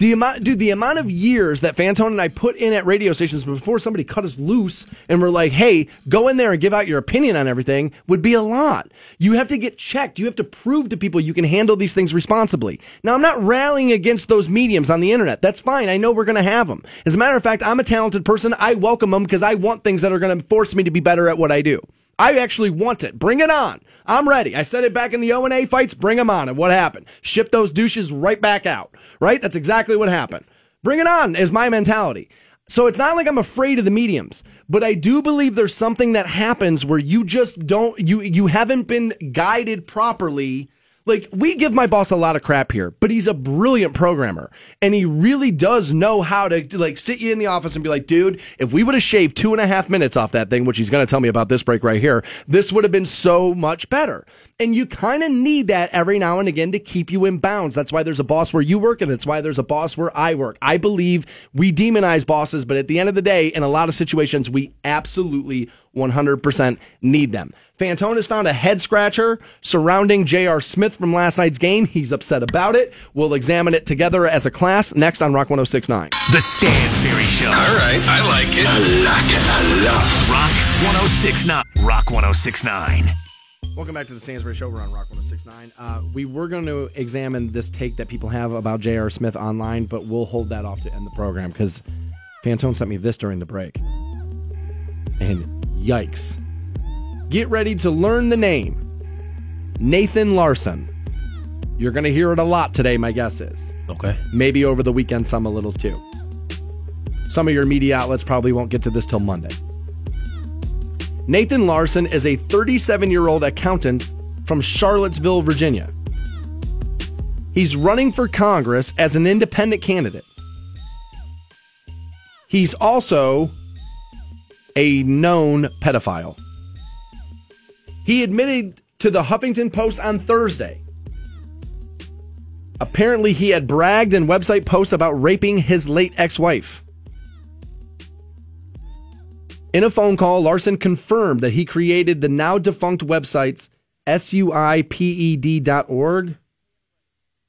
The amount, dude, the amount of years that Fantone and I put in at radio stations before somebody cut us loose and we're like, hey, go in there and give out your opinion on everything would be a lot. You have to get checked. You have to prove to people you can handle these things responsibly. Now, I'm not rallying against those mediums on the internet. That's fine. I know we're going to have them. As a matter of fact, I'm a talented person. I welcome them because I want things that are going to force me to be better at what I do. I actually want it. Bring it on. I'm ready. I said it back in the O and A fights. Bring them on. And what happened? Ship those douches right back out. Right? That's exactly what happened. Bring it on is my mentality. So it's not like I'm afraid of the mediums, but I do believe there's something that happens where you just don't you you haven't been guided properly. Like we give my boss a lot of crap here, but he's a brilliant programmer and he really does know how to like sit you in the office and be like, dude, if we would have shaved two and a half minutes off that thing, which he's going to tell me about this break right here, this would have been so much better. And you kind of need that every now and again to keep you in bounds. That's why there's a boss where you work and it's why there's a boss where I work. I believe we demonize bosses, but at the end of the day, in a lot of situations, we absolutely 100% need them. Fantone has found a head scratcher surrounding J.R. Smith from last night's game. He's upset about it. We'll examine it together as a class next on Rock 1069. The Stansbury Show. All right, I like it. I like it. I love Rock 1069. Rock 1069. Welcome back to the Stansbury Show. We're on Rock 1069. Uh, we were going to examine this take that people have about J.R. Smith online, but we'll hold that off to end the program because Fantone sent me this during the break. And yikes. Get ready to learn the name Nathan Larson. You're going to hear it a lot today, my guess is. Okay. Maybe over the weekend, some a little too. Some of your media outlets probably won't get to this till Monday. Nathan Larson is a 37 year old accountant from Charlottesville, Virginia. He's running for Congress as an independent candidate. He's also a known pedophile. He admitted to the Huffington Post on Thursday. Apparently, he had bragged in website posts about raping his late ex wife. In a phone call, Larson confirmed that he created the now defunct websites suiped.org.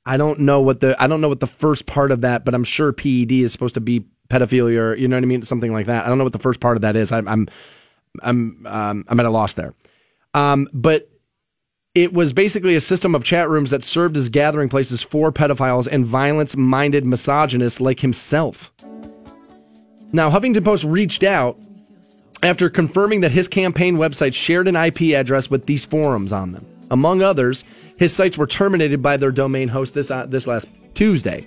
I don't know what the I don't know what the first part of that, but I'm sure PED is supposed to be pedophilia or you know what I mean, something like that. I don't know what the first part of that is. I'm I'm I'm um, I'm at a loss there. Um, but it was basically a system of chat rooms that served as gathering places for pedophiles and violence-minded misogynists like himself. Now, Huffington Post reached out after confirming that his campaign website shared an IP address with these forums on them. Among others, his sites were terminated by their domain host this uh, this last Tuesday.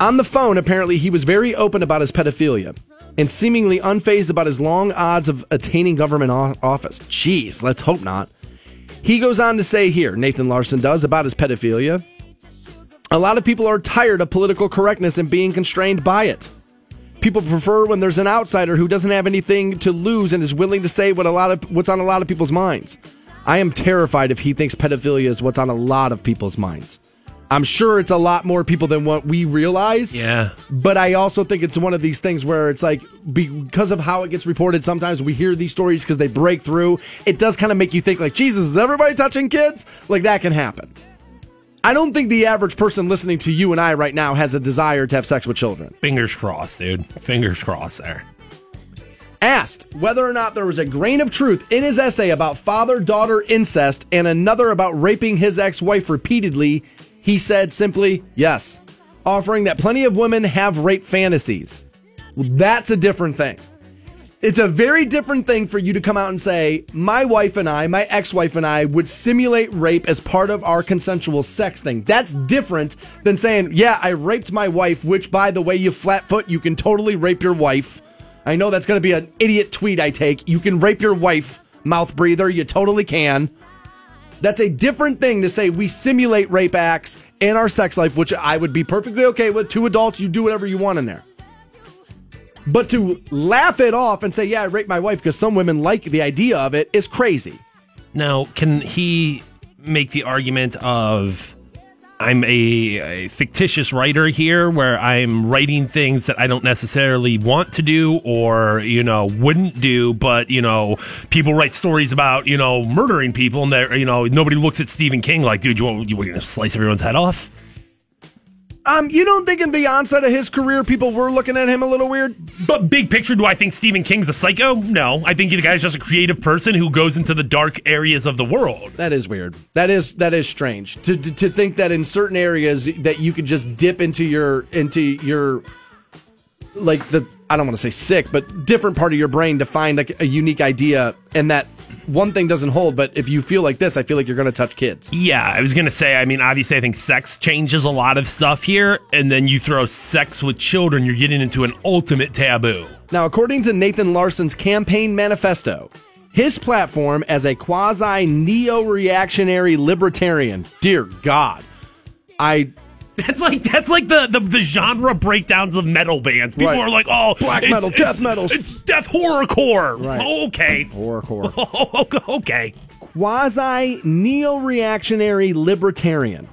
On the phone, apparently, he was very open about his pedophilia and seemingly unfazed about his long odds of attaining government office. Jeez, let's hope not. He goes on to say here, Nathan Larson does, about his pedophilia. A lot of people are tired of political correctness and being constrained by it. People prefer when there's an outsider who doesn't have anything to lose and is willing to say what a lot of what's on a lot of people's minds. I am terrified if he thinks pedophilia is what's on a lot of people's minds. I'm sure it's a lot more people than what we realize. Yeah. But I also think it's one of these things where it's like because of how it gets reported, sometimes we hear these stories because they break through. It does kind of make you think like, Jesus, is everybody touching kids? Like that can happen. I don't think the average person listening to you and I right now has a desire to have sex with children. Fingers crossed, dude. Fingers crossed there. Asked whether or not there was a grain of truth in his essay about father daughter incest and another about raping his ex wife repeatedly, he said simply, yes, offering that plenty of women have rape fantasies. Well, that's a different thing. It's a very different thing for you to come out and say, my wife and I, my ex wife and I would simulate rape as part of our consensual sex thing. That's different than saying, yeah, I raped my wife, which, by the way, you flatfoot, you can totally rape your wife. I know that's going to be an idiot tweet I take. You can rape your wife, mouth breather. You totally can. That's a different thing to say we simulate rape acts in our sex life, which I would be perfectly okay with. Two adults, you do whatever you want in there. But to laugh it off and say, yeah, I raped my wife because some women like the idea of it is crazy. Now, can he make the argument of I'm a, a, fictitious writer here where I'm writing things that I don't necessarily want to do or, you know, wouldn't do, but, you know, people write stories about, you know, murdering people and they're, you know, nobody looks at Stephen King like, dude, you want, you want to slice everyone's head off? Um, you don't think in the onset of his career people were looking at him a little weird? But big picture, do I think Stephen King's a psycho? No. I think the guy's just a creative person who goes into the dark areas of the world. That is weird. That is that is strange. To to, to think that in certain areas that you could just dip into your into your like the I don't want to say sick, but different part of your brain to find like a unique idea and that one thing doesn't hold, but if you feel like this, I feel like you're going to touch kids. Yeah, I was going to say, I mean, obviously, I think sex changes a lot of stuff here, and then you throw sex with children, you're getting into an ultimate taboo. Now, according to Nathan Larson's campaign manifesto, his platform as a quasi neo reactionary libertarian, dear God, I that's like that's like the, the, the genre breakdowns of metal bands. People Right. are like, "Oh, Black it's- metal, death metal. it's death horrorcore." Right. Oh, okay, horrorcore. Oh, okay. quasi neo reactionary libertarian.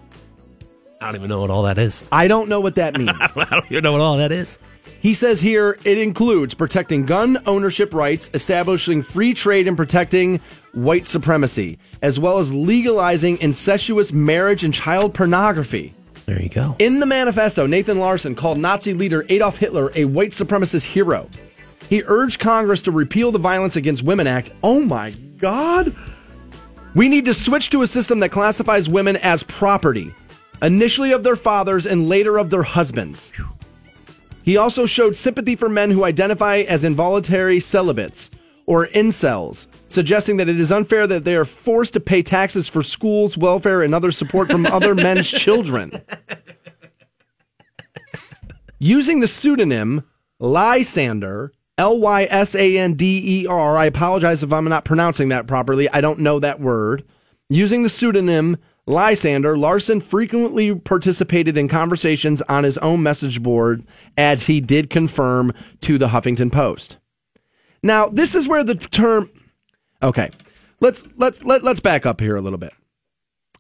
I don't even know what all that is. I don't know what that means. I don't even know what all that is. He says here it includes protecting gun ownership rights, establishing free trade, and protecting white supremacy, as well as legalizing incestuous marriage and child pornography. There you go. In the manifesto, Nathan Larson called Nazi leader Adolf Hitler a white supremacist hero. He urged Congress to repeal the Violence Against Women Act. Oh my God! We need to switch to a system that classifies women as property, initially of their fathers and later of their husbands. He also showed sympathy for men who identify as involuntary celibates or incels, suggesting that it is unfair that they are forced to pay taxes for schools, welfare, and other support from other men's children. Using the pseudonym Lysander, L Y S A N D E R, I apologize if I'm not pronouncing that properly. I don't know that word. Using the pseudonym Lysander, Larson frequently participated in conversations on his own message board, as he did confirm to the Huffington Post. Now, this is where the term Okay. Let's let's let, let's back up here a little bit.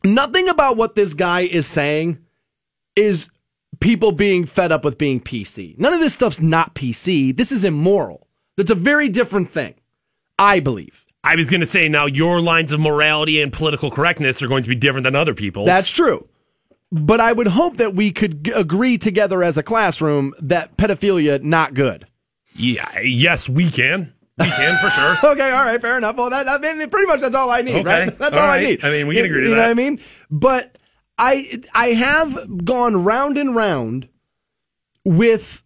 Nothing about what this guy is saying is people being fed up with being PC. None of this stuff's not PC. This is immoral. That's a very different thing. I believe. I was going to say now your lines of morality and political correctness are going to be different than other people's. That's true. But I would hope that we could g- agree together as a classroom that pedophilia not good. Yeah, yes, we can. We can for sure. okay, all right, fair enough. Well, that, I mean, pretty much that's all I need, Okay, right? That's all all, right. I need. I mean, we can You- agree to You know what I mean? But I I have gone round and round with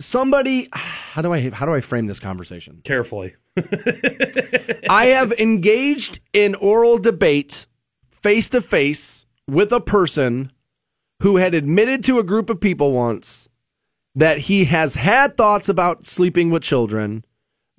somebody. How do I how do I frame this conversation? Carefully. I have engaged in oral debate face to face with a person who had admitted to a group of people once that he has had thoughts about sleeping with children,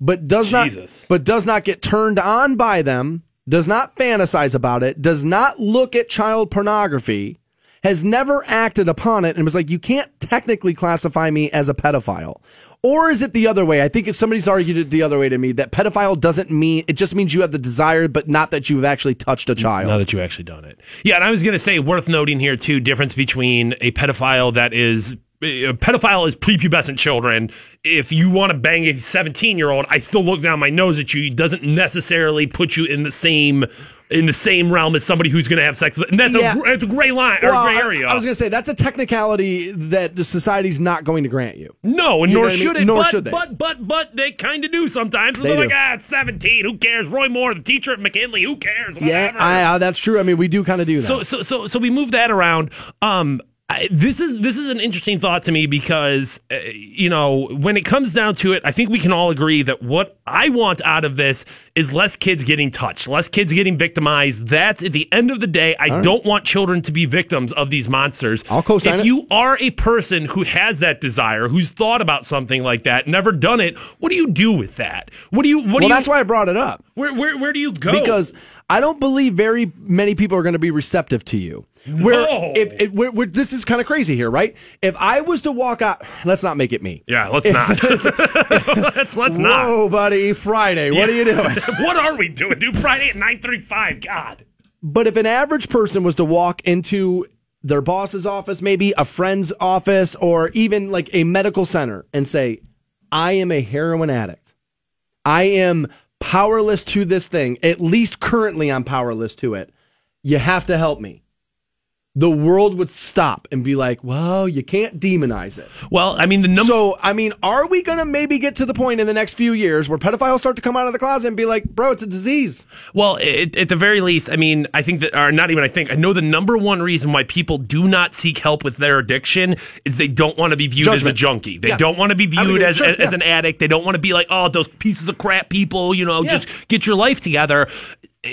but does Jesus. not but does not get turned on by them, does not fantasize about it, does not look at child pornography, has never acted upon it, and was like, you can't technically classify me as a pedophile. Or is it the other way? I think if somebody's argued it the other way to me that pedophile doesn't mean it just means you have the desire, but not that you've actually touched a child. Now that you actually done it. Yeah, and I was going to say, worth noting here too, difference between a pedophile that is a pedophile is prepubescent children. If you want to bang a 17 year old, I still look down my nose at you. It doesn't necessarily put you in the same in the same realm as somebody who's going to have sex with. And that's Yeah. a it's a gray line or Well, gray I- area. I, was going to say that's a technicality that the society's not going to grant you. no, and You nor what I mean? should it. Nor but, should they. But but but they kind of do sometimes. They They're do. like, ah, it's 17. Who cares? Roy Moore, the teacher at McKinley. Who cares? Yeah, Whatever. I, uh, that's true. I mean, we do kind of do that. So so so so we move that around. Um, I, this is this is an interesting thought to me because uh, you know when it comes down to it, I think we can all agree that what I want out of this is less kids getting touched, less kids getting victimized. That's at the end of the day. I right. don't want children to be victims of these monsters. I'll co-sign If it. you are a person who has that desire, who's thought about something like that, never done it, what do you do with that? What do you? What do well, you? that's why I brought it up. Where where where do you go? Because I don't believe very many people are going to be receptive to you. Where No. if, if where, where, this is kind of crazy here, right? If I was to walk out, let's not make it me. yeah, let's not. let's let's not. Whoa, buddy, Friday. What are you doing? what are we doing, dude? Friday at nine thirty-five. God. But if an average person was to walk into their boss's office, maybe a friend's office, or even like a medical center and say, I am a heroin addict. I am powerless to this thing. At least currently, I'm powerless to it. You have to help me. The world would stop and be like, well, you can't demonize it. Well, I mean, the number. So, I mean, are we going to maybe get to the point in the next few years where pedophiles start to come out of the closet and be like, bro, it's a disease? Well, it, at the very least, I mean, I think that, or not even I think, I know the number one reason why people do not seek help with their addiction is they don't want to be viewed as a junkie. They Yeah. don't want to be I mean, viewed as, sure, as, yeah. an addict. They don't want to be like, oh, those pieces of crap people, you know, Yeah. just get your life together.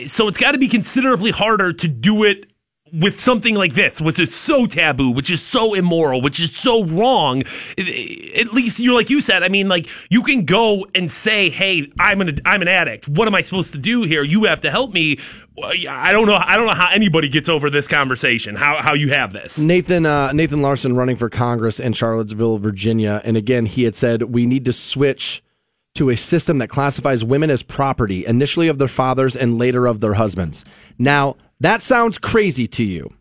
So it's got to be considerably harder to do it with something like this, which is so taboo, which is so immoral, which is so wrong. At least you're like you said. I mean, like you can go and say, "Hey, I'm an I'm an addict. What am I supposed to do here? You have to help me." I don't know. I don't know how anybody gets over this conversation. How how you have this? Nathan uh, Nathan Larson running for Congress in Charlottesville, Virginia, and again he had said we need to switch to a system that classifies women as property, initially of their fathers and later of their husbands. Now that sounds crazy to you.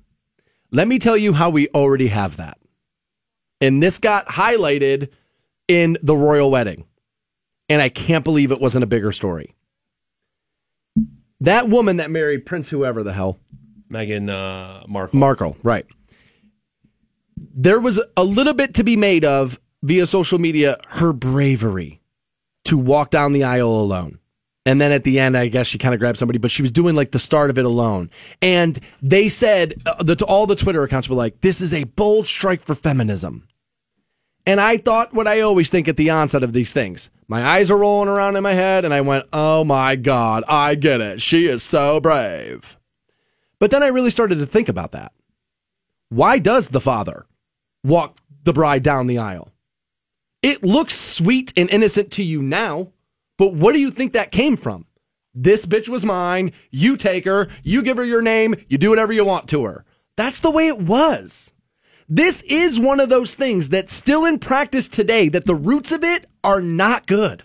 Let me tell you how we already have that, and this got highlighted in the royal wedding, and I can't believe it wasn't a bigger story. That woman that married Prince whoever the hell Meghan uh, Markle. Markle, right. There was a little bit to be made of via social media her bravery to walk down the aisle alone. And then at the end, I guess she kind of grabbed somebody, but she was doing like the start of it alone. And they said, uh, all the Twitter accounts were like, this is a bold strike for feminism. And I thought what I always think at the onset of these things. My eyes are rolling around in my head, and I went, oh my God, I get it. She is so brave. But then I really started to think about that. Why does the father walk the bride down the aisle? It looks sweet and innocent to you now, but what do you think that came from? This bitch was mine. You take her, you give her your name, you do whatever you want to her. That's the way it was. This is one of those things that's still in practice today that the roots of it are not good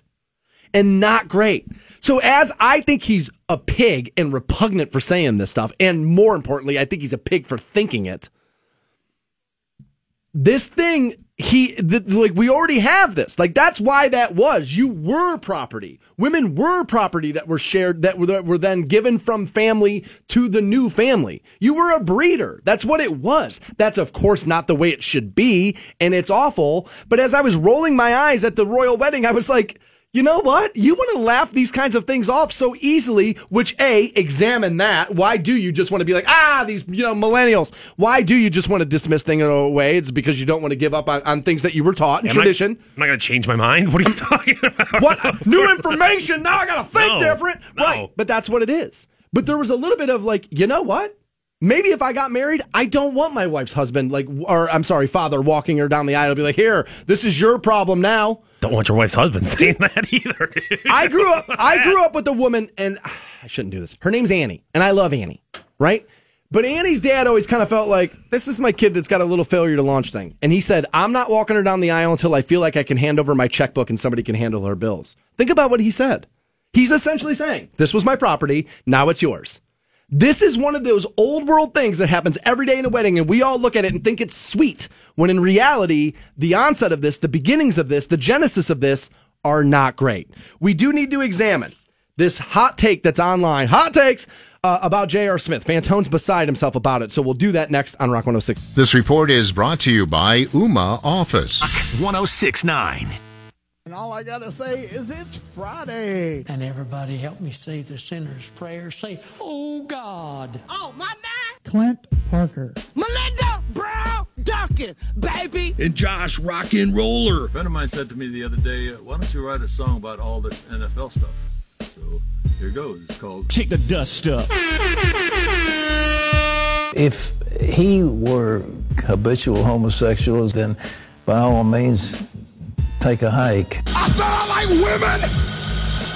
and not great. So as I think he's a pig and repugnant for saying this stuff, and more importantly, I think he's a pig for thinking it. This thing, he th- like we already have this. Like that's why that was. You were property. Women were property that were shared that were, that were then given from family to the new family. You were a breeder. That's what it was. That's of course not the way it should be, and it's awful. But as I was rolling my eyes at the royal wedding, I was like. You know what? You want to laugh these kinds of things off so easily, which A, examine that. Why do you just want to be like, ah, these, you know, millennials? Why do you just want to dismiss things in a way? It's because you don't want to give up on, on things that you were taught in Am tradition. I'm not going to change my mind. What are you talking about? What? New information. Now I got to think No, different. no. Right. But that's what it is. But there was a little bit of like, you know what? Maybe if I got married, I don't want my wife's husband, like, or I'm sorry, father, walking her down the aisle, be like, "Here, this is your problem now." Don't want your wife's husband saying that either. dude. I grew up. I grew up with a woman, and I shouldn't do this. Her name's Annie, and I love Annie, right? But Annie's dad always kind of felt like this is my kid that's got a little failure to launch thing, and he said, "I'm not walking her down the aisle until I feel like I can hand over my checkbook and somebody can handle her bills." Think about what he said. He's essentially saying, "This was my property, now it's yours." This is one of those old world things that happens every day in a wedding, and we all look at it and think it's sweet. When in reality, the onset of this, the beginnings of this, the genesis of this are not great. We do need to examine this hot take that's online. Hot takes uh, about J.R. Smith. Fantone's beside himself about it. So we'll do that next on Rock 106. This report is brought to you by UMA Office. 1069. And all I gotta say is it's Friday. And everybody help me say the sinner's prayer. Say, Oh God. Oh, my name? Clint Parker. Melinda Brown Duncan, baby. And Josh Rock and Roller. A friend of mine said to me the other day, uh, why don't you write a song about all this NFL stuff? So here goes. It's called Kick the dust up. If he were habitual homosexuals, then by all means, take a hike. I said I like women.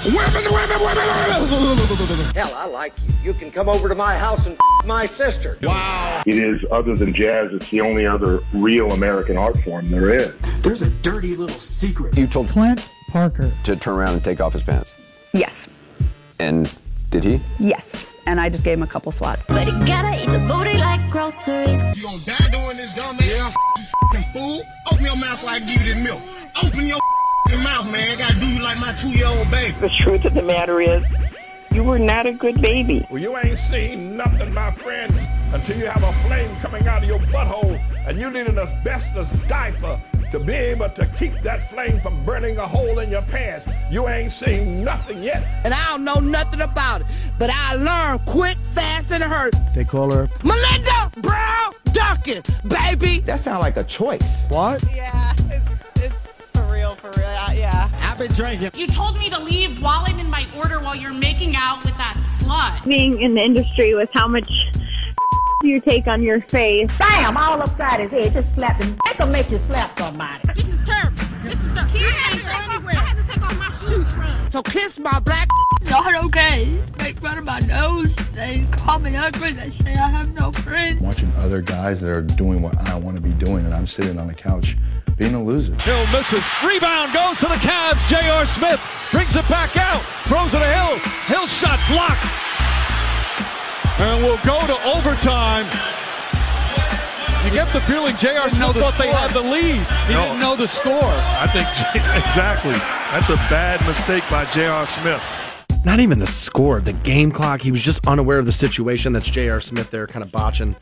Women, women, women, women. Hell, I like you. You can come over to my house and my sister. Wow. It is, other than jazz, it's the only other real American art form there is. There's a dirty little secret. You told Clint Parker to turn around and take off his pants. Yes. And did he? Yes. And I just gave him a couple swats. But you gotta eat the booty like groceries. You gonna die doing this, dumb ass you fucking fool? Open your mouth so I can give you this milk. Open your fucking mouth, man. I gotta do you like my two-year-old baby. The truth of the matter is, you were not a good baby. Well, you ain't seen nothing, my friend, until you have a flame coming out of your butthole and you need an asbestos diaper to be able to keep that flame from burning a hole in your pants. You ain't seen nothing yet. And I don't know nothing about it, but I learned quick, fast, and hurt. They call her. Melinda Brown Duncan, baby. That sounds like a choice. What? Yeah, it's, it's for real, for real. Uh, Yeah. I've been drinking. You told me to leave while I'm in my order while you're making out with that slut. Being in the industry with how much you take on your face. Bam! All upside his head. Just slap him. Make him make you slap somebody. This is terrible. This is terrible. I had to take off- I had to take off my shoes. So kiss my black. Not okay. Make fun of my nose. They call me ugly. They say I have no friends. Watching other guys that are doing what I want to be doing, and I'm sitting on the couch being a loser. Hill misses. Rebound goes to the Cavs. J.R. Smith brings it back out. Throws it to Hill. Hill shot blocked. And we'll go to overtime. You get the feeling J.R. Smith thought they had the lead. He No. didn't know the score. I think exactly. That's a bad mistake by J.R. Smith. Not even the score, the game clock. He was just unaware of the situation. That's J.R. Smith there, kind of botching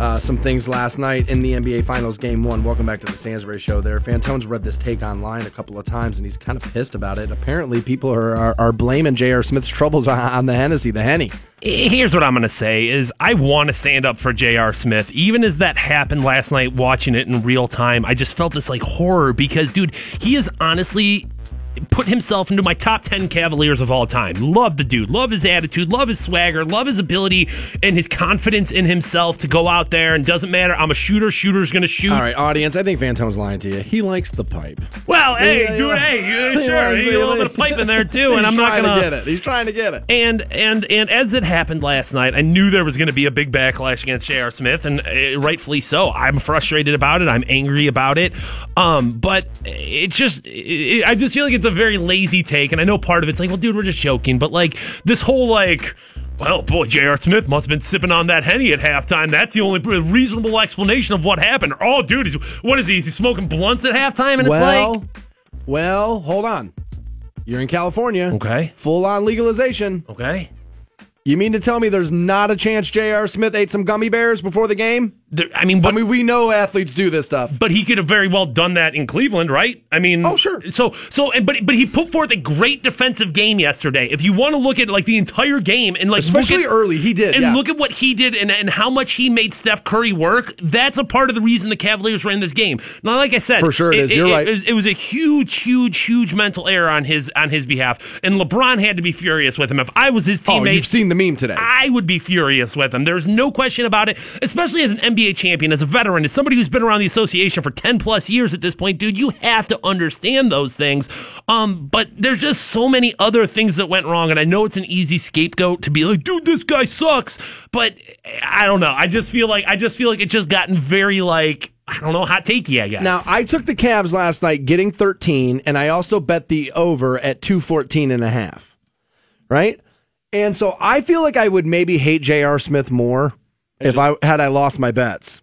uh, some things last night in the NBA Finals Game One. Welcome back to the Stansbury Show. There, Fantone's read this take online a couple of times, and he's kind of pissed about it. Apparently, people are are, are blaming J.R. Smith's troubles on, on the Hennessy, the Henny. Here's what I'm going to say is I want to stand up for J.R. Smith. Even as that happened last night watching it in real time, I just felt this like horror because dude, he is honestly put himself into my top 10 Cavaliers of all time. Love the dude. Love his attitude. Love his swagger. Love his ability and his confidence in himself to go out there and doesn't matter. I'm a shooter. Shooter's going to shoot. All right, audience, I think Fantone's lying to you. He likes the pipe. Well, hey, Yeah, dude, yeah. hey, yeah, sure. likes He a little bit of pipe in there too, and I'm not gonna get it. He's trying to get it. And and and as it happened last night, I knew there was going to be a big backlash against J.R. Smith, and uh, rightfully so. I'm frustrated about it. I'm angry about it. Um, but it's just, it, I just feel like it's a very lazy take, and I know part of it's like, well, dude, we're just joking, but like this whole like. Well, boy, J.R. Smith must have been sipping on that henny at halftime. That's the only reasonable explanation of what happened. Oh, dude, he's, what is he? Is he smoking blunts at halftime? And it's well, like, well, hold on. You're in California. Okay. Full on legalization. Okay. You mean to tell me there's not a chance J.R. Smith ate some gummy bears before the game? There, I mean, but, I mean, we know athletes do this stuff. but he could have very well done that in Cleveland, right? I mean, Oh, sure. So, so, and, but but he put forth a great defensive game yesterday. If you want to look at like the entire game and like Especially at- early, he did, and yeah. look at what he did and, and how much he made Steph Curry work. That's a part of the reason the Cavaliers were in this game. Now, like I said, For sure it is. You're it, right. was, it was a huge, huge, huge mental error on his on his behalf, and LeBron had to be furious with him. If I was his Oh, teammate, you've seen the meme today. I would be furious with him. There's no question about it, especially as an NBA champion, as a veteran, as somebody who's been around the association for 10 plus years at this point, dude, you have to understand those things. Um, but there's just so many other things that went wrong. And I know it's an easy scapegoat to be like, dude, this guy sucks. But I don't know. I just feel like, I just feel like it just gotten very like, I don't know, hot takey, I guess. Now, I took the Cavs last night getting 13, and I also bet the over at 214 and a half. Right? And so I feel like I would maybe hate J.R. Smith more if I had I lost my bets.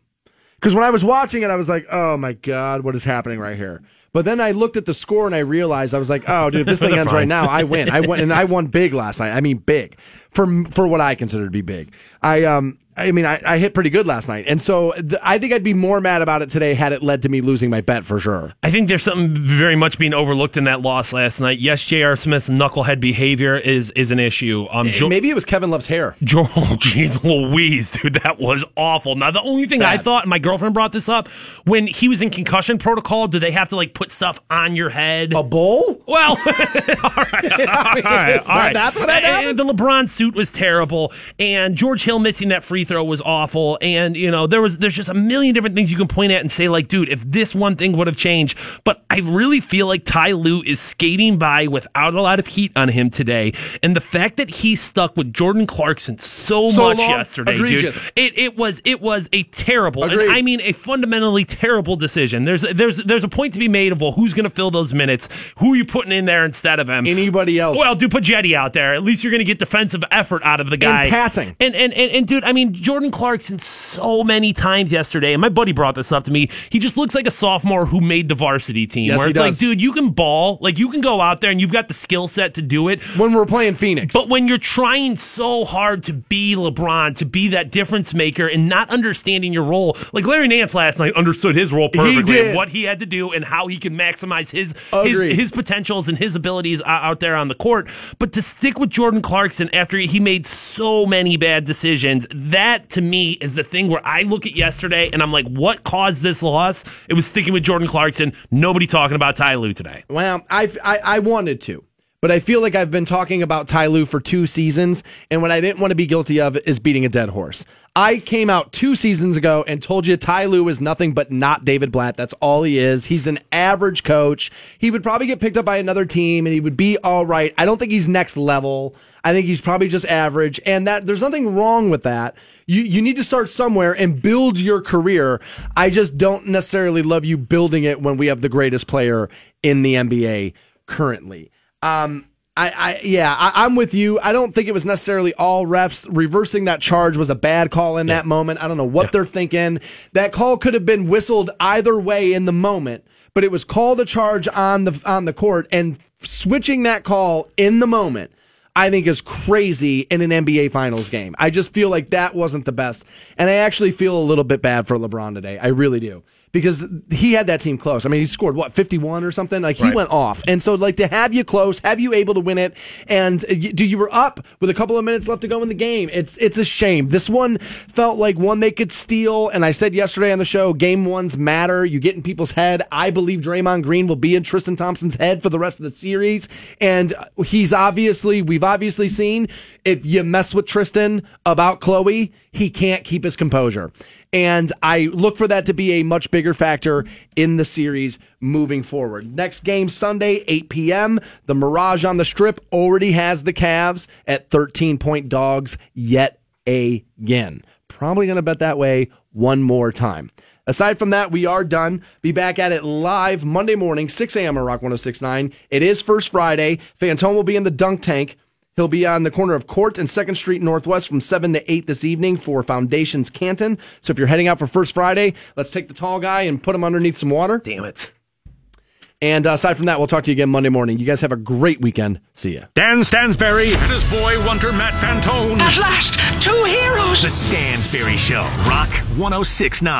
Because when I was watching it, I was like, oh my God, what is happening right here? But then I looked at the score and I realized I was like, oh, dude, if this thing ends right now, I win. I won, and I won big last night. I mean, big for for what I consider to be big. I um, I mean, I, I hit pretty good last night, and so th- I think I'd be more mad about it today had it led to me losing my bet for sure. I think there's something very much being overlooked in that loss last night. Yes, J.R. Smith's knucklehead behavior is is an issue. Um, Jo- Maybe it was Kevin Love's hair. Joel, jeez Louise, dude, that was awful. Now, the only thing I thought, and my girlfriend brought this up, when he was in concussion protocol, do they have to like put stuff on your head? A bowl? Well, all right, all right, is that- all right. that's what happened? The LeBron suit was terrible, and George Hill missing that free throw was awful. And you know, there was there's just a million different things you can point at and say like, dude, if this one thing would have changed. But I really feel like Ty Lue is skating by without a lot of heat on him today, and the fact that he stuck with Jordan Clarkson so, So much long? yesterday, Egregious. dude. It it was it was a terrible, Agreed. and I mean a fundamentally terrible decision. There's there's there's a point to be made of well, who's going to fill those minutes? Who are you putting in there instead of him? Anybody else? Well, do put Jetty out there. At least you're going to get defensive effort out of the guy. passing. And, and and and dude, I mean Jordan Clarkson so many times yesterday, and my buddy brought this up to me. He just looks like a sophomore who made the varsity team. Yes, where he it's like, dude, you can ball, like you can go out there and you've got the skill set to do it. When we're playing Phoenix. But when you're trying so hard to be LeBron, to be that difference maker, and not understanding your role, like Larry Nance last night understood his role perfectly, and what he had to do, and how he can maximize his Agreed. his, his potentials and his abilities out there on the court. But to stick with Jordan Clarkson after he made so many bad decisions, that to me is the thing where I look at yesterday and I'm like, what caused this loss? It was sticking with Jordan Clarkson. Nobody talking about Ty Lue today. Well, I, I I wanted to, but I feel like I've been talking about Ty Lue for two seasons, and what I didn't want to be guilty of is beating a dead horse. I came out two seasons ago and told you Ty Lue is nothing but not David Blatt. That's all he is. He's an average coach. He would probably get picked up by another team, and he would be all right. I don't think he's next level. I think he's probably just average, and that there's nothing wrong with that. You you need to start somewhere and build your career. I just don't necessarily love you building it when we have the greatest player in the NBA currently. Um, I, I yeah, I, I'm with you. I don't think it was necessarily all refs. Reversing that charge was a bad call in that moment. I don't know what they're thinking. That call could have been whistled either way in the moment, but it was called a charge on the on the court and switching that call in the moment. I think is crazy in an NBA Finals game. I just feel like that wasn't the best, and I actually feel a little bit bad for LeBron today. I really do because he had that team close. I mean, he scored what fifty one or something. Like he Right. went off, and so like to have you close, have you able to win it, and you, do you were up with a couple of minutes left to go in the game. It's it's a shame. This one felt like one they could steal, and I said yesterday on the show, game ones matter. You get in people's head. I believe Draymond Green will be in Tristan Thompson's head for the rest of the series, and he's obviously we've obviously seen if you mess with Tristan about Khloe, he can't keep his composure. And I look for that to be a much bigger factor in the series moving forward. Next game Sunday, 8 p.m. The Mirage on the Strip already has the Cavs at 13 point dogs yet again. Probably going to bet that way one more time. Aside from that, we are done. Be back at it live Monday morning, 6 a.m. on Rock 1069. It is First Friday. Fantone will be in the dunk tank. He'll be on the corner of Court and 2nd Street Northwest from 7 to 8 this evening for Foundations Canton. So if you're heading out for First Friday, let's take the tall guy and put him underneath some water. Damn it. And uh, aside from that, we'll talk to you again Monday morning. You guys have a great weekend. See ya. Dan Stansbury and his boy wonder Matt Fantone. At last, two heroes. The Stansbury Show, Rock 1069.